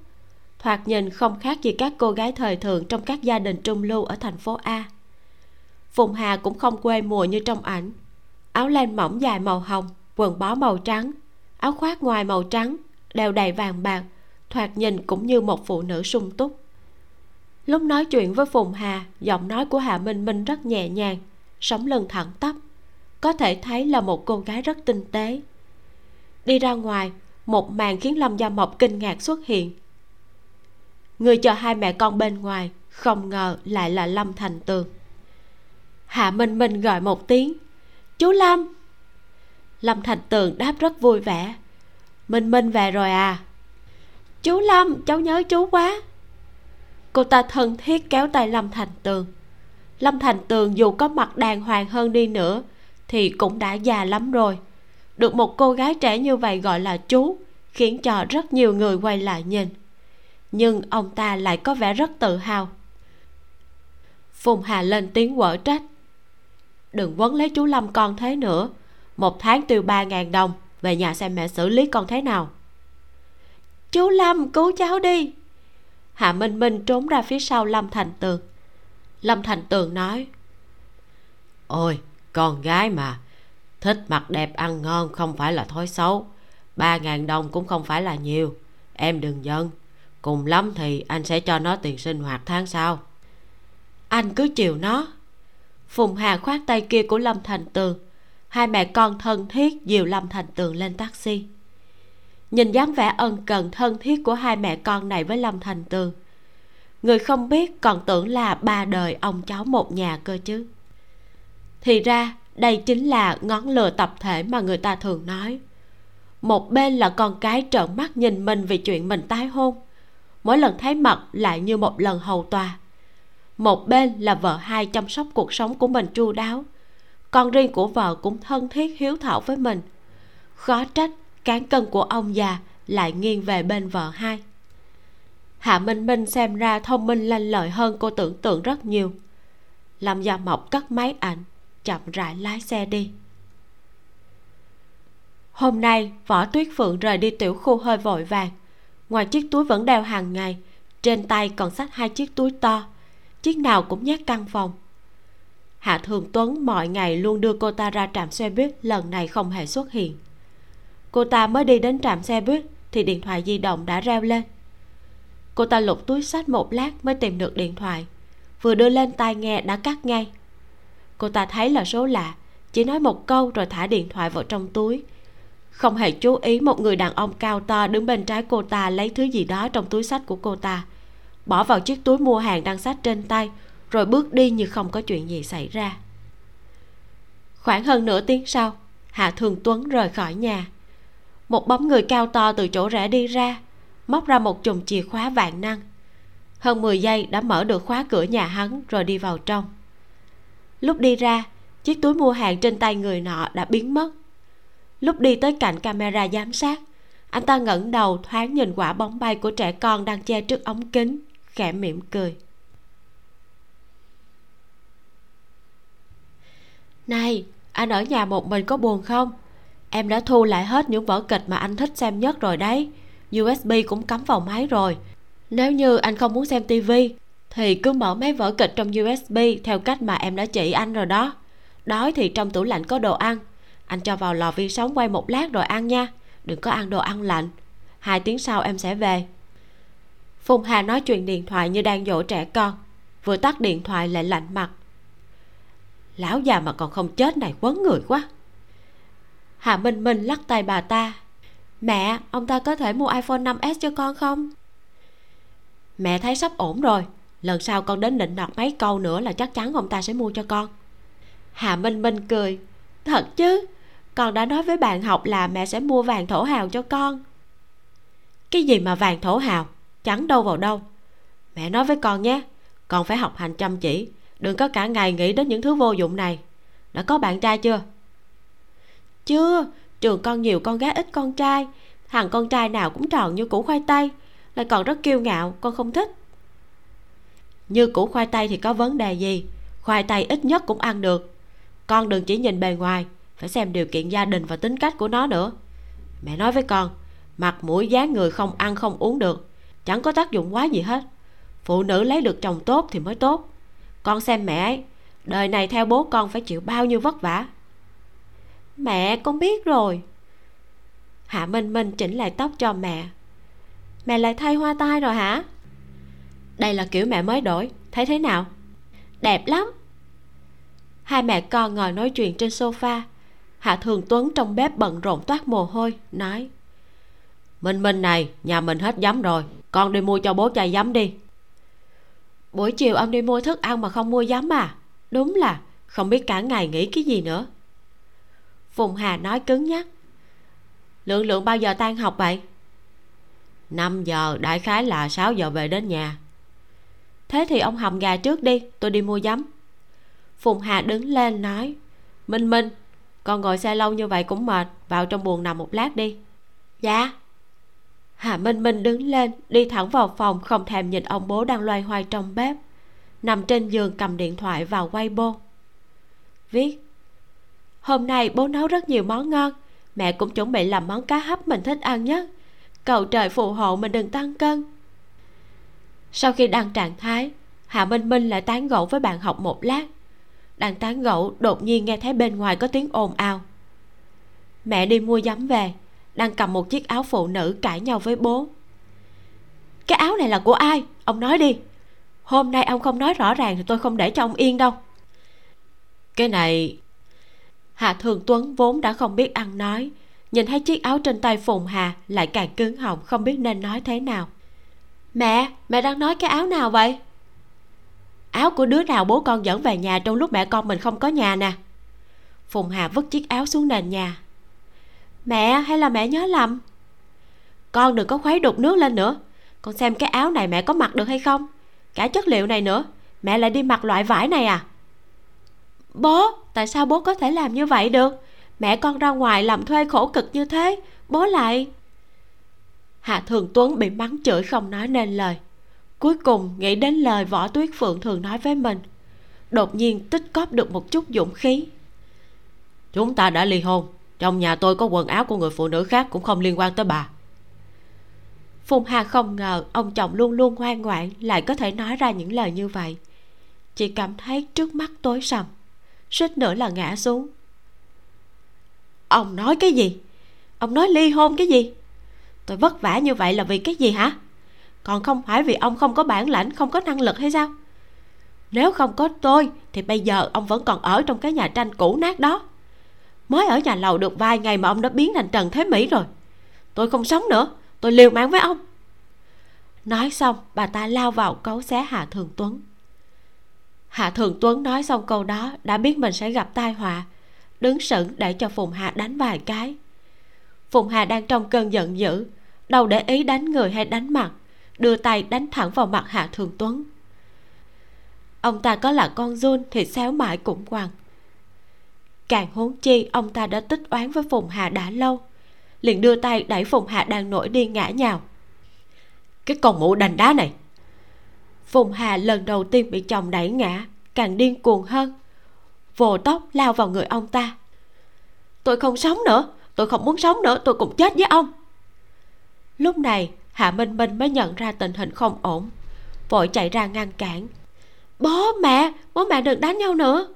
Thoạt nhìn không khác gì các cô gái thời thượng trong các gia đình trung lưu ở thành phố a. Phùng hà cũng không quê mùa như trong ảnh, áo len mỏng dài màu hồng quần bó màu trắng, áo khoác ngoài màu trắng, đeo đầy vàng bạc, thoạt nhìn cũng như một phụ nữ sung túc. Lúc nói chuyện với phùng hà, giọng nói của hà minh minh rất nhẹ nhàng, sống lưng thẳng tắp, có thể thấy là một cô gái rất tinh tế. Đi ra ngoài, một màn khiến lâm gia mộc kinh ngạc xuất hiện. Người chờ hai mẹ con bên ngoài, không ngờ lại là lâm thành tường. Hạ minh minh gọi một tiếng, chú lâm! Lâm thành tường đáp rất vui vẻ. Minh minh về rồi à? Chú lâm, cháu nhớ chú quá. Cô ta thân thiết kéo tay lâm thành tường. Lâm thành tường dù có mặt đàng hoàng hơn đi nữa, thì cũng đã già lắm rồi. Được một cô gái trẻ như vậy gọi là chú, khiến cho rất nhiều người quay lại nhìn. Nhưng ông ta lại có vẻ rất tự hào. Phùng hà lên tiếng quở trách. Đừng quấn lấy chú lâm con thế nữa một tháng tiêu ba ngàn đồng. Về nhà xem mẹ xử lý con thế nào. Chú lâm, cứu cháu đi. Hạ minh minh trốn ra phía sau lâm thành tường. Lâm thành tường nói, ôi, con gái mà, thích mặc đẹp ăn ngon không phải là thói xấu. Ba ngàn đồng cũng không phải là nhiều. Em đừng giận. Cùng lắm thì anh sẽ cho nó tiền sinh hoạt tháng sau. Anh cứ chiều nó. Phùng hà khoát tay kia của lâm thành tường hai mẹ con thân thiết dìu lâm thành tường lên taxi. Nhìn dáng vẻ ân cần thân thiết của hai mẹ con này với lâm thành tường, người không biết còn tưởng là ba đời ông cháu một nhà cơ chứ. Thì ra, đây chính là ngón lừa tập thể mà người ta thường nói. Một bên là con cái trợn mắt nhìn mình vì chuyện mình tái hôn, mỗi lần thấy mặt lại như một lần hầu tòa. Một bên là vợ hai chăm sóc cuộc sống của mình chu đáo con riêng của vợ cũng thân thiết hiếu thảo với mình. Khó trách cán cân của ông già lại nghiêng về bên vợ hai. Hạ minh minh xem ra thông minh lanh lợi hơn cô tưởng tượng rất nhiều. Làm gia mộc cất máy ảnh, chậm rãi lái xe đi. Hôm nay, võ tuyết phượng rời đi tiểu khu hơi vội vàng. Ngoài chiếc túi vẫn đeo hàng ngày, trên tay còn xách hai chiếc túi to. Chiếc nào cũng nhét căn phòng hạ thường tuấn mọi ngày luôn đưa cô ta ra trạm xe buýt, lần này không hề xuất hiện. Cô ta mới đi đến trạm xe buýt thì điện thoại di động đã reo lên. Cô ta lục túi sách một lát mới tìm được điện thoại. Vừa đưa lên tai nghe đã cắt ngay. Cô ta thấy là số lạ, chỉ nói một câu rồi thả điện thoại vào trong túi. Không hề chú ý một người đàn ông cao to đứng bên trái cô ta lấy thứ gì đó trong túi sách của cô ta. Bỏ vào chiếc túi mua hàng đang sách trên tay rồi bước đi như không có chuyện gì xảy ra. Khoảng hơn nửa tiếng sau, hạ thường tuấn rời khỏi nhà. Một bóng người cao to từ chỗ rẽ đi ra, móc ra một chùm chìa khóa vạn năng. Hơn 10 giây đã mở được khóa cửa nhà hắn rồi đi vào trong. Lúc đi ra, chiếc túi mua hàng trên tay người nọ đã biến mất. Lúc đi tới cạnh camera giám sát, anh ta ngẩng đầu thoáng nhìn quả bóng bay của trẻ con đang che trước ống kính, khẽ mỉm cười. Này, anh ở nhà một mình có buồn không? Em đã thu lại hết những vở kịch mà anh thích xem nhất rồi đấy. Usb cũng cắm vào máy rồi. Nếu như anh không muốn xem tivi thì cứ mở mấy vở kịch trong usb theo cách mà em đã chỉ anh rồi đó. Đói thì trong tủ lạnh có đồ ăn. Anh cho vào lò vi sóng quay một lát rồi ăn nha. Đừng có ăn đồ ăn lạnh. Hai tiếng sau em sẽ về. Phùng hà nói chuyện điện thoại như đang dỗ trẻ con. Vừa tắt điện thoại lại lạnh mặt lão già mà còn không chết này quấn người quá. Hà minh minh lắc tay bà ta. Mẹ, ông ta có thể mua iphone 5s cho con không? Mẹ thấy sắp ổn rồi. Lần sau con đến định nọt mấy câu nữa là chắc chắn ông ta sẽ mua cho con. Hà minh minh cười. Thật chứ, con đã nói với bạn học là mẹ sẽ mua vàng thổ hào cho con. Cái gì mà vàng thổ hào? Chẳng đâu vào đâu. Mẹ nói với con nhé, con phải học hành chăm chỉ đừng có cả ngày nghĩ đến những thứ vô dụng này. Đã có bạn trai chưa? Chưa. Trường con nhiều, con gái ít, con trai. Thằng con trai nào cũng tròn như củ khoai tây, lại còn rất kiêu ngạo, con không thích. Như củ khoai tây thì có vấn đề gì? Khoai tây ít nhất cũng ăn được. Con đừng chỉ nhìn bề ngoài, phải xem điều kiện gia đình và tính cách của nó nữa. Mẹ nói với con, mặt mũi dáng người không ăn không uống được, chẳng có tác dụng quá gì hết. Phụ nữ lấy được chồng tốt thì mới tốt con xem mẹ ấy. Đời này theo bố con phải chịu bao nhiêu vất vả. Mẹ con biết rồi. Hạ minh minh chỉnh lại tóc cho mẹ. Mẹ lại thay hoa tai rồi hả? Đây là kiểu mẹ mới đổi. Thấy thế nào? Đẹp lắm. Hai mẹ con ngồi nói chuyện trên sofa. Hạ thường tuấn trong bếp bận rộn toát mồ hôi, nói. Minh minh này, nhà mình hết giấm rồi. Con đi mua cho bố chai giấm đi buổi chiều ông đi mua thức ăn mà không mua giấm à? Đúng là, không biết cả ngày nghĩ cái gì nữa. Phùng hà nói cứng nhắc. Lượng lượng bao giờ tan học vậy? 5 giờ, đại khái là 6 giờ về đến nhà. Thế thì ông hầm gà trước đi, tôi đi mua giấm. Phùng hà đứng lên nói, minh minh, con ngồi xe lâu như vậy cũng mệt, vào trong buồng nằm một lát đi. Dạ hà minh minh đứng lên, đi thẳng vào phòng, không thèm nhìn ông bố đang loay hoay trong bếp. Nằm trên giường cầm điện thoại vào quay bô. Viết, hôm nay bố nấu rất nhiều món ngon, mẹ cũng chuẩn bị làm món cá hấp mình thích ăn nhất cầu trời phù hộ mình đừng tăng cân. Sau khi đăng trạng thái, hạ minh minh lại tán gẫu với bạn học một lát. Đang tán gẫu, đột nhiên nghe thấy bên ngoài có tiếng ồn ào. Mẹ đi mua giấm về đang cầm một chiếc áo phụ nữ cãi nhau với bố. Cái áo này là của ai? Ông nói đi. Hôm nay ông không nói rõ ràng thì tôi không để cho ông yên đâu. Cái này hạ thường tuấn vốn đã không biết ăn nói, nhìn thấy chiếc áo trên tay phùng hà lại càng cứng họng, không biết nên nói thế nào. Mẹ mẹ đang nói cái áo nào vậy? Áo của đứa nào bố con dẫn về nhà trong lúc mẹ con mình không có nhà nè. Phùng hà vứt chiếc áo xuống nền nhà mẹ, hay là mẹ nhớ lầm? Con đừng có khuấy đục nước lên nữa. Con xem cái áo này mẹ có mặc được hay không. Cả chất liệu này nữa. Mẹ lại đi mặc loại vải này à? Bố, tại sao bố có thể làm như vậy được? Mẹ con ra ngoài làm thuê khổ cực như thế. Bố lại. Hạ thường tuấn bị mắng chửi không nói nên lời. Cuối cùng nghĩ đến lời võ tuyết phượng thường nói với mình. Đột nhiên tích cóp được một chút dũng khí. Chúng ta đã ly hôn trong nhà tôi có quần áo của người phụ nữ khác cũng không liên quan tới bà. Phùng hà không ngờ ông chồng luôn luôn ngoan ngoãn lại có thể nói ra những lời như vậy. Chị cảm thấy trước mắt tối sầm, suýt nữa là ngã xuống. Ông nói cái gì? Ông nói ly hôn cái gì? Tôi vất vả như vậy là vì cái gì hả? Còn không phải vì ông không có bản lãnh, không có năng lực hay sao? Nếu không có tôi, thì bây giờ ông vẫn còn ở trong cái nhà tranh cũ nát đó mới ở nhà lầu được vài ngày mà ông đã biến thành trần thế mỹ rồi. Tôi không sống nữa, tôi liều mạng với ông. Nói xong, bà ta lao vào cấu xé hạ thường tuấn. Hạ thường tuấn nói xong câu đó, đã biết mình sẽ gặp tai họa. Đứng sững để cho phùng hà đánh vài cái. Phùng hà đang trong cơn giận dữ, đâu để ý đánh người hay đánh mặt, đưa tay đánh thẳng vào mặt hạ thường tuấn. Ông ta có là con run thì xéo mãi cũng quằn càng huống chi, ông ta đã tích oán với phùng hà đã lâu. Liền đưa tay đẩy phùng hà đang nổi đi ngã nhào. Cái con mụ đành đá này. Phùng hà lần đầu tiên bị chồng đẩy ngã, càng điên cuồng hơn. Vồ tóc lao vào người ông ta. Tôi không sống nữa, tôi không muốn sống nữa, tôi cũng chết với ông. Lúc này, hạ minh minh mới nhận ra tình hình không ổn. Vội chạy ra ngăn cản. Bố mẹ bố mẹ đừng đánh nhau nữa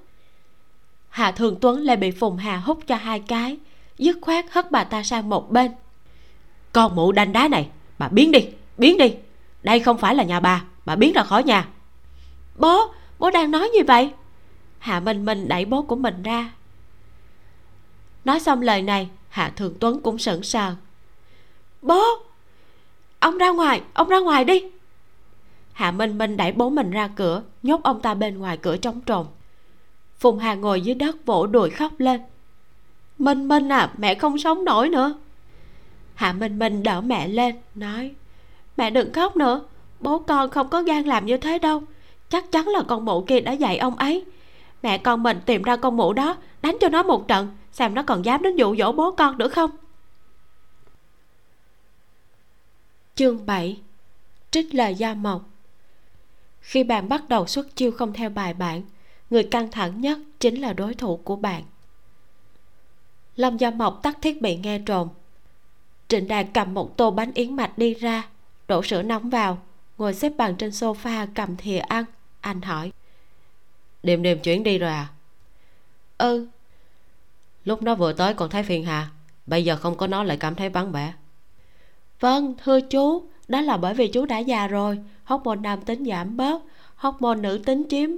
hạ thường tuấn lại bị phùng hà hút cho hai cái, dứt khoát hất bà ta sang một bên. Con mụ đanh đá này, bà biến đi biến đi. Đây không phải là nhà bà bà biến ra khỏi nhà. Bố bố đang nói như vậy? Hạ minh minh đẩy bố của mình ra. Nói xong lời này, hạ thường tuấn cũng sững sờ. Bố, ông ra ngoài, ông ra ngoài đi. Hạ minh minh đẩy bố mình ra cửa, nhốt ông ta bên ngoài cửa trống trồn phùng hà ngồi dưới đất vỗ đùi khóc lên. Minh minh à mẹ không sống nổi nữa. Hạ minh minh đỡ mẹ lên, nói, mẹ đừng khóc nữa, bố con không có gan làm như thế đâu. Chắc chắn là con mụ kia đã dạy ông ấy. Mẹ con mình tìm ra con mụ đó, đánh cho nó một trận, xem nó còn dám đến dụ dỗ bố con nữa không? Chương 7 trích lời gia mộc. Khi bạn bắt đầu xuất chiêu không theo bài bản người căng thẳng nhất chính là đối thủ của bạn. Lâm gia mộc tắt thiết bị nghe trộm. Trịnh đạt cầm một tô bánh yến mạch đi ra, đổ sữa nóng vào, ngồi xếp bằng trên sofa cầm thìa ăn, anh hỏi. Đêm đêm chuyển đi rồi à? Ừ. Lúc nó vừa tới còn thấy phiền hà bây giờ không có nó lại cảm thấy vắng vẻ. Vâng thưa chú. Đó là bởi vì chú đã già rồi. Hormone nam tính giảm bớt. Hormone nữ tính chiếm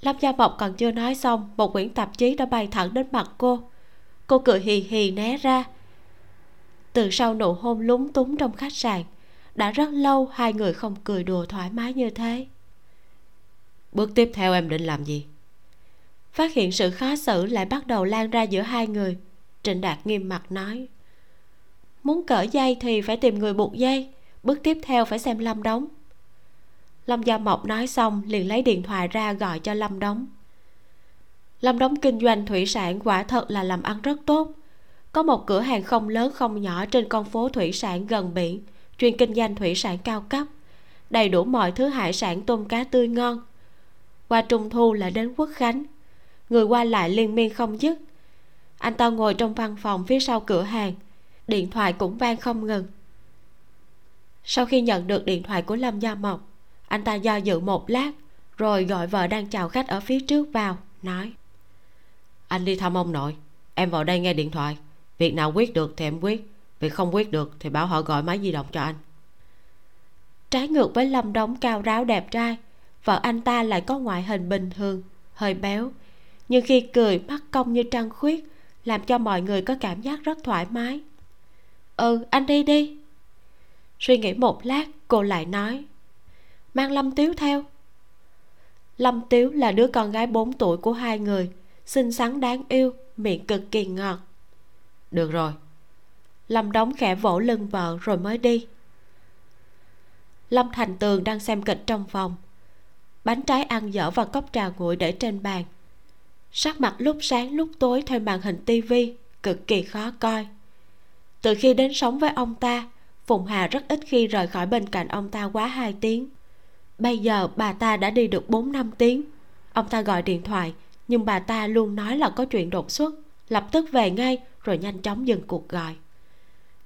lâm gia mộc còn chưa nói xong một quyển tạp chí đã bay thẳng đến mặt cô. Cô cười hì hì né ra. Từ sau nụ hôn lúng túng trong khách sạn đã rất lâu hai người không cười đùa thoải mái như thế. Bước tiếp theo em định làm gì? Phát hiện sự khó xử lại bắt đầu lan ra giữa hai người. Trịnh đạt nghiêm mặt nói muốn cởi dây thì phải tìm người buộc dây bước tiếp theo phải xem lâm đóng lâm gia mộc nói xong liền lấy điện thoại ra gọi cho lâm đóng lâm đóng kinh doanh thủy sản quả thật là làm ăn rất tốt. Có một cửa hàng không lớn không nhỏ trên con phố thủy sản gần biển, chuyên kinh doanh thủy sản cao cấp, đầy đủ mọi thứ hải sản tôm cá tươi ngon. Qua trung thu là đến quốc khánh. Người qua lại liên miên không dứt. Anh ta ngồi trong văn phòng phía sau cửa hàng, điện thoại cũng vang không ngừng. Sau khi nhận được điện thoại của lâm gia mộc anh ta do dự một lát, rồi gọi vợ đang chào khách ở phía trước vào, nói. Anh đi thăm ông nội, em vào đây nghe điện thoại. Việc nào quyết được thì em quyết, việc không quyết được thì bảo họ gọi máy di động cho anh. Trái ngược với lâm đống cao ráo đẹp trai, vợ anh ta lại có ngoại hình bình thường, hơi béo. Nhưng khi cười mắt cong như trăng khuyết, làm cho mọi người có cảm giác rất thoải mái. Ừ anh đi đi. Suy nghĩ một lát, cô lại nói mang lâm tiếu theo. Lâm tiếu là đứa con gái 4 tuổi của hai người, xinh xắn đáng yêu, miệng cực kỳ ngọt. Được rồi. Lâm đóng khẽ vỗ lưng vợ rồi mới đi. Lâm thành tường đang xem kịch trong phòng. Bánh trái ăn dở và cốc trà nguội để trên bàn. Sắc mặt lúc sáng lúc tối theo màn hình tivi cực kỳ khó coi. Từ khi đến sống với ông ta, phùng hà rất ít khi rời khỏi bên cạnh ông ta quá hai tiếng bây giờ bà ta đã đi được bốn năm tiếng. Ông ta gọi điện thoại, nhưng bà ta luôn nói là có chuyện đột xuất. Lập tức về ngay, rồi nhanh chóng dừng cuộc gọi.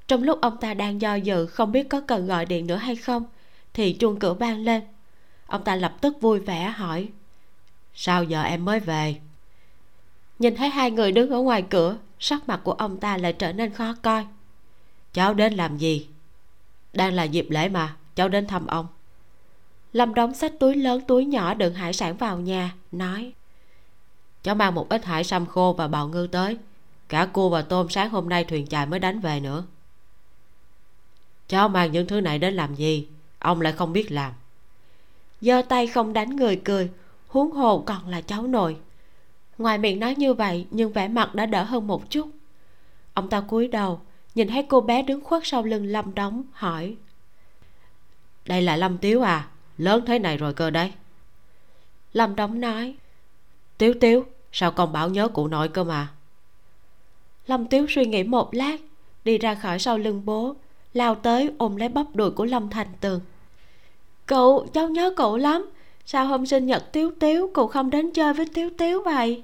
Trong lúc ông ta đang do dự không biết có cần gọi điện nữa hay không, thì chuông cửa vang lên. Ông ta lập tức vui vẻ hỏi, sao giờ em mới về? Nhìn thấy hai người đứng ở ngoài cửa, sắc mặt của ông ta lại trở nên khó coi. Cháu đến làm gì? Đang là dịp lễ mà, cháu đến thăm ông lâm đóng sách túi lớn, túi nhỏ đựng hải sản vào nhà, nói, cháu mang một ít hải sâm khô và bào ngư tới. Cả cua và tôm sáng hôm nay thuyền chài mới đánh về nữa. Cháu mang những thứ này đến làm gì? Ông lại không biết làm. Giơ tay không đánh người cười, huống hồ còn là cháu nội. Ngoài miệng nói như vậy, nhưng vẻ mặt đã đỡ hơn một chút. Ông ta cúi đầu, nhìn thấy cô bé đứng khuất sau lưng lâm đóng, hỏi, đây là lâm tiếu à? Lớn thế này rồi cơ đấy. Lâm đóng nói, tiếu tiếu, sao con bảo nhớ cụ nội cơ mà? Lâm tiếu suy nghĩ một lát, đi ra khỏi sau lưng bố, lao tới ôm lấy bắp đùi của lâm thành tường. Cụ, cháu nhớ cụ lắm, sao hôm sinh nhật tiếu tiếu, cụ không đến chơi với tiếu tiếu vậy?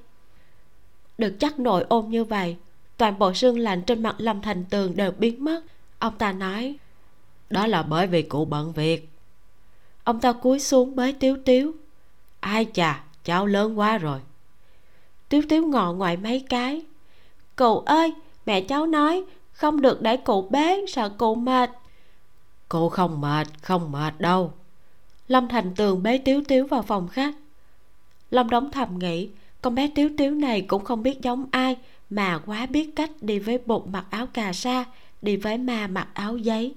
Được chắc nội ôm như vậy, toàn bộ xương lạnh trên mặt lâm thành tường đều biến mất. Ông ta nói, đó là bởi vì cụ bận việc ông ta cúi xuống bế tiếu tiếu. Ai chà, cháu lớn quá rồi. Tiếu tiếu ngọ ngoại mấy cái. Cụ ơi, mẹ cháu nói, không được để cụ bế, sợ cụ mệt. Cụ không mệt không mệt đâu. Lâm thành tường bế tiếu tiếu vào phòng khách. Lâm đóng thầm nghĩ, con bé tiếu tiếu này cũng không biết giống ai, mà quá biết cách đi với bụng mặc áo cà sa, đi với ma mặc áo giấy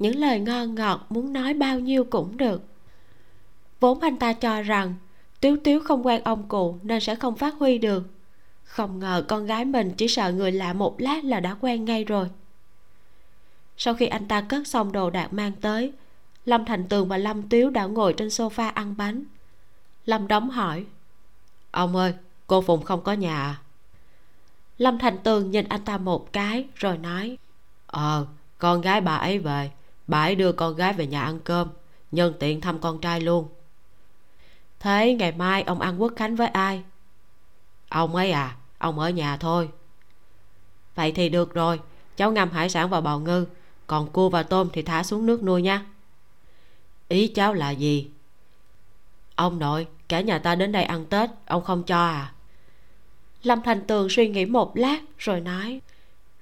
những lời ngon ngọt muốn nói bao nhiêu cũng được. Vốn anh ta cho rằng, tiếu tiếu không quen ông cụ nên sẽ không phát huy được. Không ngờ con gái mình chỉ sợ người lạ một lát là đã quen ngay rồi. Sau khi anh ta cất xong đồ đạc mang tới, lâm thành tường và lâm tiếu đã ngồi trên sofa ăn bánh. Lâm đóng hỏi, ông ơi, cô phụng không có nhà à? Lâm thành tường nhìn anh ta một cái rồi nói ờ con gái bà ấy về bà ấy đưa con gái về nhà ăn cơm. Nhân tiện thăm con trai luôn. Thế ngày mai ông ăn quốc khánh với ai? Ông ấy à ông ở nhà thôi. Vậy thì được rồi, cháu ngâm hải sản vào bào ngư, còn cua và tôm thì thả xuống nước nuôi nha. Ý cháu là gì? Ông nội, cả nhà ta đến đây ăn tết, ông không cho à? Lâm thành tường suy nghĩ một lát rồi nói,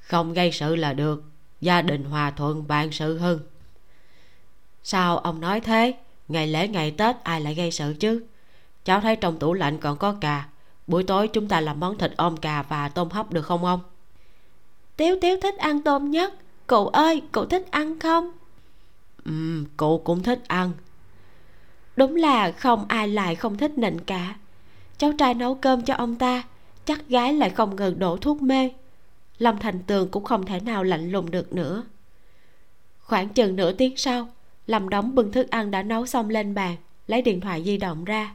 không gây sự là được, gia đình hòa thuận bạn sự hưng sao ông nói thế? Ngày lễ ngày tết ai lại gây sự chứ? Cháu thấy trong tủ lạnh còn có cà. Buổi tối chúng ta làm món thịt ôm cà và tôm hấp được không ông? Tiếu tiếu thích ăn tôm nhất. Cụ ơi cụ thích ăn không? Ừ cụ cũng thích ăn. Đúng là không ai lại không thích nịnh cả. Cháu trai nấu cơm cho ông ta. Chắc gái lại không ngừng đổ thuốc mê. Lâm thành tường cũng không thể nào lạnh lùng được nữa. Khoảng chừng nửa tiếng sau lâm đóng bưng thức ăn đã nấu xong lên bàn, lấy điện thoại di động ra.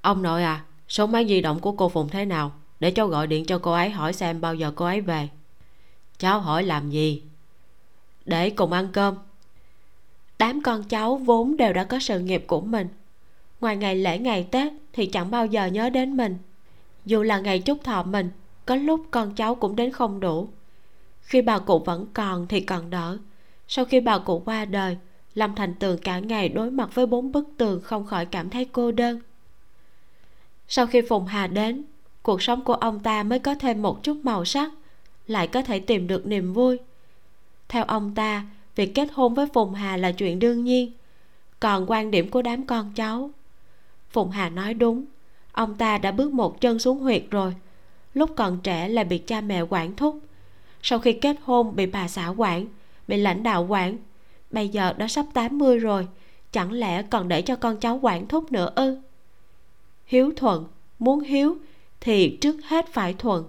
Ông nội à số máy di động của cô phùng thế nào? Để cháu gọi điện cho cô ấy hỏi xem bao giờ cô ấy về. Cháu hỏi làm gì? Để cùng ăn cơm. Đám con cháu vốn đều đã có sự nghiệp của mình. Ngoài ngày lễ ngày tết thì chẳng bao giờ nhớ đến mình. Dù là ngày chúc thọ mình, có lúc con cháu cũng đến không đủ. Khi bà cụ vẫn còn thì còn đỡ. Sau khi bà cụ qua đời lâm thành tường cả ngày đối mặt với bốn bức tường không khỏi cảm thấy cô đơn. Sau khi phùng hà đến, cuộc sống của ông ta mới có thêm một chút màu sắc, lại có thể tìm được niềm vui. Theo ông ta, việc kết hôn với phùng hà là chuyện đương nhiên, còn quan điểm của đám con cháu. Phùng hà nói đúng, ông ta đã bước một chân xuống huyệt rồi, lúc còn trẻ là bị cha mẹ quản thúc. Sau khi kết hôn, bị bà xã quản, bị lãnh đạo quản bây giờ đã sắp 80 rồi, chẳng lẽ còn để cho con cháu quản thúc nữa ư? Hiếu thuận, muốn hiếu thì trước hết phải thuận.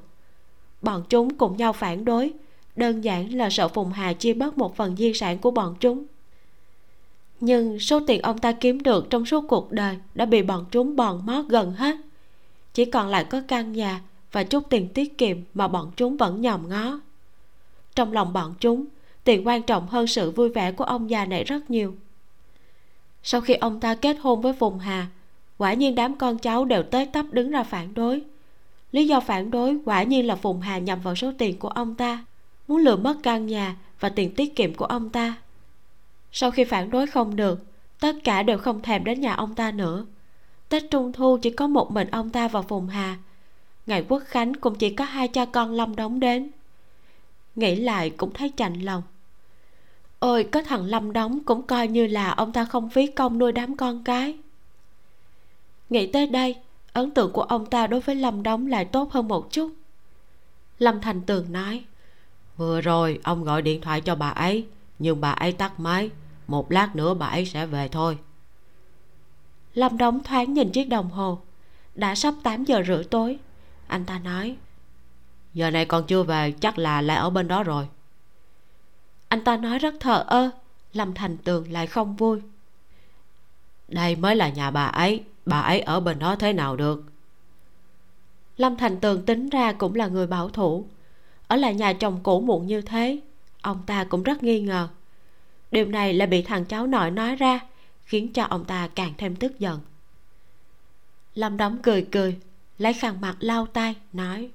Bọn chúng cùng nhau phản đối, đơn giản là sợ phùng hà chia bớt một phần di sản của bọn chúng. Nhưng số tiền ông ta kiếm được trong suốt cuộc đời đã bị bọn chúng bòn mót gần hết. Chỉ còn lại có căn nhà và chút tiền tiết kiệm mà bọn chúng vẫn nhòm ngó. Trong lòng bọn chúng tiền quan trọng hơn sự vui vẻ của ông già này rất nhiều. Sau khi ông ta kết hôn với phùng hà, quả nhiên đám con cháu đều tới tấp đứng ra phản đối. Lý do phản đối quả nhiên là phùng hà nhầm vào số tiền của ông ta, muốn lừa mất căn nhà và tiền tiết kiệm của ông ta. Sau khi phản đối không được, tất cả đều không thèm đến nhà ông ta nữa. Tết trung thu chỉ có một mình ông ta và phùng hà. Ngày quốc khánh cũng chỉ có hai cha con lâm đóng đến. Nghĩ lại cũng thấy chạnh lòng ôi có thằng lâm đóng cũng coi như là ông ta không phí công nuôi đám con cái. Nghĩ tới đây ấn tượng của ông ta đối với lâm đóng lại tốt hơn một chút. Lâm thành tường nói vừa rồi ông gọi điện thoại cho bà ấy nhưng bà ấy tắt máy. Một lát nữa bà ấy sẽ về thôi. Lâm đóng thoáng nhìn chiếc đồng hồ. Đã sắp 8 giờ rưỡi tối. Anh ta nói giờ này còn chưa về chắc là lại ở bên đó rồi anh ta nói rất thờ ơ, lâm thành tường lại không vui. Đây mới là nhà bà ấy bà ấy ở bên đó thế nào được? Lâm thành tường tính ra cũng là người bảo thủ. Ở lại nhà chồng cũ muộn như thế, ông ta cũng rất nghi ngờ. Điều này lại bị thằng cháu nội nói ra, khiến cho ông ta càng thêm tức giận. Lâm đóng cười cười, lấy khăn mặt lau tay nói,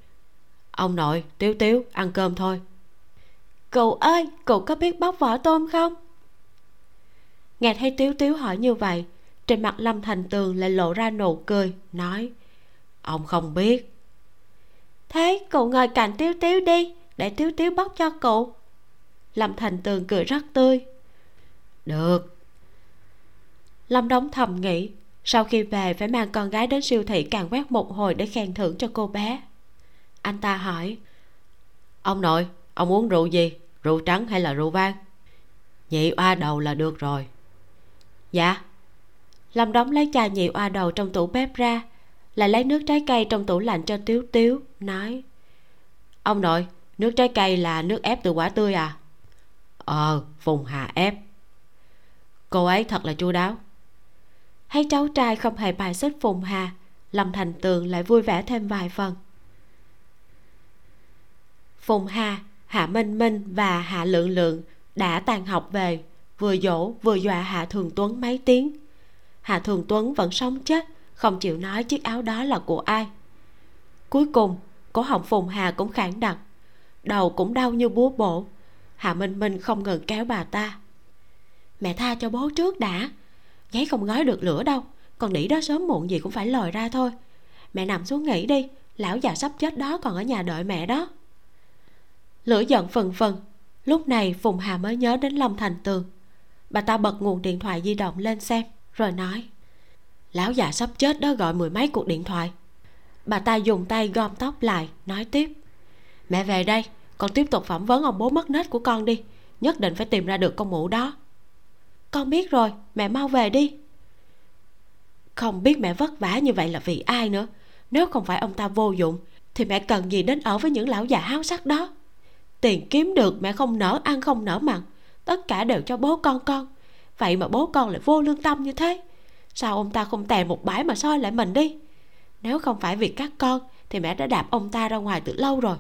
ông nội, tiếu tiếu, ăn cơm thôi cậu ơi, cậu có biết bóc vỏ tôm không? Nghe thấy tiếu tiếu hỏi như vậy, trên mặt lâm thành tường lại lộ ra nụ cười, nói, ông không biết. Thế cậu ngồi cạnh tiếu tiếu đi, để tiếu tiếu bóc cho cậu. lâm thành tường cười rất tươi. Được. Lâm đóng thầm nghĩ, sau khi về phải mang con gái đến siêu thị càng quét một hồi để khen thưởng cho cô bé. Anh ta hỏi, ông nội ông uống rượu gì? Rượu trắng hay là rượu vang? Nhị oa đầu là được rồi. Dạ. Lâm đóng lấy chai nhị oa đầu trong tủ bếp ra lại lấy nước trái cây trong tủ lạnh cho tiếu tiếu, nói. Ông nội, nước trái cây là nước ép từ quả tươi à? Ờ phùng hà ép. Cô ấy thật là chu đáo. Thấy cháu trai không hề bài xích phùng hà, lâm thành tường lại vui vẻ thêm vài phần. Phùng hà hạ minh minh và hạ lượng lượng đã tàn học về, vừa dỗ vừa dọa hạ thường tuấn mấy tiếng. Hạ thường tuấn vẫn sống chết không chịu nói chiếc áo đó là của ai. Cuối cùng, cổ họng phùng hà cũng khản đặc, đầu cũng đau như búa bổ. Hạ minh minh không ngừng kéo bà ta. Mẹ tha cho bố trước đã, giấy không gói được lửa đâu, còn nỉ đó sớm muộn gì cũng phải lòi ra thôi. Mẹ nằm xuống nghỉ đi, lão già sắp chết đó còn ở nhà đợi mẹ đó lửa giận phần phần lúc này phùng hà mới nhớ đến lâm thành tường. Bà ta bật nguồn điện thoại di động lên xem, rồi nói, lão già sắp chết đó gọi mười mấy cuộc điện thoại. Bà ta dùng tay gom tóc lại, nói tiếp, mẹ về đây, con tiếp tục phỏng vấn ông bố mất nết của con đi, nhất định phải tìm ra được con mụ đó. Con biết rồi, mẹ mau về đi. Không biết mẹ vất vả như vậy là vì ai nữa, nếu không phải ông ta vô dụng, thì mẹ cần gì đến ở với những lão già háo sắc đó? Tiền kiếm được mẹ không nỡ, ăn không nỡ mặn. Tất cả đều cho bố con con. Vậy mà bố con lại vô lương tâm như thế. Sao ông ta không tè một bãi mà soi lại mình đi? Nếu không phải vì các con, thì mẹ đã đạp ông ta ra ngoài từ lâu rồi.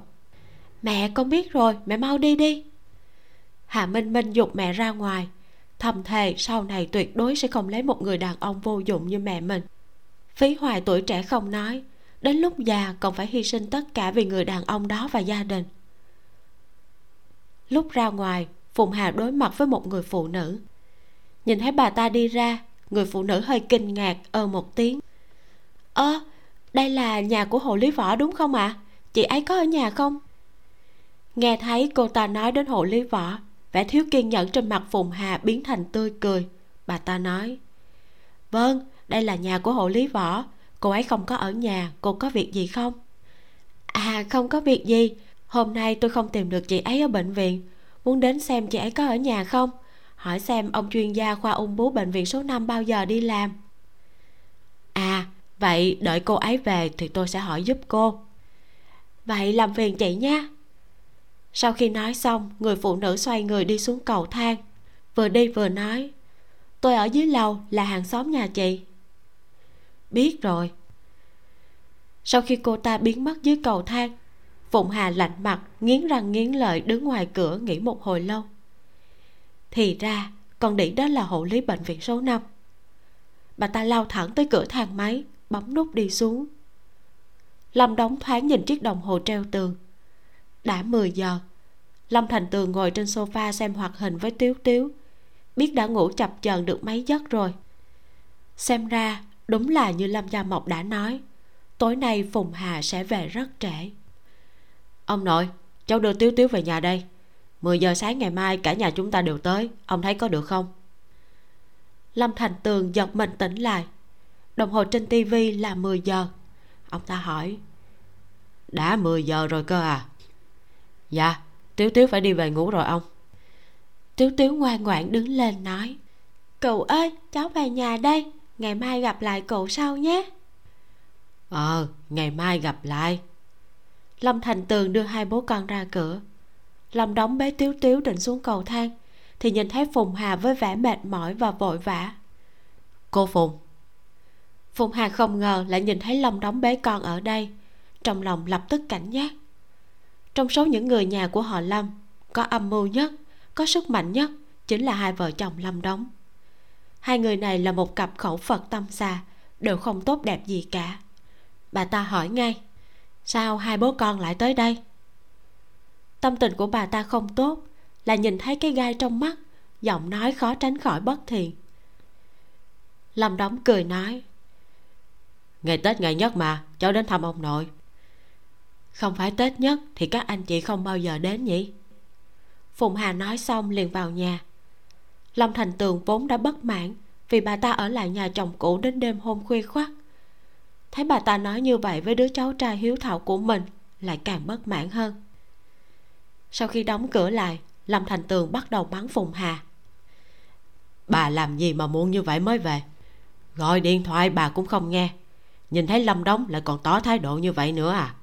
Mẹ con biết rồi, mẹ mau đi đi. Hà minh minh dục mẹ ra ngoài. Thầm thề, sau này tuyệt đối sẽ không lấy một người đàn ông vô dụng như mẹ mình. Phí hoài tuổi trẻ không nói. Đến lúc già, còn phải hy sinh tất cả vì người đàn ông đó và gia đình lúc ra ngoài phùng hà đối mặt với một người phụ nữ. Nhìn thấy bà ta đi ra, người phụ nữ hơi kinh ngạc, ơ một tiếng. Ơ, đây là nhà của hồ lý võ đúng không ạ? À? chị ấy có ở nhà không? Nghe thấy cô ta nói đến hồ lý võ, vẻ thiếu kiên nhẫn trên mặt phùng hà biến thành tươi cười. Bà ta nói vâng đây là nhà của hộ lý võ. Cô ấy không có ở nhà, cô có việc gì không? À không có việc gì hôm nay tôi không tìm được chị ấy ở bệnh viện. Muốn đến xem chị ấy có ở nhà không? Hỏi xem ông chuyên gia khoa ung bướu bệnh viện số 5 bao giờ đi làm. À vậy đợi cô ấy về thì tôi sẽ hỏi giúp cô. Vậy làm phiền chị nha sau khi nói xong, người phụ nữ xoay người đi xuống cầu thang. Vừa đi vừa nói, tôi ở dưới lầu là hàng xóm nhà chị. Biết rồi. Sau khi cô ta biến mất dưới cầu thang phụng hà lạnh mặt, nghiến răng nghiến lợi đứng ngoài cửa nghỉ một hồi lâu. Thì ra, con đĩ đó là hộ lý bệnh viện số 5 bà ta lao thẳng tới cửa thang máy, bấm nút đi xuống. Lâm đóng thoáng nhìn chiếc đồng hồ treo tường. Đã 10 giờ. Lâm thành tường ngồi trên sofa xem hoạt hình với tiếu tiếu. Biết đã ngủ chập chờn được mấy giấc rồi. Xem ra, đúng là như lâm gia mộc đã nói, tối nay phùng hà sẽ về rất trễ ông nội, cháu đưa tiếu tiếu về nhà đây. 10 giờ sáng ngày mai cả nhà chúng ta đều tới. Ông thấy có được không? Lâm thành tường giật mình tỉnh lại. Đồng hồ trên tivi là 10 giờ. Ông ta hỏi, đã 10 giờ rồi cơ à? Dạ tiếu tiếu phải đi về ngủ rồi ông. Tiếu tiếu ngoan ngoãn đứng lên nói, cậu ơi, cháu về nhà đây. Ngày mai gặp lại cậu sau nhé. Ờ ngày mai gặp lại lâm thành tường đưa hai bố con ra cửa. Lâm đóng bế tiếu tiếu định xuống cầu thang, thì nhìn thấy phùng hà với vẻ mệt mỏi và vội vã. Cô phùng. Phùng hà không ngờ lại nhìn thấy lâm đóng bế con ở đây, trong lòng lập tức cảnh giác. Trong số những người nhà của họ lâm, có âm mưu nhất, có sức mạnh nhất chính là hai vợ chồng lâm đóng. Hai người này là một cặp khẩu phật tâm xà, đều không tốt đẹp gì cả. Bà ta hỏi ngay sao hai bố con lại tới đây? Tâm tình của bà ta không tốt là nhìn thấy cái gai trong mắt giọng nói khó tránh khỏi bất thiện. Lâm đóng cười nói ngày tết ngày nhất mà cháu đến thăm ông nội. Không phải tết nhất thì các anh chị không bao giờ đến nhỉ? Phùng hà nói xong liền vào nhà. Lâm thành tường vốn đã bất mãn vì bà ta ở lại nhà chồng cũ đến đêm hôm khuya khoắt thấy bà ta nói như vậy với đứa cháu trai hiếu thảo của mình, lại càng bất mãn hơn. Sau khi đóng cửa lại, lâm thành tường bắt đầu bắn phùng hà. Bà làm gì mà muộn như vậy mới về? Gọi điện thoại bà cũng không nghe. Nhìn thấy lâm đóng lại còn tỏ thái độ như vậy nữa à?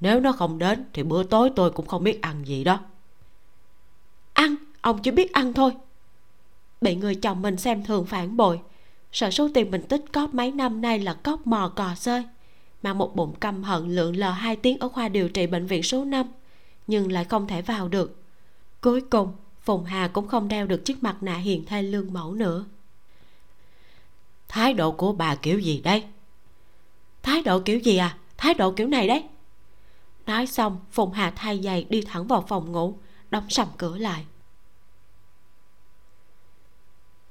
Nếu nó không đến thì bữa tối tôi cũng không biết ăn gì đó. Ăn? Ông chỉ biết ăn thôi. Bị người chồng mình xem thường phản bội sợ số tiền mình tích cóp mấy năm nay là cóp mò cò sơi. Mà một bụng căm hận lượn lờ hai tiếng ở khoa điều trị bệnh viện số 5 nhưng lại không thể vào được. Cuối cùng phùng hà cũng không đeo được chiếc mặt nạ hiền thê lương mẫu nữa. Thái độ của bà kiểu gì đây thái độ kiểu gì à? Thái độ kiểu này đấy. Nói xong phùng hà thay giày đi thẳng vào phòng ngủ đóng sầm cửa lại.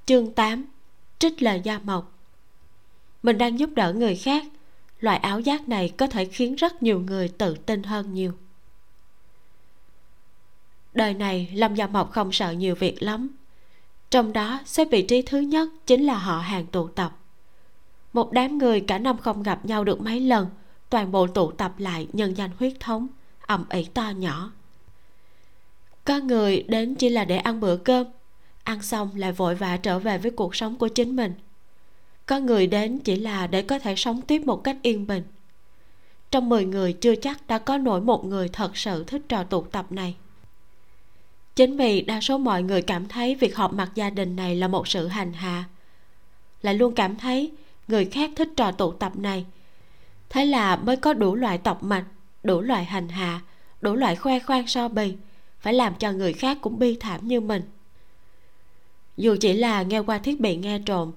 Chương 8 trích lời gia mộc. Mình đang giúp đỡ người khác, loại áo giác này có thể khiến rất nhiều người tự tin hơn nhiều. Đời này, lâm gia mộc không sợ nhiều việc lắm. Trong đó, xếp vị trí thứ nhất chính là họ hàng tụ tập. Một đám người cả năm không gặp nhau được mấy lần, toàn bộ tụ tập lại nhân danh huyết thống, ầm ĩ to nhỏ. Có người đến chỉ là để ăn bữa cơm ăn xong lại vội vã trở về với cuộc sống của chính mình. Có người đến chỉ là để có thể sống tiếp một cách yên bình. Trong 10 người chưa chắc đã có nổi một người thật sự thích trò tụ tập này. Chính vì đa số mọi người cảm thấy việc họp mặt gia đình này là một sự hành hạ, lại luôn cảm thấy người khác thích trò tụ tập này. Thế là mới có đủ loại tộc mạch, đủ loại hành hạ, đủ loại khoe khoang so bì, phải làm cho người khác cũng bi thảm như mình dù chỉ là nghe qua thiết bị nghe trộm,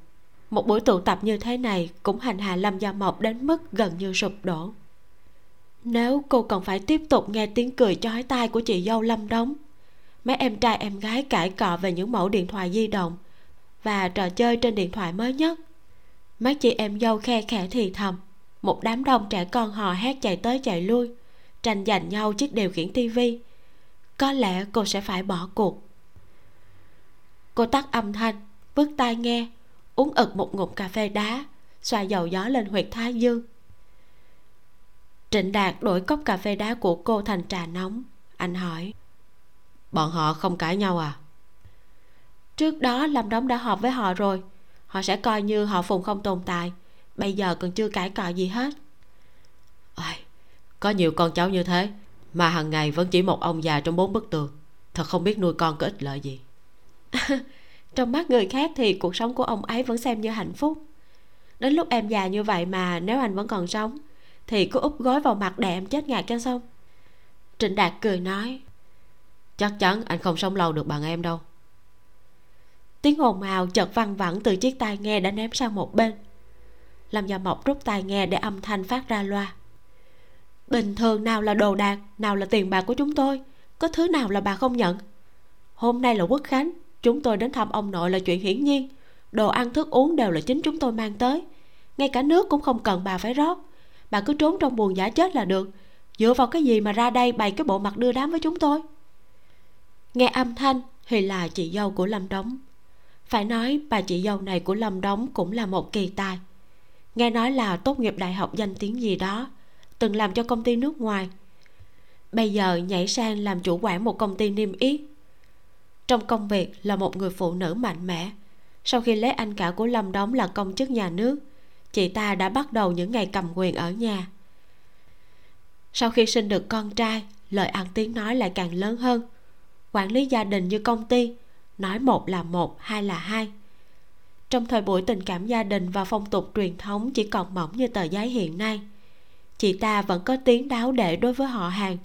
một buổi tụ tập như thế này cũng hành hạ lâm gia mộc đến mức gần như sụp đổ. Nếu cô còn phải tiếp tục nghe tiếng cười chói tai của chị dâu lâm đống, mấy em trai em gái cãi cọ về những mẫu điện thoại di động và trò chơi trên điện thoại mới nhất. Mấy chị em dâu khe khẽ thì thầm, một đám đông trẻ con hò hét chạy tới chạy lui, tranh giành nhau chiếc điều khiển tivi có lẽ cô sẽ phải bỏ cuộc cô tắt âm thanh vứt tai nghe uống ực một ngụm cà phê đá xoa dầu gió lên huyệt thái dương. Trịnh đạt đổi cốc cà phê đá của cô thành trà nóng. Anh hỏi bọn họ không cãi nhau à? Trước đó lâm đống đã họp với họ rồi. Họ sẽ coi như họ phùng không tồn tại. Bây giờ còn chưa cãi cọ gì hết. Ôi, có nhiều con cháu như thế mà hàng ngày vẫn chỉ một ông già trong bốn bức tường. Thật không biết nuôi con có ích lợi gì. trong mắt người khác thì cuộc sống của ông ấy vẫn xem như hạnh phúc. Đến lúc em già như vậy mà nếu anh vẫn còn sống, thì cứ úp gối vào mặt đè em chết ngạt cho xong trịnh đạt cười nói, chắc chắn anh không sống lâu được bằng em đâu. Tiếng ồn ào chợt văng vẳng từ chiếc tai nghe đã ném sang một bên. Làm gia mộc rút tai nghe để âm thanh phát ra loa. Bình thường nào là đồ đạc, nào là tiền bạc của chúng tôi, có thứ nào là bà không nhận? Hôm nay là quốc khánh chúng tôi đến thăm ông nội là chuyện hiển nhiên. Đồ ăn, thức uống đều là chính chúng tôi mang tới. Ngay cả nước cũng không cần bà phải rót. Bà cứ trốn trong buồn giả chết là được. Dựa vào cái gì mà ra đây bày cái bộ mặt đưa đám với chúng tôi? Nghe âm thanh thì là chị dâu của lâm đống. Phải nói bà chị dâu này của lâm đống cũng là một kỳ tài. Nghe nói là tốt nghiệp đại học danh tiếng gì đó, từng làm cho công ty nước ngoài. Bây giờ nhảy sang làm chủ quản một công ty niêm yết trong công việc là một người phụ nữ mạnh mẽ. Sau khi lấy anh cả của lâm đóng là công chức nhà nước, chị ta đã bắt đầu những ngày cầm quyền ở nhà. Sau khi sinh được con trai, lời ăn tiếng nói lại càng lớn hơn. Quản lý gia đình như công ty, nói một là một, hai là hai. Trong thời buổi tình cảm gia đình và phong tục truyền thống chỉ còn mỏng như tờ giấy hiện nay, chị ta vẫn có tiếng đáo để đối với họ hàng.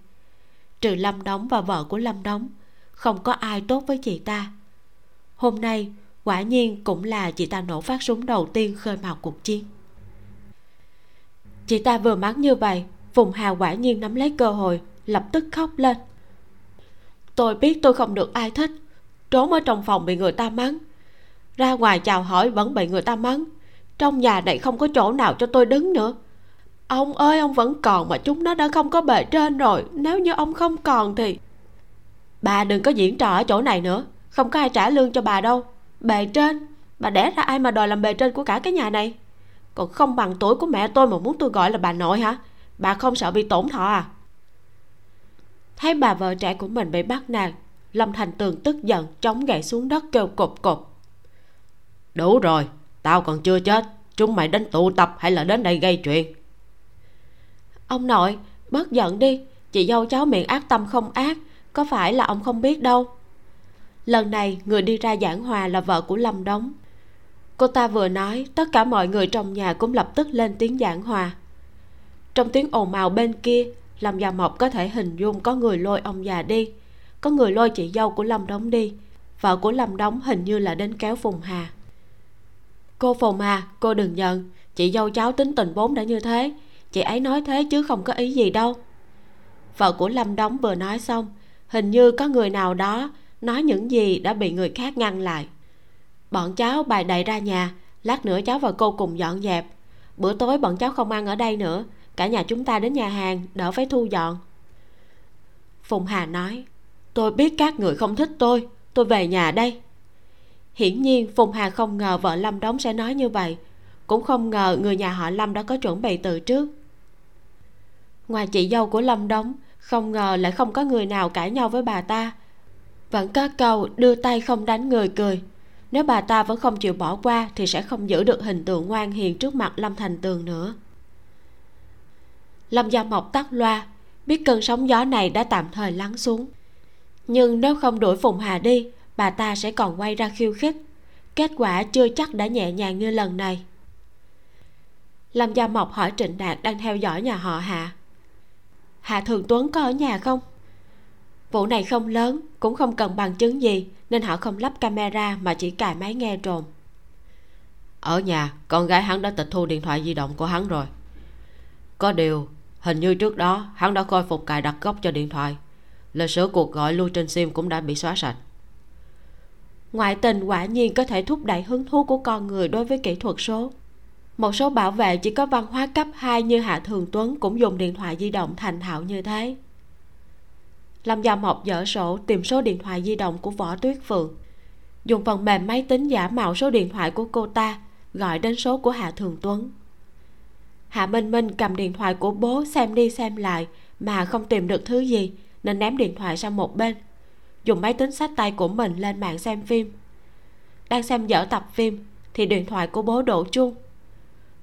Trừ lâm đóng và vợ của lâm đóng không có ai tốt với chị ta. Hôm nay, quả nhiên cũng là chị ta nổ phát súng đầu tiên khơi mào cuộc chiến. Chị ta vừa mắng như vậy, phùng Hà quả nhiên nắm lấy cơ hội, lập tức khóc lên. Tôi biết tôi không được ai thích, trốn ở trong phòng bị người ta mắng. Ra ngoài chào hỏi vẫn bị người ta mắng, trong nhà này không có chỗ nào cho tôi đứng nữa. Ông ơi, ông vẫn còn mà chúng nó đã không có bề trên rồi, nếu như ông không còn thì bà đừng có diễn trò ở chỗ này nữa. Không có ai trả lương cho bà đâu. Bề trên, bà đẻ ra ai mà đòi làm bề trên của cả cái nhà này? Còn không bằng tuổi của mẹ tôi mà muốn tôi gọi là bà nội hả? Bà không sợ bị tổn thọ à? Thấy bà vợ trẻ của mình bị bắt nạt, lâm thành tường tức giận, chống gậy xuống đất kêu cột cột đủ rồi, tao còn chưa chết. Chúng mày đến tụ tập hay là đến đây gây chuyện? Ông nội, bớt giận đi. Chị dâu cháu miệng ác tâm không ác có phải là ông không biết đâu. Lần này, người đi ra giảng hòa là vợ của lâm đống. Cô ta vừa nói, tất cả mọi người trong nhà cũng lập tức lên tiếng giảng hòa. Trong tiếng ồn ào bên kia, lâm gia mộc có thể hình dung có người lôi ông già đi. Có người lôi chị dâu của lâm đống đi. Vợ của lâm đống hình như là đến kéo phùng hà. Cô phùng hà, cô đừng giận. Chị dâu cháu tính tình vốn đã như thế. Chị ấy nói thế chứ không có ý gì đâu. Vợ của lâm đống vừa nói xong hình như có người nào đó nói những gì đã bị người khác ngăn lại. Bọn cháu bài đầy ra nhà, lát nữa cháu và cô cùng dọn dẹp. Bữa tối bọn cháu không ăn ở đây nữa, cả nhà chúng ta đến nhà hàng, đỡ phải thu dọn. Phùng hà nói, tôi biết các người không thích tôi tôi về nhà đây. Hiển nhiên phùng hà không ngờ vợ lâm đống sẽ nói như vậy, cũng không ngờ người nhà họ lâm đã có chuẩn bị từ trước. Ngoài chị dâu của lâm đống không ngờ lại không có người nào cãi nhau với bà ta. Vẫn có câu, đưa tay không đánh người cười. Nếu bà ta vẫn không chịu bỏ qua, thì sẽ không giữ được hình tượng ngoan hiền trước mặt lâm thành tường nữa. Lâm gia mộc tắt loa, biết cơn sóng gió này đã tạm thời lắng xuống. Nhưng nếu không đuổi phùng hà đi, bà ta sẽ còn quay ra khiêu khích. Kết quả chưa chắc đã nhẹ nhàng như lần này. Lâm gia mộc hỏi trịnh đạt đang theo dõi nhà họ hạ hạ thường tuấn có ở nhà không? Vụ này không lớn cũng không cần bằng chứng gì nên họ không lắp camera mà chỉ cài máy nghe trồn ở nhà con gái hắn đã tịch thu điện thoại di động của hắn rồi. Có điều hình như trước đó hắn đã khôi phục cài đặt gốc cho điện thoại. Lịch sử cuộc gọi lưu trên sim cũng đã bị xóa sạch. Ngoại tình quả nhiên có thể thúc đẩy hứng thú của con người đối với kỹ thuật số một số bảo vệ chỉ có văn hóa cấp 2 như hạ thường tuấn cũng dùng điện thoại di động thành thạo như thế. Lâm gia mộc dở sổ tìm số điện thoại di động của võ tuyết phượng. Dùng phần mềm máy tính giả mạo số điện thoại của cô ta, gọi đến số của hạ thường tuấn. Hạ minh minh cầm điện thoại của bố xem đi xem lại, mà không tìm được thứ gì, nên ném điện thoại sang một bên. Dùng máy tính sách tay của mình lên mạng xem phim. Đang xem dở tập phim, thì điện thoại của bố đổ chuông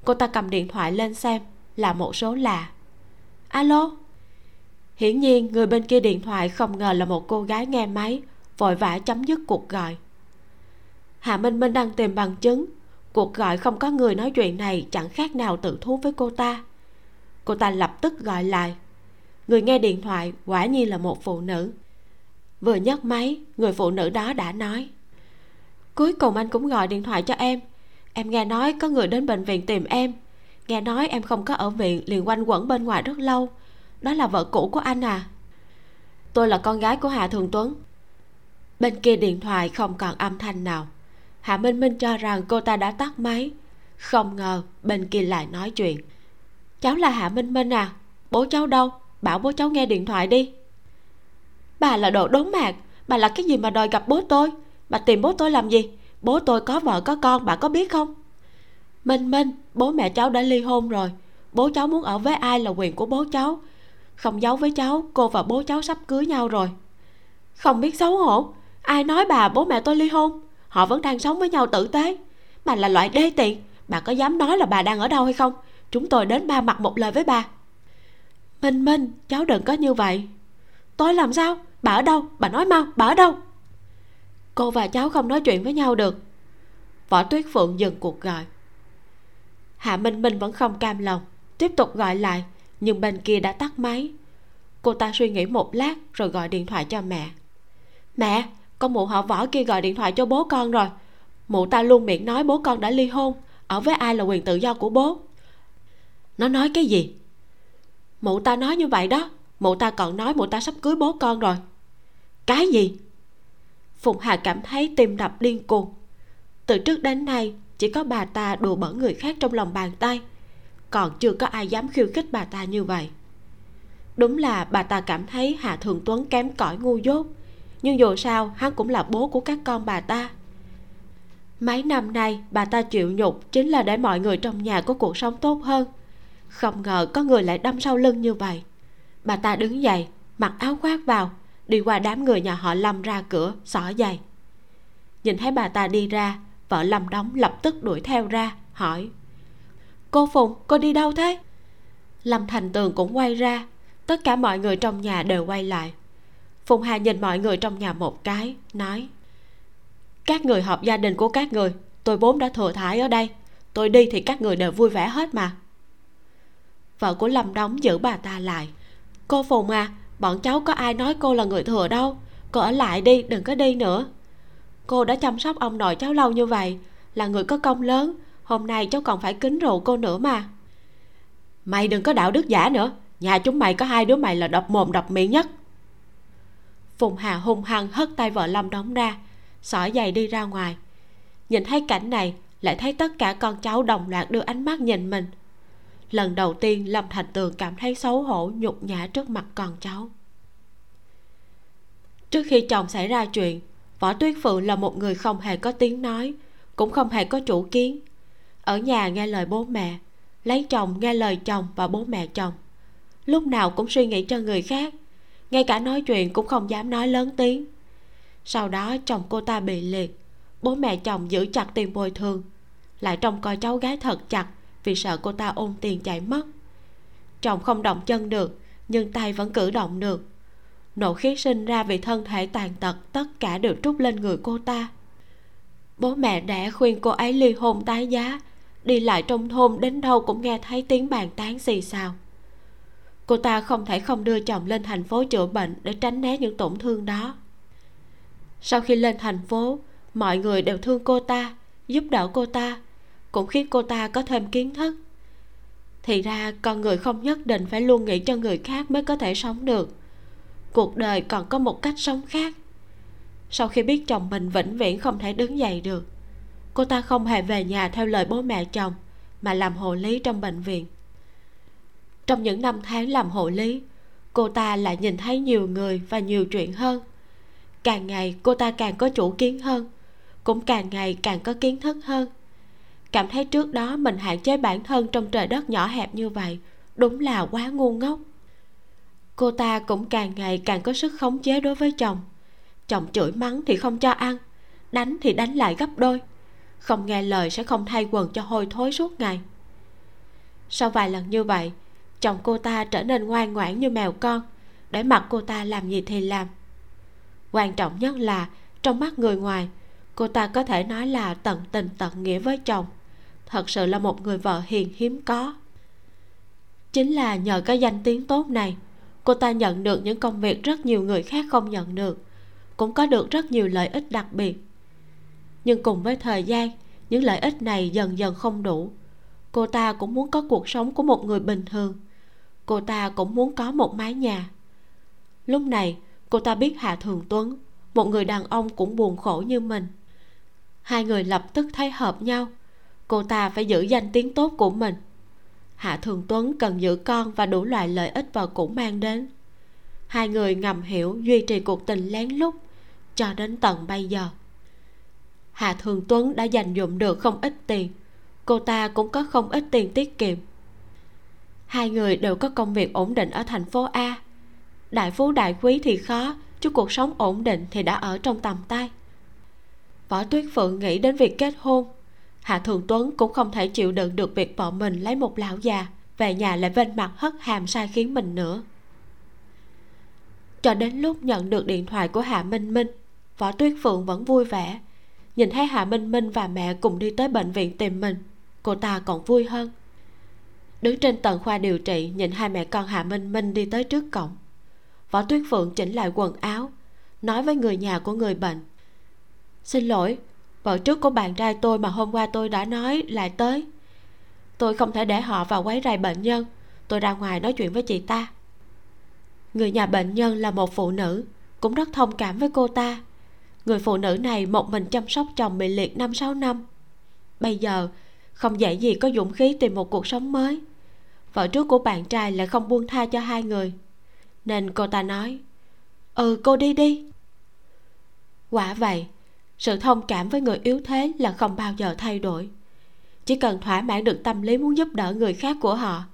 cô ta cầm điện thoại lên xem, là một số lạ. Alo? Hiển nhiên, người bên kia điện thoại không ngờ là một cô gái nghe máy, vội vã chấm dứt cuộc gọi. Hà minh minh đang tìm bằng chứng. Cuộc gọi không có người nói chuyện này chẳng khác nào tự thú với cô ta. Cô ta lập tức gọi lại. Người nghe điện thoại quả nhiên là một phụ nữ. Vừa nhấc máy, người phụ nữ đó đã nói. Cuối cùng anh cũng gọi điện thoại cho em em nghe nói có người đến bệnh viện tìm em. Nghe nói em không có ở viện, liền quanh quẩn bên ngoài rất lâu. Đó là vợ cũ của anh à? Tôi là con gái của hà thường tuấn. Bên kia điện thoại không còn âm thanh nào. Hạ minh minh cho rằng cô ta đã tắt máy. Không ngờ bên kia lại nói chuyện. Cháu là hạ minh minh à? Bố cháu đâu? Bảo bố cháu nghe điện thoại đi. Bà là đồ đốn mạc. Bà là cái gì mà đòi gặp bố tôi? Bà tìm bố tôi làm gì? Bố tôi có vợ, có con, bà có biết không? Minh minh, bố mẹ cháu đã ly hôn rồi. Bố cháu muốn ở với ai là quyền của bố cháu. Không giấu với cháu, cô và bố cháu sắp cưới nhau rồi. Không biết xấu hổ. Ai nói bà, bố mẹ tôi ly hôn? Họ vẫn đang sống với nhau tử tế. Bà là loại đê tiện. Bà có dám nói là bà đang ở đâu hay không? Chúng tôi đến ba mặt một lời với bà. Minh minh, cháu đừng có như vậy. Tôi làm sao? Bà ở đâu? Bà nói mau, bà ở đâu? Cô và cháu không nói chuyện với nhau được. Võ tuyết phượng dừng cuộc gọi. Hạ minh minh vẫn không cam lòng, tiếp tục gọi lại, nhưng bên kia đã tắt máy. Cô ta suy nghĩ một lát rồi gọi điện thoại cho mẹ. Mẹ, con mụ họ võ kia gọi điện thoại cho bố con rồi. Mụ ta luôn miệng nói bố con đã ly hôn, ở với ai là quyền tự do của bố. Nó nói cái gì? Mụ ta nói như vậy đó, mụ ta còn nói mụ ta sắp cưới bố con rồi. Cái gì? Phùng hà cảm thấy tim đập điên cuồng từ trước đến nay, chỉ có bà ta đùa bỡn người khác trong lòng bàn tay, còn chưa có ai dám khiêu khích bà ta như vậy. Đúng là bà ta cảm thấy hạ thường tuấn kém cỏi ngu dốt, nhưng dù sao, hắn cũng là bố của các con bà ta. Mấy năm nay, bà ta chịu nhục chính là để mọi người trong nhà có cuộc sống tốt hơn. Không ngờ có người lại đâm sau lưng như vậy. Bà ta đứng dậy, mặc áo khoác vào đi qua đám người nhà họ lâm ra cửa, xỏ giày. Nhìn thấy bà ta đi ra, vợ lâm đóng lập tức đuổi theo ra, hỏi, cô phùng cô đi đâu thế? Lâm thành tường cũng quay ra, tất cả mọi người trong nhà đều quay lại. Phùng hà nhìn mọi người trong nhà một cái, nói, các người họp gia đình của các người, tôi vốn đã thừa thải ở đây, tôi đi thì các người đều vui vẻ hết mà. Vợ của lâm đóng giữ bà ta lại, cô phùng à bọn cháu có ai nói cô là người thừa đâu? Cô ở lại đi, đừng có đi nữa. Cô đã chăm sóc ông nội cháu lâu như vậy, là người có công lớn. Hôm nay cháu còn phải kính rượu cô nữa mà. Mày đừng có đạo đức giả nữa. Nhà chúng mày có hai đứa mày là độc mồm, độc miệng nhất. Phùng hà hung hăng hất tay vợ lâm đóng ra xỏ giày đi ra ngoài. Nhìn thấy cảnh này, lại thấy tất cả con cháu đồng loạt đưa ánh mắt nhìn mình lần đầu tiên lâm thành tường cảm thấy xấu hổ, nhục nhã trước mặt con cháu. Trước khi chồng xảy ra chuyện, võ tuyết phượng là một người không hề có tiếng nói, cũng không hề có chủ kiến. Ở nhà nghe lời bố mẹ, lấy chồng nghe lời chồng và bố mẹ chồng. Lúc nào cũng suy nghĩ cho người khác, ngay cả nói chuyện cũng không dám nói lớn tiếng. Sau đó chồng cô ta bị liệt, bố mẹ chồng giữ chặt tiền bồi thường, lại trông coi cháu gái thật chặt vì sợ cô ta ôm tiền chạy mất. Chồng không động chân được, nhưng tay vẫn cử động được. Nộ khí sinh ra vì thân thể tàn tật, tất cả đều trút lên người cô ta. Bố mẹ đẻ khuyên cô ấy ly hôn tái giá, đi lại trong thôn đến đâu cũng nghe thấy tiếng bàn tán xì xào. Cô ta không thể không đưa chồng lên thành phố chữa bệnh để tránh né những tổn thương đó. Sau khi lên thành phố, mọi người đều thương cô ta, giúp đỡ cô ta cũng khiến cô ta có thêm kiến thức. Thì ra, con người không nhất định phải luôn nghĩ cho người khác mới có thể sống được. Cuộc đời còn có một cách sống khác. Sau khi biết chồng mình vĩnh viễn không thể đứng dậy được, cô ta không hề về nhà theo lời bố mẹ chồng, mà làm hộ lý trong bệnh viện. Trong những năm tháng làm hộ lý, cô ta lại nhìn thấy nhiều người và nhiều chuyện hơn. Càng ngày, cô ta càng có chủ kiến hơn, cũng càng ngày càng có kiến thức hơn cảm thấy trước đó mình hạn chế bản thân trong trời đất nhỏ hẹp như vậy, đúng là quá ngu ngốc. Cô ta cũng càng ngày càng có sức khống chế đối với chồng. Chồng chửi mắng thì không cho ăn, đánh thì đánh lại gấp đôi. Không nghe lời sẽ không thay quần cho hôi thối suốt ngày. Sau vài lần như vậy, chồng cô ta trở nên ngoan ngoãn như mèo con, để mặc cô ta làm gì thì làm. Quan trọng nhất là trong mắt người ngoài, cô ta có thể nói là tận tình tận nghĩa với chồng thật sự là một người vợ hiền hiếm có. Chính là nhờ cái danh tiếng tốt này, cô ta nhận được những công việc rất nhiều người khác không nhận được, cũng có được rất nhiều lợi ích đặc biệt. Nhưng cùng với thời gian, những lợi ích này dần dần không đủ. Cô ta cũng muốn có cuộc sống của một người bình thường. Cô ta cũng muốn có một mái nhà. Lúc này, cô ta biết hạ thường tuấn, một người đàn ông cũng buồn khổ như mình. Hai người lập tức thấy hợp nhau cô ta phải giữ danh tiếng tốt của mình. Hạ thường tuấn cần giữ con và đủ loại lợi ích vợ cũng mang đến. Hai người ngầm hiểu duy trì cuộc tình lén lút cho đến tận bây giờ. Hạ thường tuấn đã dành dụm được không ít tiền. Cô ta cũng có không ít tiền tiết kiệm. Hai người đều có công việc ổn định ở thành phố a. Đại phú đại quý thì khó, chứ cuộc sống ổn định thì đã ở trong tầm tay. Võ tuyết phượng nghĩ đến việc kết hôn hạ thường tuấn cũng không thể chịu đựng được việc vợ mình lấy một lão già, về nhà lại vênh mặt hất hàm sai khiến mình nữa. Cho đến lúc nhận được điện thoại của hạ minh minh, võ tuyết phượng vẫn vui vẻ. Nhìn thấy hạ minh minh và mẹ cùng đi tới bệnh viện tìm mình, cô ta còn vui hơn. Đứng trên tầng khoa điều trị, nhìn hai mẹ con hạ minh minh đi tới trước cổng. Võ tuyết phượng chỉnh lại quần áo, nói với người nhà của người bệnh, xin lỗi vợ trước của bạn trai tôi mà hôm qua tôi đã nói lại tới. Tôi không thể để họ vào quấy rầy bệnh nhân. Tôi ra ngoài nói chuyện với chị ta. Người nhà bệnh nhân là một phụ nữ, cũng rất thông cảm với cô ta. Người phụ nữ này một mình chăm sóc chồng bị liệt năm sáu năm. Bây giờ, không dễ gì có dũng khí tìm một cuộc sống mới. Vợ trước của bạn trai lại không buông tha cho hai người. Nên cô ta nói ừ cô đi đi. Quả vậy sự thông cảm với người yếu thế là không bao giờ thay đổi. Chỉ cần thỏa mãn được tâm lý muốn giúp đỡ người khác của họ,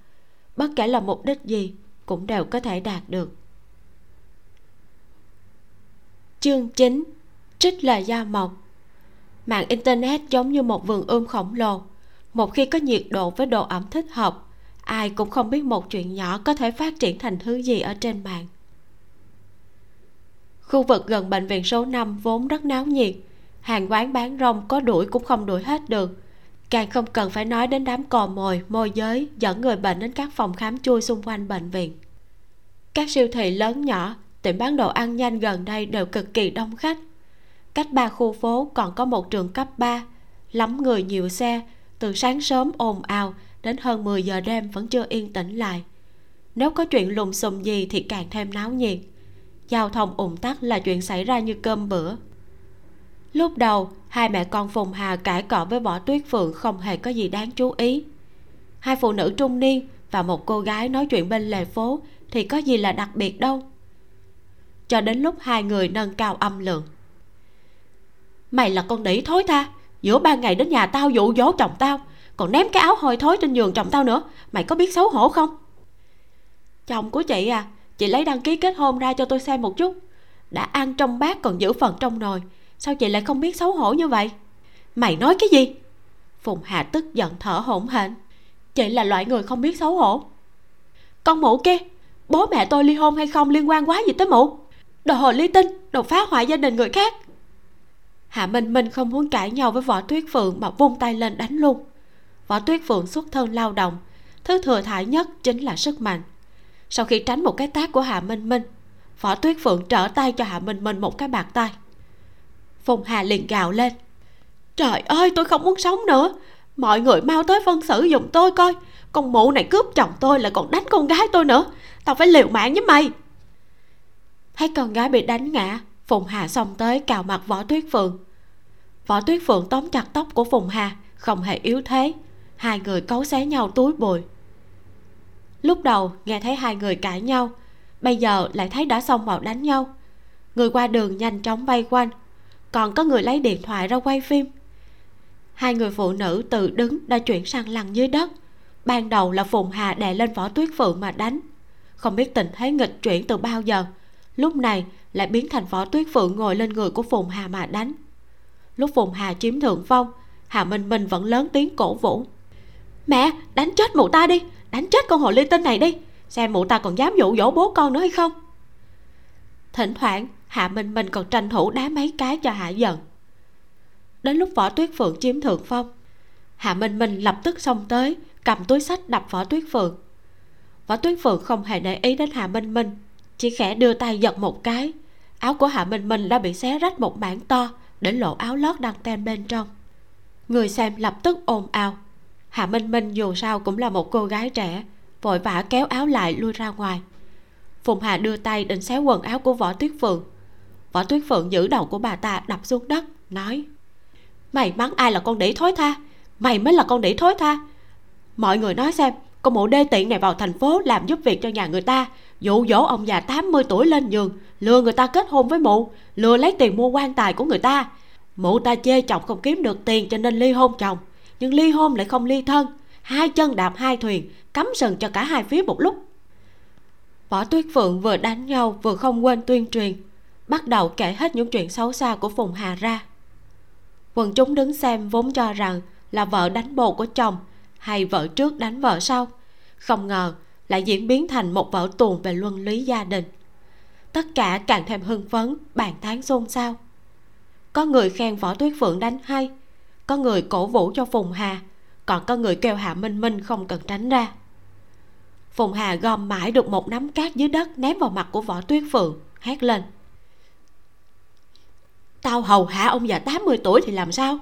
bất kể là mục đích gì, cũng đều có thể đạt được. Chương 9 trích lời gia mộc. Mạng internet giống như một vườn ươm khổng lồ. Một khi có nhiệt độ với độ ẩm thích hợp, ai cũng không biết một chuyện nhỏ có thể phát triển thành thứ gì ở trên mạng. Khu vực gần bệnh viện số 5 vốn rất náo nhiệt hàng quán bán rong có đuổi cũng không đuổi hết được. Càng không cần phải nói đến đám cò mồi, môi giới, dẫn người bệnh đến các phòng khám chui xung quanh bệnh viện. Các siêu thị lớn nhỏ, tiệm bán đồ ăn nhanh gần đây đều cực kỳ đông khách. Cách ba khu phố còn có một trường cấp 3 lắm người nhiều xe, từ sáng sớm ồn ào đến hơn 10 giờ đêm vẫn chưa yên tĩnh lại. Nếu có chuyện lùm xùm gì thì càng thêm náo nhiệt. Giao thông ủng tắc là chuyện xảy ra như cơm bữa lúc đầu, hai mẹ con phùng hà cãi cọ với võ tuyết phượng không hề có gì đáng chú ý. Hai phụ nữ trung niên và một cô gái nói chuyện bên lề phố thì có gì là đặc biệt đâu. Cho đến lúc hai người nâng cao âm lượng. Mày là con đĩ thối tha, giữa ban ngày đến nhà tao dụ dỗ chồng tao, còn ném cái áo hôi thối trên giường chồng tao nữa, mày có biết xấu hổ không? Chồng của chị à chị lấy đăng ký kết hôn ra cho tôi xem một chút. Đã ăn trong bát còn giữ phần trong nồi sao chị lại không biết xấu hổ như vậy? Mày nói cái gì? Phùng hà tức giận thở hổn hển. Chị là loại người không biết xấu hổ. Con mụ kia, bố mẹ tôi ly hôn hay không liên quan quá gì tới mụ. Đồ hồ ly tinh, đồ phá hoại gia đình người khác. Hạ minh minh không muốn cãi nhau với võ tuyết phượng mà vung tay lên đánh luôn. Võ tuyết phượng xuất thân lao động, thứ thừa thải nhất chính là sức mạnh. Sau khi tránh một cái tác của hạ minh minh, võ tuyết phượng trở tay cho hạ minh minh một cái bạc tay phùng hà liền gào lên. Trời ơi, tôi không muốn sống nữa. Mọi người mau tới phân xử giùm tôi coi. Con mụ này cướp chồng tôi lại còn đánh con gái tôi nữa. Tao phải liều mạng với mày. Thấy con gái bị đánh ngã, phùng hà xông tới cào mặt võ tuyết phượng. Võ tuyết phượng tóm chặt tóc của phùng hà, không hề yếu thế. Hai người cấu xé nhau túi bụi. Lúc đầu, nghe thấy hai người cãi nhau, bây giờ lại thấy đã xông vào đánh nhau. Người qua đường nhanh chóng bay quanh còn có người lấy điện thoại ra quay phim. Hai người phụ nữ từ đứng đã chuyển sang lăn dưới đất. Ban đầu là phùng hà đè lên võ tuyết phượng mà đánh. Không biết tình thế nghịch chuyển từ bao giờ, lúc này lại biến thành võ tuyết phượng ngồi lên người của phùng hà mà đánh. Lúc phùng hà chiếm thượng phong, hà minh minh vẫn lớn tiếng cổ vũ. Mẹ, đánh chết mụ ta đi, đánh chết con hồ ly tinh này đi, xem mụ ta còn dám dụ dỗ bố con nữa hay không? Thỉnh thoảng hạ minh minh còn tranh thủ đá mấy cái cho hạ giận đến lúc võ tuyết phượng chiếm thượng phong, hạ minh minh lập tức xông tới, cầm túi sách đập võ tuyết phượng. Võ tuyết phượng không hề để ý đến hạ minh minh, chỉ khẽ đưa tay giật một cái. Áo của hạ minh minh đã bị xé rách một mảng to để lộ áo lót đăng ten bên trong. Người xem lập tức ồn ào. Hạ minh minh dù sao cũng là một cô gái trẻ, vội vã kéo áo lại lui ra ngoài. Phùng hà đưa tay định xé quần áo của võ tuyết phượng võ tuyết phượng giữ đầu của bà ta đập xuống đất, nói, mày mắng ai là con đĩ thối tha? Mày mới là con đĩ thối tha. Mọi người nói xem con mụ đê tiện này vào thành phố làm giúp việc cho nhà người ta, dụ dỗ ông già 80 tuổi lên giường lừa người ta kết hôn với mụ, lừa lấy tiền mua quan tài của người ta. Mụ ta chê chồng không kiếm được tiền cho nên ly hôn chồng, nhưng ly hôn lại không ly thân, hai chân đạp hai thuyền, cắm sừng cho cả hai phía một lúc. Võ tuyết phượng vừa đánh nhau vừa không quên tuyên truyền bắt đầu kể hết những chuyện xấu xa của phùng hà ra. Quần chúng đứng xem vốn cho rằng là vợ đánh bồ của chồng hay vợ trước đánh vợ sau. Không ngờ lại diễn biến thành một vở tuồng về luân lý gia đình. Tất cả càng thêm hưng phấn, bàn tán xôn xao. Có người khen võ tuyết phượng đánh hay, có người cổ vũ cho phùng hà, còn có người kêu hạ minh minh không cần tránh ra. Phùng hà gom mãi được một nắm cát dưới đất ném vào mặt của võ tuyết phượng, hét lên tao hầu hạ ông già 80 tuổi thì làm sao?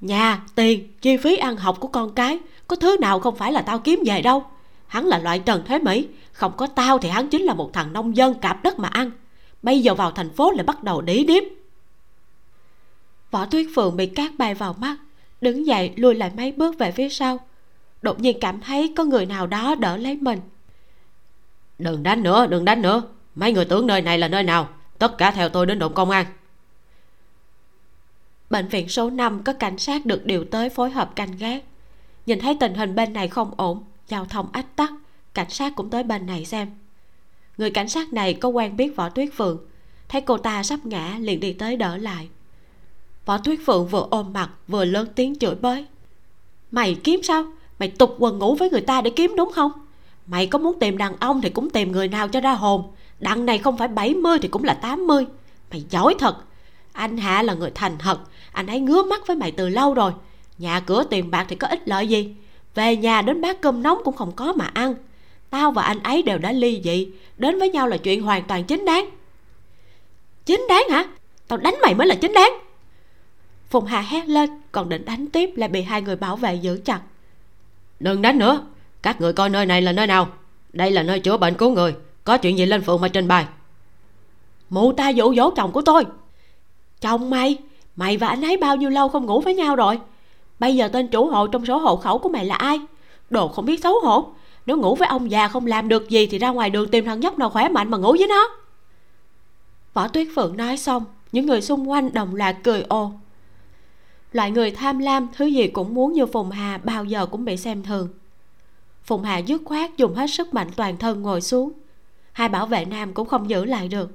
Nhà, tiền, chi phí ăn học của con cái, có thứ nào không phải là tao kiếm về đâu. Hắn là loại trần thế mỹ, không có tao thì hắn chính là một thằng nông dân cạp đất mà ăn. Bây giờ vào thành phố lại bắt đầu đĩ điếm. Võ tuyết phượng bị cát bay vào mắt, đứng dậy lùi lại mấy bước về phía sau. Đột nhiên cảm thấy có người nào đó đỡ lấy mình. Đừng đánh nữa, đừng đánh nữa. Mấy người tưởng nơi này là nơi nào? Tất cả theo tôi đến đồn công an bệnh viện số 5 có cảnh sát được điều tới phối hợp canh gác. Nhìn thấy tình hình bên này không ổn, giao thông ách tắc, cảnh sát cũng tới bên này xem. Người cảnh sát này có quen biết võ tuyết phượng, thấy cô ta sắp ngã liền đi tới đỡ lại. Võ tuyết phượng vừa ôm mặt, vừa lớn tiếng chửi bới. Mày kiếm sao? Mày tục quần ngủ với người ta để kiếm đúng không? Mày có muốn tìm đàn ông thì cũng tìm người nào cho ra hồn. Đằng này không phải 70 thì cũng là 80 mày giỏi thật. Anh hạ là người thành thật anh ấy ngứa mắt với mày từ lâu rồi. Nhà cửa tiền bạc thì có ích lợi gì? Về nhà đến bát cơm nóng cũng không có mà ăn. Tao và anh ấy đều đã ly dị. Đến với nhau là chuyện hoàn toàn chính đáng. Chính đáng hả? Tao đánh mày mới là chính đáng. Phùng hà hét lên còn định đánh tiếp lại bị hai người bảo vệ giữ chặt. Đừng đánh nữa. Các người coi nơi này là nơi nào? Đây là nơi chữa bệnh cứu người. Có chuyện gì lên phường mà trình bày. Mụ ta dụ dỗ chồng của tôi. Chồng mày mày và anh ấy bao nhiêu lâu không ngủ với nhau rồi? Bây giờ tên chủ hộ trong số hộ khẩu của mày là ai? Đồ không biết xấu hổ. Nếu ngủ với ông già không làm được gì thì ra ngoài đường tìm thằng nhóc nào khỏe mạnh mà ngủ với nó. Võ tuyết phượng nói xong, những người xung quanh đồng loạt cười ô. loại người tham lam, thứ gì cũng muốn như phùng hà, bao giờ cũng bị xem thường. Phùng hà dứt khoát dùng hết sức mạnh toàn thân ngồi xuống. Hai bảo vệ nam cũng không giữ lại được.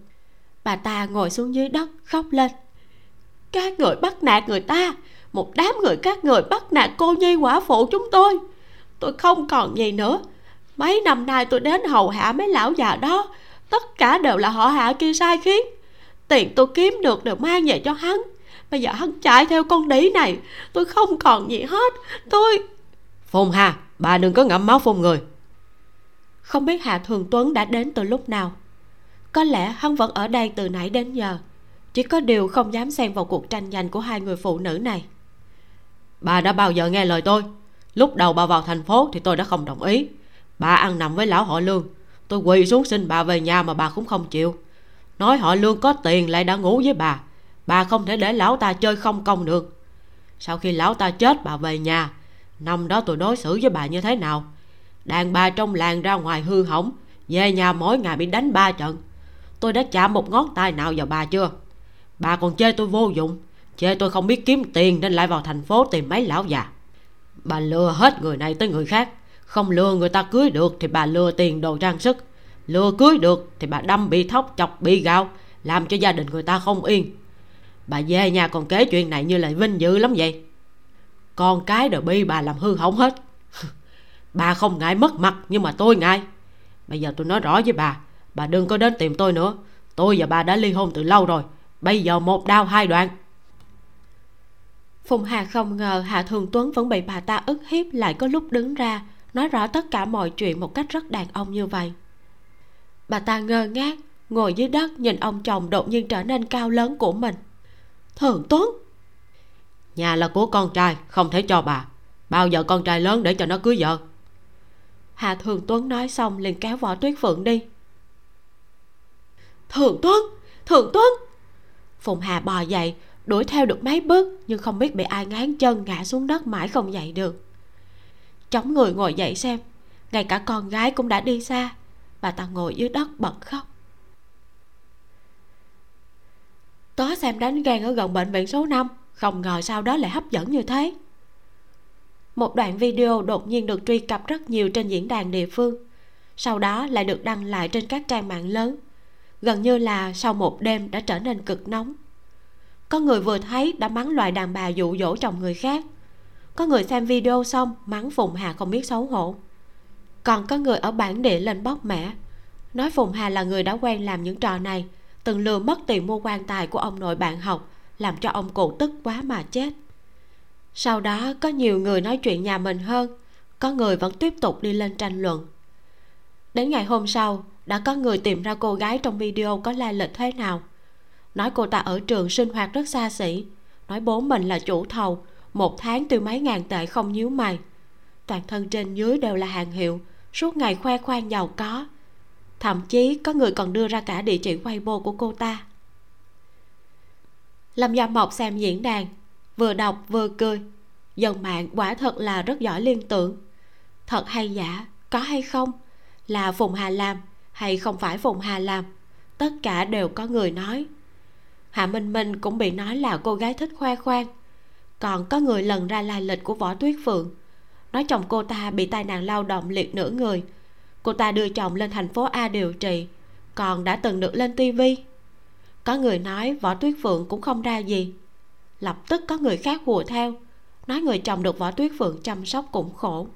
Bà ta ngồi xuống dưới đất, khóc lên các người bắt nạt người ta. Một đám người các người bắt nạt cô nhi quả phụ chúng tôi. Tôi không còn gì nữa. Mấy năm nay tôi đến hầu hạ mấy lão già đó. Tất cả đều là họ hạ kia sai khiến. Tiền tôi kiếm được đều mang về cho hắn. Bây giờ hắn chạy theo con đĩ này. Tôi không còn gì hết. Tôi phùng hà bà đừng có ngậm máu phun người. Không biết hạ thường tuấn đã đến từ lúc nào. Có lẽ hắn vẫn ở đây từ nãy đến giờ chỉ có điều không dám xen vào cuộc tranh giành của hai người phụ nữ này. Bà đã bao giờ nghe lời tôi? Lúc đầu bà vào thành phố thì tôi đã không đồng ý. Bà ăn nằm với lão họ lương. Tôi quỳ xuống xin bà về nhà mà bà cũng không chịu. Nói họ lương có tiền lại đã ngủ với bà. Bà không thể để lão ta chơi không công được. Sau khi lão ta chết, bà về nhà. Năm đó tôi đối xử với bà như thế nào? Đàn bà trong làng ra ngoài hư hỏng. Về nhà mỗi ngày bị đánh ba trận. Tôi đã chạm một ngón tay nào vào bà chưa? Bà còn chê tôi vô dụng. Chê tôi không biết kiếm tiền nên lại vào thành phố tìm mấy lão già. Bà lừa hết người này tới người khác. Không lừa người ta cưới được thì bà lừa tiền đồ trang sức. Lừa cưới được thì bà đâm bị thóc, chọc bị gạo làm cho gia đình người ta không yên. Bà về nhà còn kể chuyện này như là vinh dự lắm vậy. Con cái đều bị bà làm hư hỏng hết. Bà không ngại mất mặt nhưng mà tôi ngại. Bây giờ tôi nói rõ với bà bà đừng có đến tìm tôi nữa. Tôi và bà đã ly hôn từ lâu rồi bây giờ một đau hai đoạn. Phùng hà không ngờ hạ thường tuấn vẫn bị bà ta ức hiếp lại có lúc đứng ra nói rõ tất cả mọi chuyện một cách rất đàn ông như vậy. Bà ta ngơ ngác ngồi dưới đất nhìn ông chồng đột nhiên trở nên cao lớn của mình. Thường tuấn! Nhà là của con trai không thể cho bà. Bao giờ con trai lớn để cho nó cưới vợ? Hà thường tuấn nói xong liền kéo võ tuyết phượng đi. Thường tuấn! Thường tuấn phùng hà bò dậy, đuổi theo được mấy bước nhưng không biết bị ai ngán chân ngã xuống đất mãi không dậy được. Chống người ngồi dậy xem, ngay cả con gái cũng đã đi xa, bà ta ngồi dưới đất bật khóc. Có xem đánh ghen ở gần bệnh viện số 5 không ngờ sau đó lại hấp dẫn như thế. Một đoạn video đột nhiên được truy cập rất nhiều trên diễn đàn địa phương, sau đó lại được đăng lại trên các trang mạng lớn gần như là sau một đêm đã trở nên cực nóng. Có người vừa thấy đã mắng loại đàn bà dụ dỗ chồng người khác. Có người xem video xong mắng phùng hà không biết xấu hổ. Còn có người ở bản địa lên bóc mẻ, nói phùng hà là người đã quen làm những trò này, từng lừa mất tiền mua quan tài của ông nội bạn học, làm cho ông cụ tức quá mà chết. Sau đó có nhiều người nói chuyện nhà mình hơn, có người vẫn tiếp tục đi lên tranh luận. Đến ngày hôm sau đã có người tìm ra cô gái trong video có lai lịch thế nào? Nói cô ta ở trường sinh hoạt rất xa xỉ. Nói bố mình là chủ thầu, một tháng tiêu mấy ngàn tệ không nhíu mày. Toàn thân trên dưới đều là hàng hiệu, suốt ngày khoe khoang giàu có. Thậm chí có người còn đưa ra cả địa chỉ weibo của cô ta. Lâm gia mộc xem diễn đàn, vừa đọc vừa cười. Dân mạng quả thật là rất giỏi liên tưởng. Thật hay giả, có hay không, là phùng hà làm hay không phải phùng hà làm tất cả đều có người nói. Hạ minh minh cũng bị nói là cô gái thích khoe khoang. Còn có người lần ra lai lịch của võ tuyết phượng, nói chồng cô ta bị tai nạn lao động liệt nửa người. Cô ta đưa chồng lên thành phố a điều trị, còn đã từng được lên tivi có người nói võ tuyết phượng cũng không ra gì. Lập tức có người khác hùa theo, nói người chồng được võ tuyết phượng chăm sóc cũng khổ,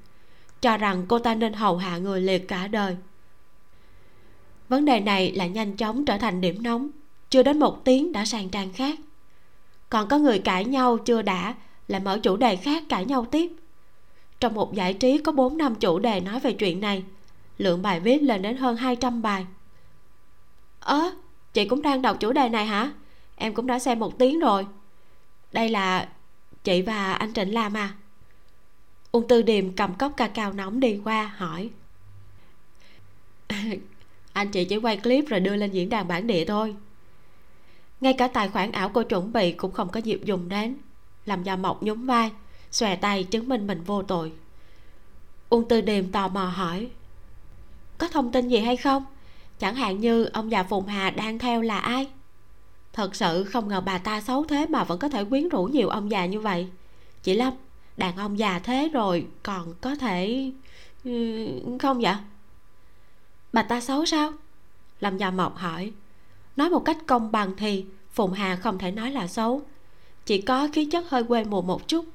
cho rằng cô ta nên hầu hạ người liệt cả đời vấn đề này lại nhanh chóng trở thành điểm nóng. Chưa đến một tiếng đã sang trang khác. Còn có người cãi nhau chưa đã, lại mở chủ đề khác cãi nhau tiếp. Trong một giải trí có 4 năm chủ đề nói về chuyện này, lượng bài viết lên đến hơn 200 bài. Ớ chị cũng đang đọc chủ đề này hả? Em cũng đã xem một tiếng rồi. Đây là chị và anh trịnh làm à? Ung tư điềm cầm cốc ca cao nóng đi qua, hỏi anh chị chỉ quay clip rồi đưa lên diễn đàn bản địa thôi. Ngay cả tài khoản ảo cô chuẩn bị cũng không có dịp dùng đến. Làm do mọc nhún vai, xòe tay chứng minh mình vô tội. Uông tư điềm tò mò hỏi, có thông tin gì hay không? Chẳng hạn như ông già phùng hà đang theo là ai? Thật sự không ngờ bà ta xấu thế mà vẫn có thể quyến rũ nhiều ông già như vậy. Chị lâm, đàn ông già thế rồi còn có thể ừ, không vậy? Bà ta xấu sao? Lâm Gia mộc hỏi. Nói một cách công bằng thì phùng hà không thể nói là xấu. Chỉ có khí chất hơi quê mùa một chút.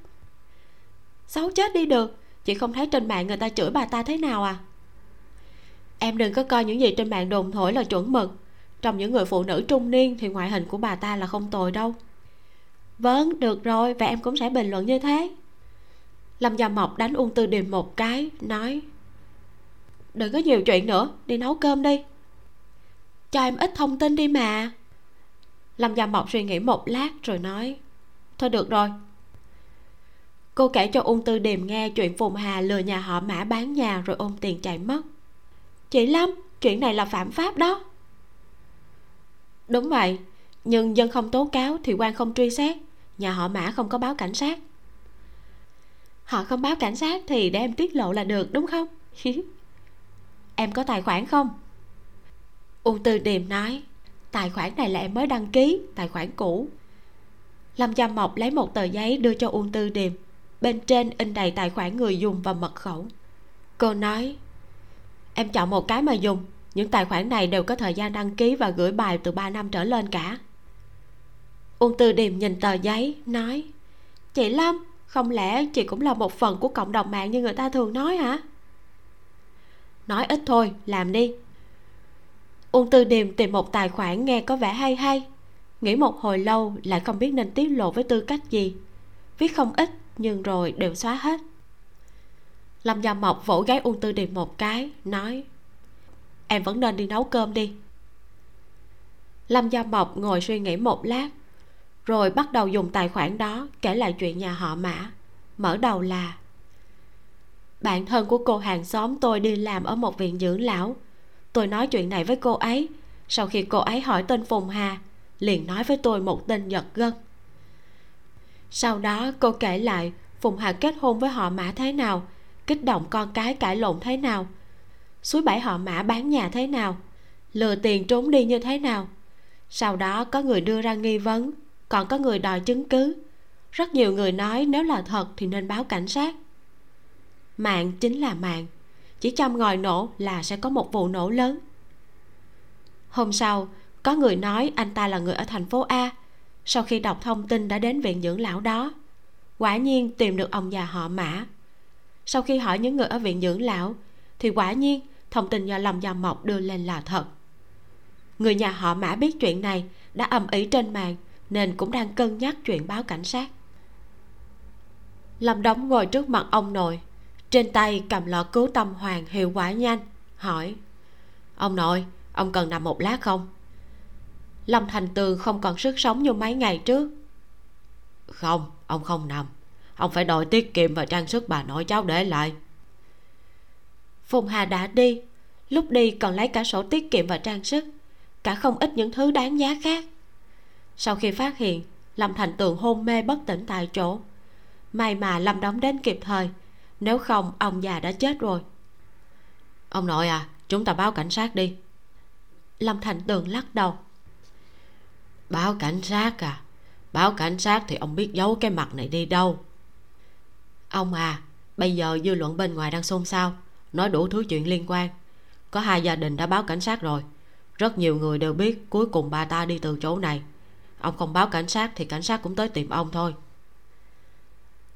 Xấu chết đi được, chị không thấy trên mạng người ta chửi bà ta thế nào à? Em đừng có coi những gì trên mạng đồn thổi là chuẩn mực. Trong những người phụ nữ trung niên thì ngoại hình của bà ta là không tồi đâu. Vâng được rồi, và em cũng sẽ bình luận như thế. Lâm gia mộc đánh ung tư điềm một cái, nói đừng có nhiều chuyện nữa. Đi nấu cơm đi. Cho em ít thông tin đi mà. Lâm gia mộc suy nghĩ một lát rồi nói, thôi được rồi. Cô kể cho ung tư điềm nghe chuyện phùng hà lừa nhà họ mã bán nhà rồi ôm tiền chạy mất. Chị lâm, chuyện này là phạm pháp đó. Đúng vậy, nhưng dân không tố cáo thì quan không truy xét, nhà họ mã không có báo cảnh sát. Họ không báo cảnh sát thì để em tiết lộ là được, đúng không? em có tài khoản không? Ung tư điềm nói, tài khoản này là em mới đăng ký, tài khoản cũ. Lâm gia mộc lấy một tờ giấy đưa cho uông tư điềm. Bên trên in đầy tài khoản người dùng và mật khẩu. Cô nói, em chọn một cái mà dùng, những tài khoản này đều có thời gian đăng ký và gửi bài từ 3 năm trở lên cả. Uông tư điềm nhìn tờ giấy, nói, chị lâm, không lẽ chị cũng là một phần của cộng đồng mạng như người ta thường nói hả? Nói ít thôi, làm đi. Uông tư điềm tìm một tài khoản nghe có vẻ hay hay. Nghĩ một hồi lâu, lại không biết nên tiết lộ với tư cách gì. Viết không ít, nhưng rồi đều xóa hết. Lâm gia mộc vỗ gáy uông tư điềm một cái, nói, em vẫn nên đi nấu cơm đi. Lâm gia mộc ngồi suy nghĩ một lát, rồi bắt đầu dùng tài khoản đó kể lại chuyện nhà họ mã. Mở đầu là bạn thân của cô hàng xóm tôi đi làm ở một viện dưỡng lão. Tôi nói chuyện này với cô ấy. Sau khi cô ấy hỏi tên phùng hà, liền nói với tôi một tên giật gân sau đó, cô kể lại, phùng hà kết hôn với họ mã thế nào, kích động con cái cãi lộn thế nào, suối bảy họ mã bán nhà thế nào, lừa tiền trốn đi như thế nào. Sau đó có người đưa ra nghi vấn, còn có người đòi chứng cứ. Rất nhiều người nói nếu là thật thì nên báo cảnh sát mạng chính là mạng. Chỉ chăm ngòi nổ là sẽ có một vụ nổ lớn. Hôm sau, có người nói anh ta là người ở thành phố a. Sau khi đọc thông tin đã đến viện dưỡng lão đó, quả nhiên tìm được ông già họ mã. Sau khi hỏi những người ở viện dưỡng lão, thì quả nhiên thông tin do lòng già mộc đưa lên là thật. Người nhà họ mã biết chuyện này đã ầm ĩ trên mạng, nên cũng đang cân nhắc chuyện báo cảnh sát. Lâm đóng ngồi trước mặt ông nội trên tay cầm lọ cứu tâm hoàng hiệu quả nhanh, hỏi, ông nội, ông cần nằm một lát không? Lâm thành tường không còn sức sống như mấy ngày trước. Không, ông không nằm. Ông phải đòi tiết kiệm và trang sức bà nội cháu để lại. Phùng hà đã đi, lúc đi còn lấy cả sổ tiết kiệm và trang sức, cả không ít những thứ đáng giá khác. Sau khi phát hiện, lâm thành tường hôn mê bất tỉnh tại chỗ. May mà lâm đóng đến kịp thời nếu không, ông già đã chết rồi. Ông nội à chúng ta báo cảnh sát đi. Lâm thành tường lắc đầu. Báo cảnh sát à? Báo cảnh sát thì ông biết giấu cái mặt này đi đâu. Ông à bây giờ dư luận bên ngoài đang xôn xao, nói đủ thứ chuyện liên quan. Có hai gia đình đã báo cảnh sát rồi. Rất nhiều người đều biết cuối cùng bà ta đi từ chỗ này. Ông không báo cảnh sát thì cảnh sát cũng tới tìm ông thôi.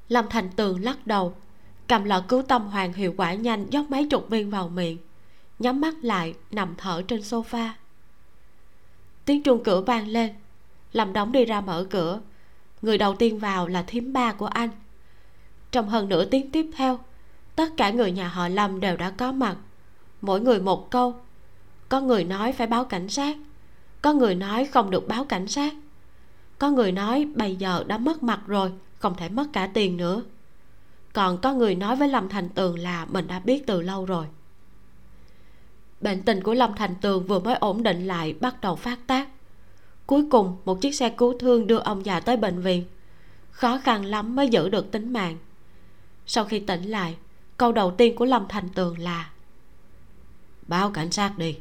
Lâm thành tường lắc đầu cầm lọ cứu tâm hoàng hiệu quả nhanh dốc mấy chục viên vào miệng. Nhắm mắt lại, nằm thở trên sofa. Tiếng chuông cửa vang lên. Lâm đóng đi ra mở cửa. Người đầu tiên vào là thím ba của anh. Trong hơn nửa tiếng tiếp theo, tất cả người nhà họ lâm đều đã có mặt. Mỗi người một câu. Có người nói phải báo cảnh sát. Có người nói không được báo cảnh sát. Có người nói bây giờ đã mất mặt rồi, không thể mất cả tiền nữa còn có người nói với lâm thành tường là mình đã biết từ lâu rồi. Bệnh tình của lâm thành tường vừa mới ổn định lại, bắt đầu phát tác. Cuối cùng, một chiếc xe cứu thương đưa ông già tới bệnh viện. Khó khăn lắm mới giữ được tính mạng. Sau khi tỉnh lại, câu đầu tiên của lâm thành tường là, báo cảnh sát đi,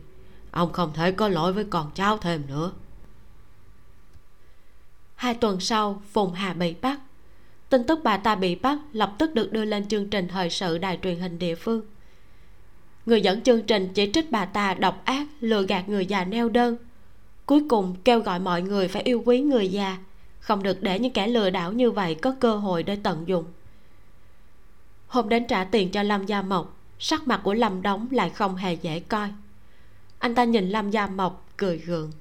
ông không thể có lỗi với con cháu thêm nữa. Hai tuần sau, phùng hà bị bắt tin tức bà ta bị bắt lập tức được đưa lên chương trình thời sự đài truyền hình địa phương. Người dẫn chương trình chỉ trích bà ta độc ác, lừa gạt người già neo đơn. Cuối cùng kêu gọi mọi người phải yêu quý người già. Không được để những kẻ lừa đảo như vậy có cơ hội để tận dụng. Hôm đến trả tiền cho lâm gia mộc, sắc mặt của lâm đóng lại không hề dễ coi. Anh ta nhìn lâm gia mộc, cười gượng.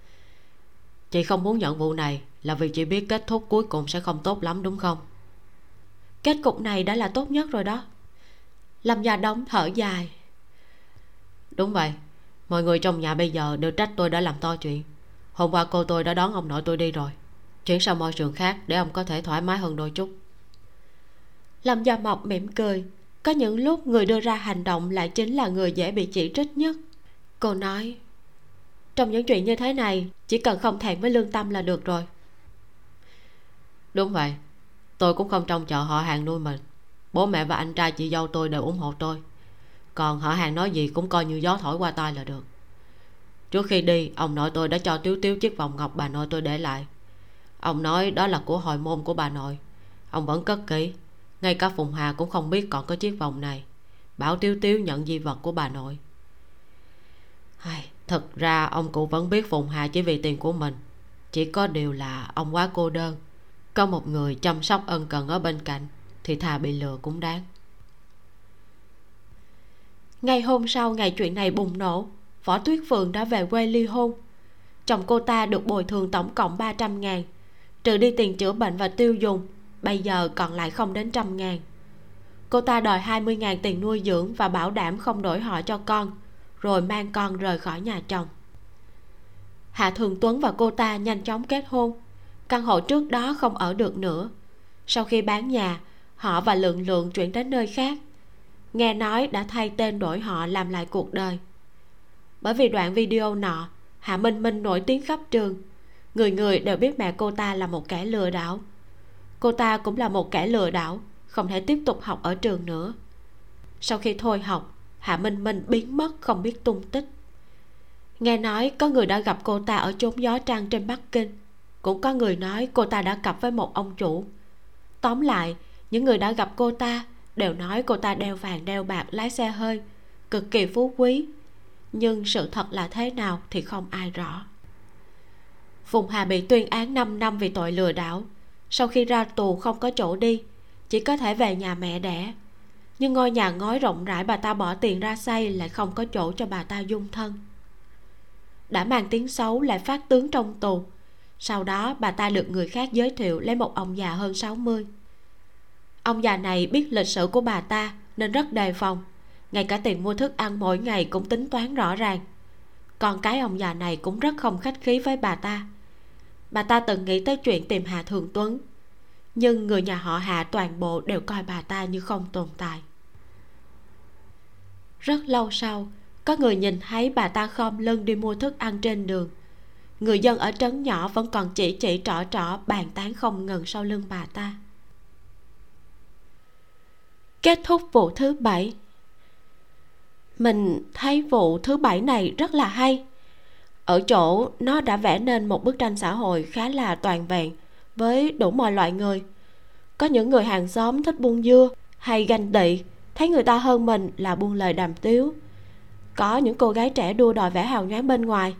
Chị không muốn nhận vụ này là vì chị biết kết thúc cuối cùng sẽ không tốt lắm đúng không? Kết cục này đã là tốt nhất rồi đó. Lâm gia đóng thở dài. Đúng vậy, mọi người trong nhà bây giờ đều trách tôi đã làm to chuyện. Hôm qua cô tôi đã đón ông nội tôi đi rồi. Chuyển sang môi trường khác để ông có thể thoải mái hơn đôi chút. Lâm gia mộc mỉm cười. Có những lúc người đưa ra hành động lại chính là người dễ bị chỉ trích nhất. Cô nói, trong những chuyện như thế này, chỉ cần không thẹn với lương tâm là được rồi. Đúng vậy tôi cũng không trông chờ họ hàng nuôi mình. Bố mẹ và anh trai chị dâu tôi đều ủng hộ tôi. Còn họ hàng nói gì cũng coi như gió thổi qua tai là được. Trước khi đi ông nội tôi đã cho tiếu tiếu chiếc vòng ngọc bà nội tôi để lại. Ông nói đó là của hồi môn của bà nội. Ông vẫn cất kỹ ngay cả phùng hà cũng không biết còn có chiếc vòng này. Bảo tiếu tiếu nhận di vật của bà nội. Ai, thật ra ông cụ vẫn biết phùng hà chỉ vì tiền của mình. Chỉ có điều là ông quá cô đơn có một người chăm sóc ân cần ở bên cạnh, thì thà bị lừa cũng đáng. Ngày hôm sau, ngày chuyện này bùng nổ. Võ tuyết phượng đã về quê ly hôn. Chồng cô ta được bồi thường tổng cộng 300 ngàn. Trừ đi tiền chữa bệnh và tiêu dùng, bây giờ còn lại không đến trăm ngàn. Cô ta đòi 20 ngàn tiền nuôi dưỡng và bảo đảm không đổi họ cho con, rồi mang con rời khỏi nhà chồng. Hạ thường tuấn và cô ta nhanh chóng kết hôn căn hộ trước đó không ở được nữa. Sau khi bán nhà, họ và lượng lượng chuyển đến nơi khác. Nghe nói đã thay tên đổi họ làm lại cuộc đời. Bởi vì đoạn video nọ, hạ minh minh nổi tiếng khắp trường. Người người đều biết mẹ cô ta là một kẻ lừa đảo. Cô ta cũng là một kẻ lừa đảo, không thể tiếp tục học ở trường nữa. Sau khi thôi học, hạ minh minh biến mất không biết tung tích. Nghe nói có người đã gặp cô ta ở chốn gió trăng trên bắc kinh cũng có người nói cô ta đã cặp với một ông chủ. Tóm lại, những người đã gặp cô ta đều nói cô ta đeo vàng đeo bạc lái xe hơi, cực kỳ phú quý. Nhưng sự thật là thế nào thì không ai rõ. Phùng hà bị tuyên án 5 năm vì tội lừa đảo. Sau khi ra tù không có chỗ đi, chỉ có thể về nhà mẹ đẻ. Nhưng ngôi nhà ngói rộng rãi bà ta bỏ tiền ra xây lại không có chỗ cho bà ta dung thân. Đã mang tiếng xấu lại phát tướng trong tù sau đó, bà ta được người khác giới thiệu lấy một ông già hơn 60 ông già này biết lịch sử của bà ta nên rất đề phòng. Ngay cả tiền mua thức ăn mỗi ngày cũng tính toán rõ ràng. Còn cái ông già này cũng rất không khách khí với bà ta. Bà ta từng nghĩ tới chuyện tìm hà thường tuấn. Nhưng người nhà họ hà toàn bộ đều coi bà ta như không tồn tại. Rất lâu sau, có người nhìn thấy bà ta khom lưng đi mua thức ăn trên đường người dân ở trấn nhỏ vẫn còn chỉ chỉ trỏ trỏ, bàn tán không ngừng sau lưng bà ta. Kết thúc vụ thứ bảy. Mình thấy vụ thứ bảy này rất là hay. Ở chỗ nó đã vẽ nên một bức tranh xã hội khá là toàn vẹn với đủ mọi loại người. Có những người hàng xóm thích buôn dưa hay ganh tị, thấy người ta hơn mình là buôn lời đàm tiếu. Có những cô gái trẻ đua đòi vẽ hào nhoáng bên ngoài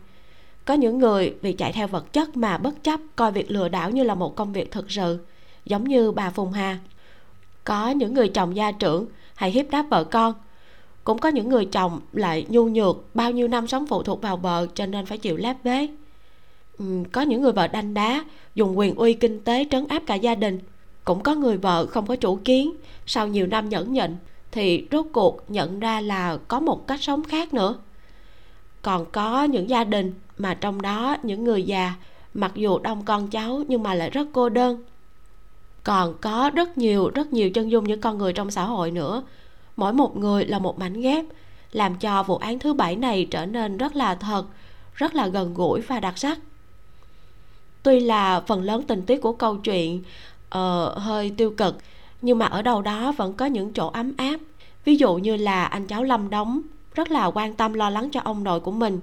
có những người vì chạy theo vật chất mà bất chấp coi việc lừa đảo như là một công việc thực sự, giống như bà phùng hà. Có những người chồng gia trưởng hay hiếp đáp vợ con. Cũng có những người chồng lại nhu nhược bao nhiêu năm sống phụ thuộc vào vợ cho nên phải chịu lép vế. Ừ, có những người vợ đanh đá, dùng quyền uy kinh tế trấn áp cả gia đình. Cũng có người vợ không có chủ kiến, sau nhiều năm nhẫn nhịn thì rốt cuộc nhận ra là có một cách sống khác nữa còn có những gia đình mà trong đó những người già mặc dù đông con cháu nhưng mà lại rất cô đơn. Còn có rất nhiều rất nhiều chân dung những con người trong xã hội nữa. Mỗi một người là một mảnh ghép làm cho vụ án thứ bảy này trở nên rất là thật rất là gần gũi và đặc sắc. Tuy là phần lớn tình tiết của câu chuyện uh, hơi tiêu cực nhưng mà ở đâu đó vẫn có những chỗ ấm áp. Ví dụ như là anh cháu lâm đóng rất là quan tâm, lo lắng cho ông nội của mình.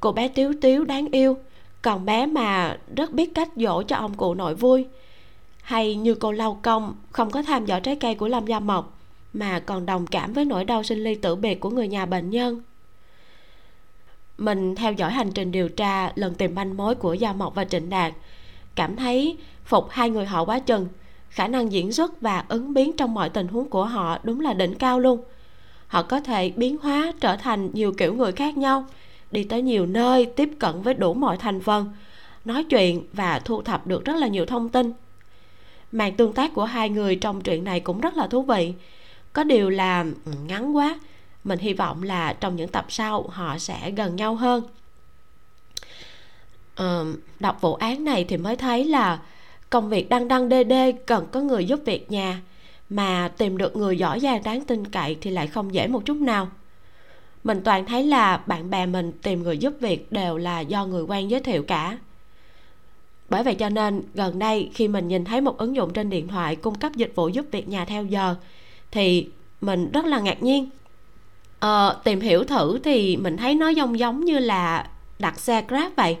Cô bé tiếu tiếu đáng yêu, còn bé mà rất biết cách dỗ cho ông cụ nội vui. Hay như cô lau công, không có tham dò trái cây của lâm gia mộc, mà còn đồng cảm với nỗi đau sinh ly tử biệt của người nhà bệnh nhân. Mình theo dõi hành trình điều tra lần tìm manh mối của gia mộc và trịnh đạt, cảm thấy phục hai người họ quá chừng. Khả năng diễn xuất và ứng biến trong mọi tình huống của họ đúng là đỉnh cao luôn họ có thể biến hóa trở thành nhiều kiểu người khác nhau đi tới nhiều nơi tiếp cận với đủ mọi thành phần nói chuyện và thu thập được rất là nhiều thông tin. Màn tương tác của hai người trong truyện này cũng rất là thú vị. Có điều là ừ, ngắn quá. Mình hy vọng là trong những tập sau họ sẽ gần nhau hơn. Ờ, đọc vụ án này thì mới thấy là công việc đăng đăng đê đê cần có người giúp việc nhà mà tìm được người giỏi giang đáng tin cậy thì lại không dễ một chút nào. Mình toàn thấy là bạn bè mình tìm người giúp việc đều là do người quen giới thiệu cả. Bởi vậy cho nên gần đây khi mình nhìn thấy một ứng dụng trên điện thoại cung cấp dịch vụ giúp việc nhà theo giờ thì mình rất là ngạc nhiên. Ờ, tìm hiểu thử thì mình thấy nó giống giống như là đặt xe grab vậy.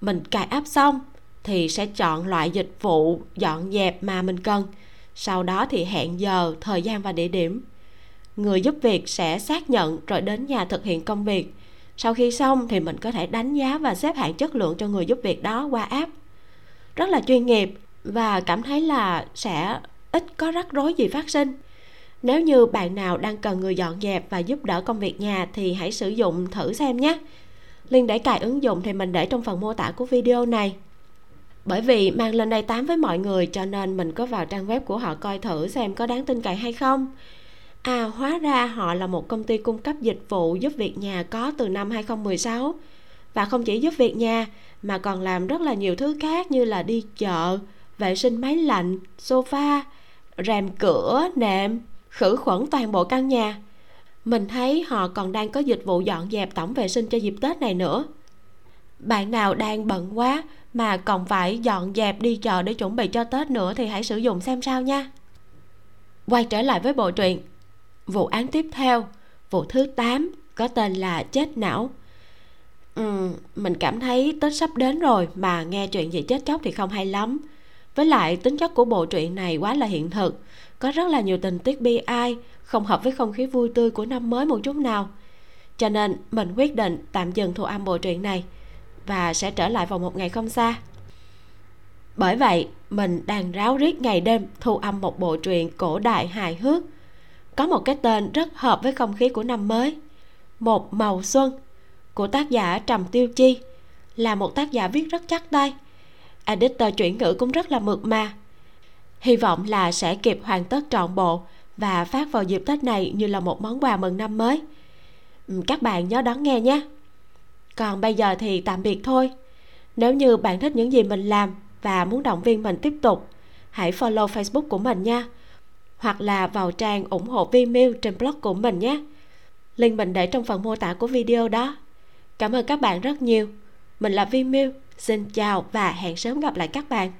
Mình cài app xong thì sẽ chọn loại dịch vụ dọn dẹp mà mình cần sau đó thì hẹn giờ, thời gian và địa điểm. Người giúp việc sẽ xác nhận rồi đến nhà thực hiện công việc. Sau khi xong thì mình có thể đánh giá và xếp hạng chất lượng cho người giúp việc đó qua app. Rất là chuyên nghiệp và cảm thấy là sẽ ít có rắc rối gì phát sinh. Nếu như bạn nào đang cần người dọn dẹp và giúp đỡ công việc nhà thì hãy sử dụng thử xem nhé. Link để cài ứng dụng thì mình để trong phần mô tả của video này bởi vì mang lên đây tám với mọi người, cho nên mình có vào trang web của họ coi thử xem có đáng tin cậy hay không. À hóa ra họ là một công ty cung cấp dịch vụ giúp việc nhà có từ năm 2016 và không chỉ giúp việc nhà, mà còn làm rất là nhiều thứ khác như là đi chợ, vệ sinh máy lạnh, sofa, rèm cửa, nệm, khử khuẩn toàn bộ căn nhà. Mình thấy họ còn đang có dịch vụ dọn dẹp tổng vệ sinh cho dịp tết này nữa. Bạn nào đang bận quá mà còn phải dọn dẹp đi chợ để chuẩn bị cho tết nữa thì hãy sử dụng xem sao nha. Quay trở lại với bộ truyện. Vụ án tiếp theo vụ thứ 8 có tên là chết não. Ừ, mình cảm thấy tết sắp đến rồi mà nghe chuyện gì chết chóc thì không hay lắm. Với lại tính chất của bộ truyện này quá là hiện thực có rất là nhiều tình tiết bi ai không hợp với không khí vui tươi của năm mới một chút nào. Cho nên mình quyết định tạm dừng thu âm bộ truyện này và sẽ trở lại vào một ngày không xa. Bởi vậy, mình đang ráo riết ngày đêm thu âm một bộ truyện cổ đại hài hước. Có một cái tên rất hợp với không khí của năm mới, một màu xuân, của tác giả trầm tiêu chi, là một tác giả viết rất chắc tay. Editor chuyển ngữ cũng rất là mượt mà. Hy vọng là sẽ kịp hoàn tất trọn bộ và phát vào dịp tết này như là một món quà mừng năm mới. Các bạn nhớ đón nghe nhé còn bây giờ thì tạm biệt thôi. Nếu như bạn thích những gì mình làm và muốn động viên mình tiếp tục, hãy follow facebook của mình nha, hoặc là vào trang ủng hộ Vimeo trên blog của mình nhé. Link mình để trong phần mô tả của video đó. Cảm ơn các bạn rất nhiều. Mình là Vimeo. Xin chào và hẹn sớm gặp lại các bạn.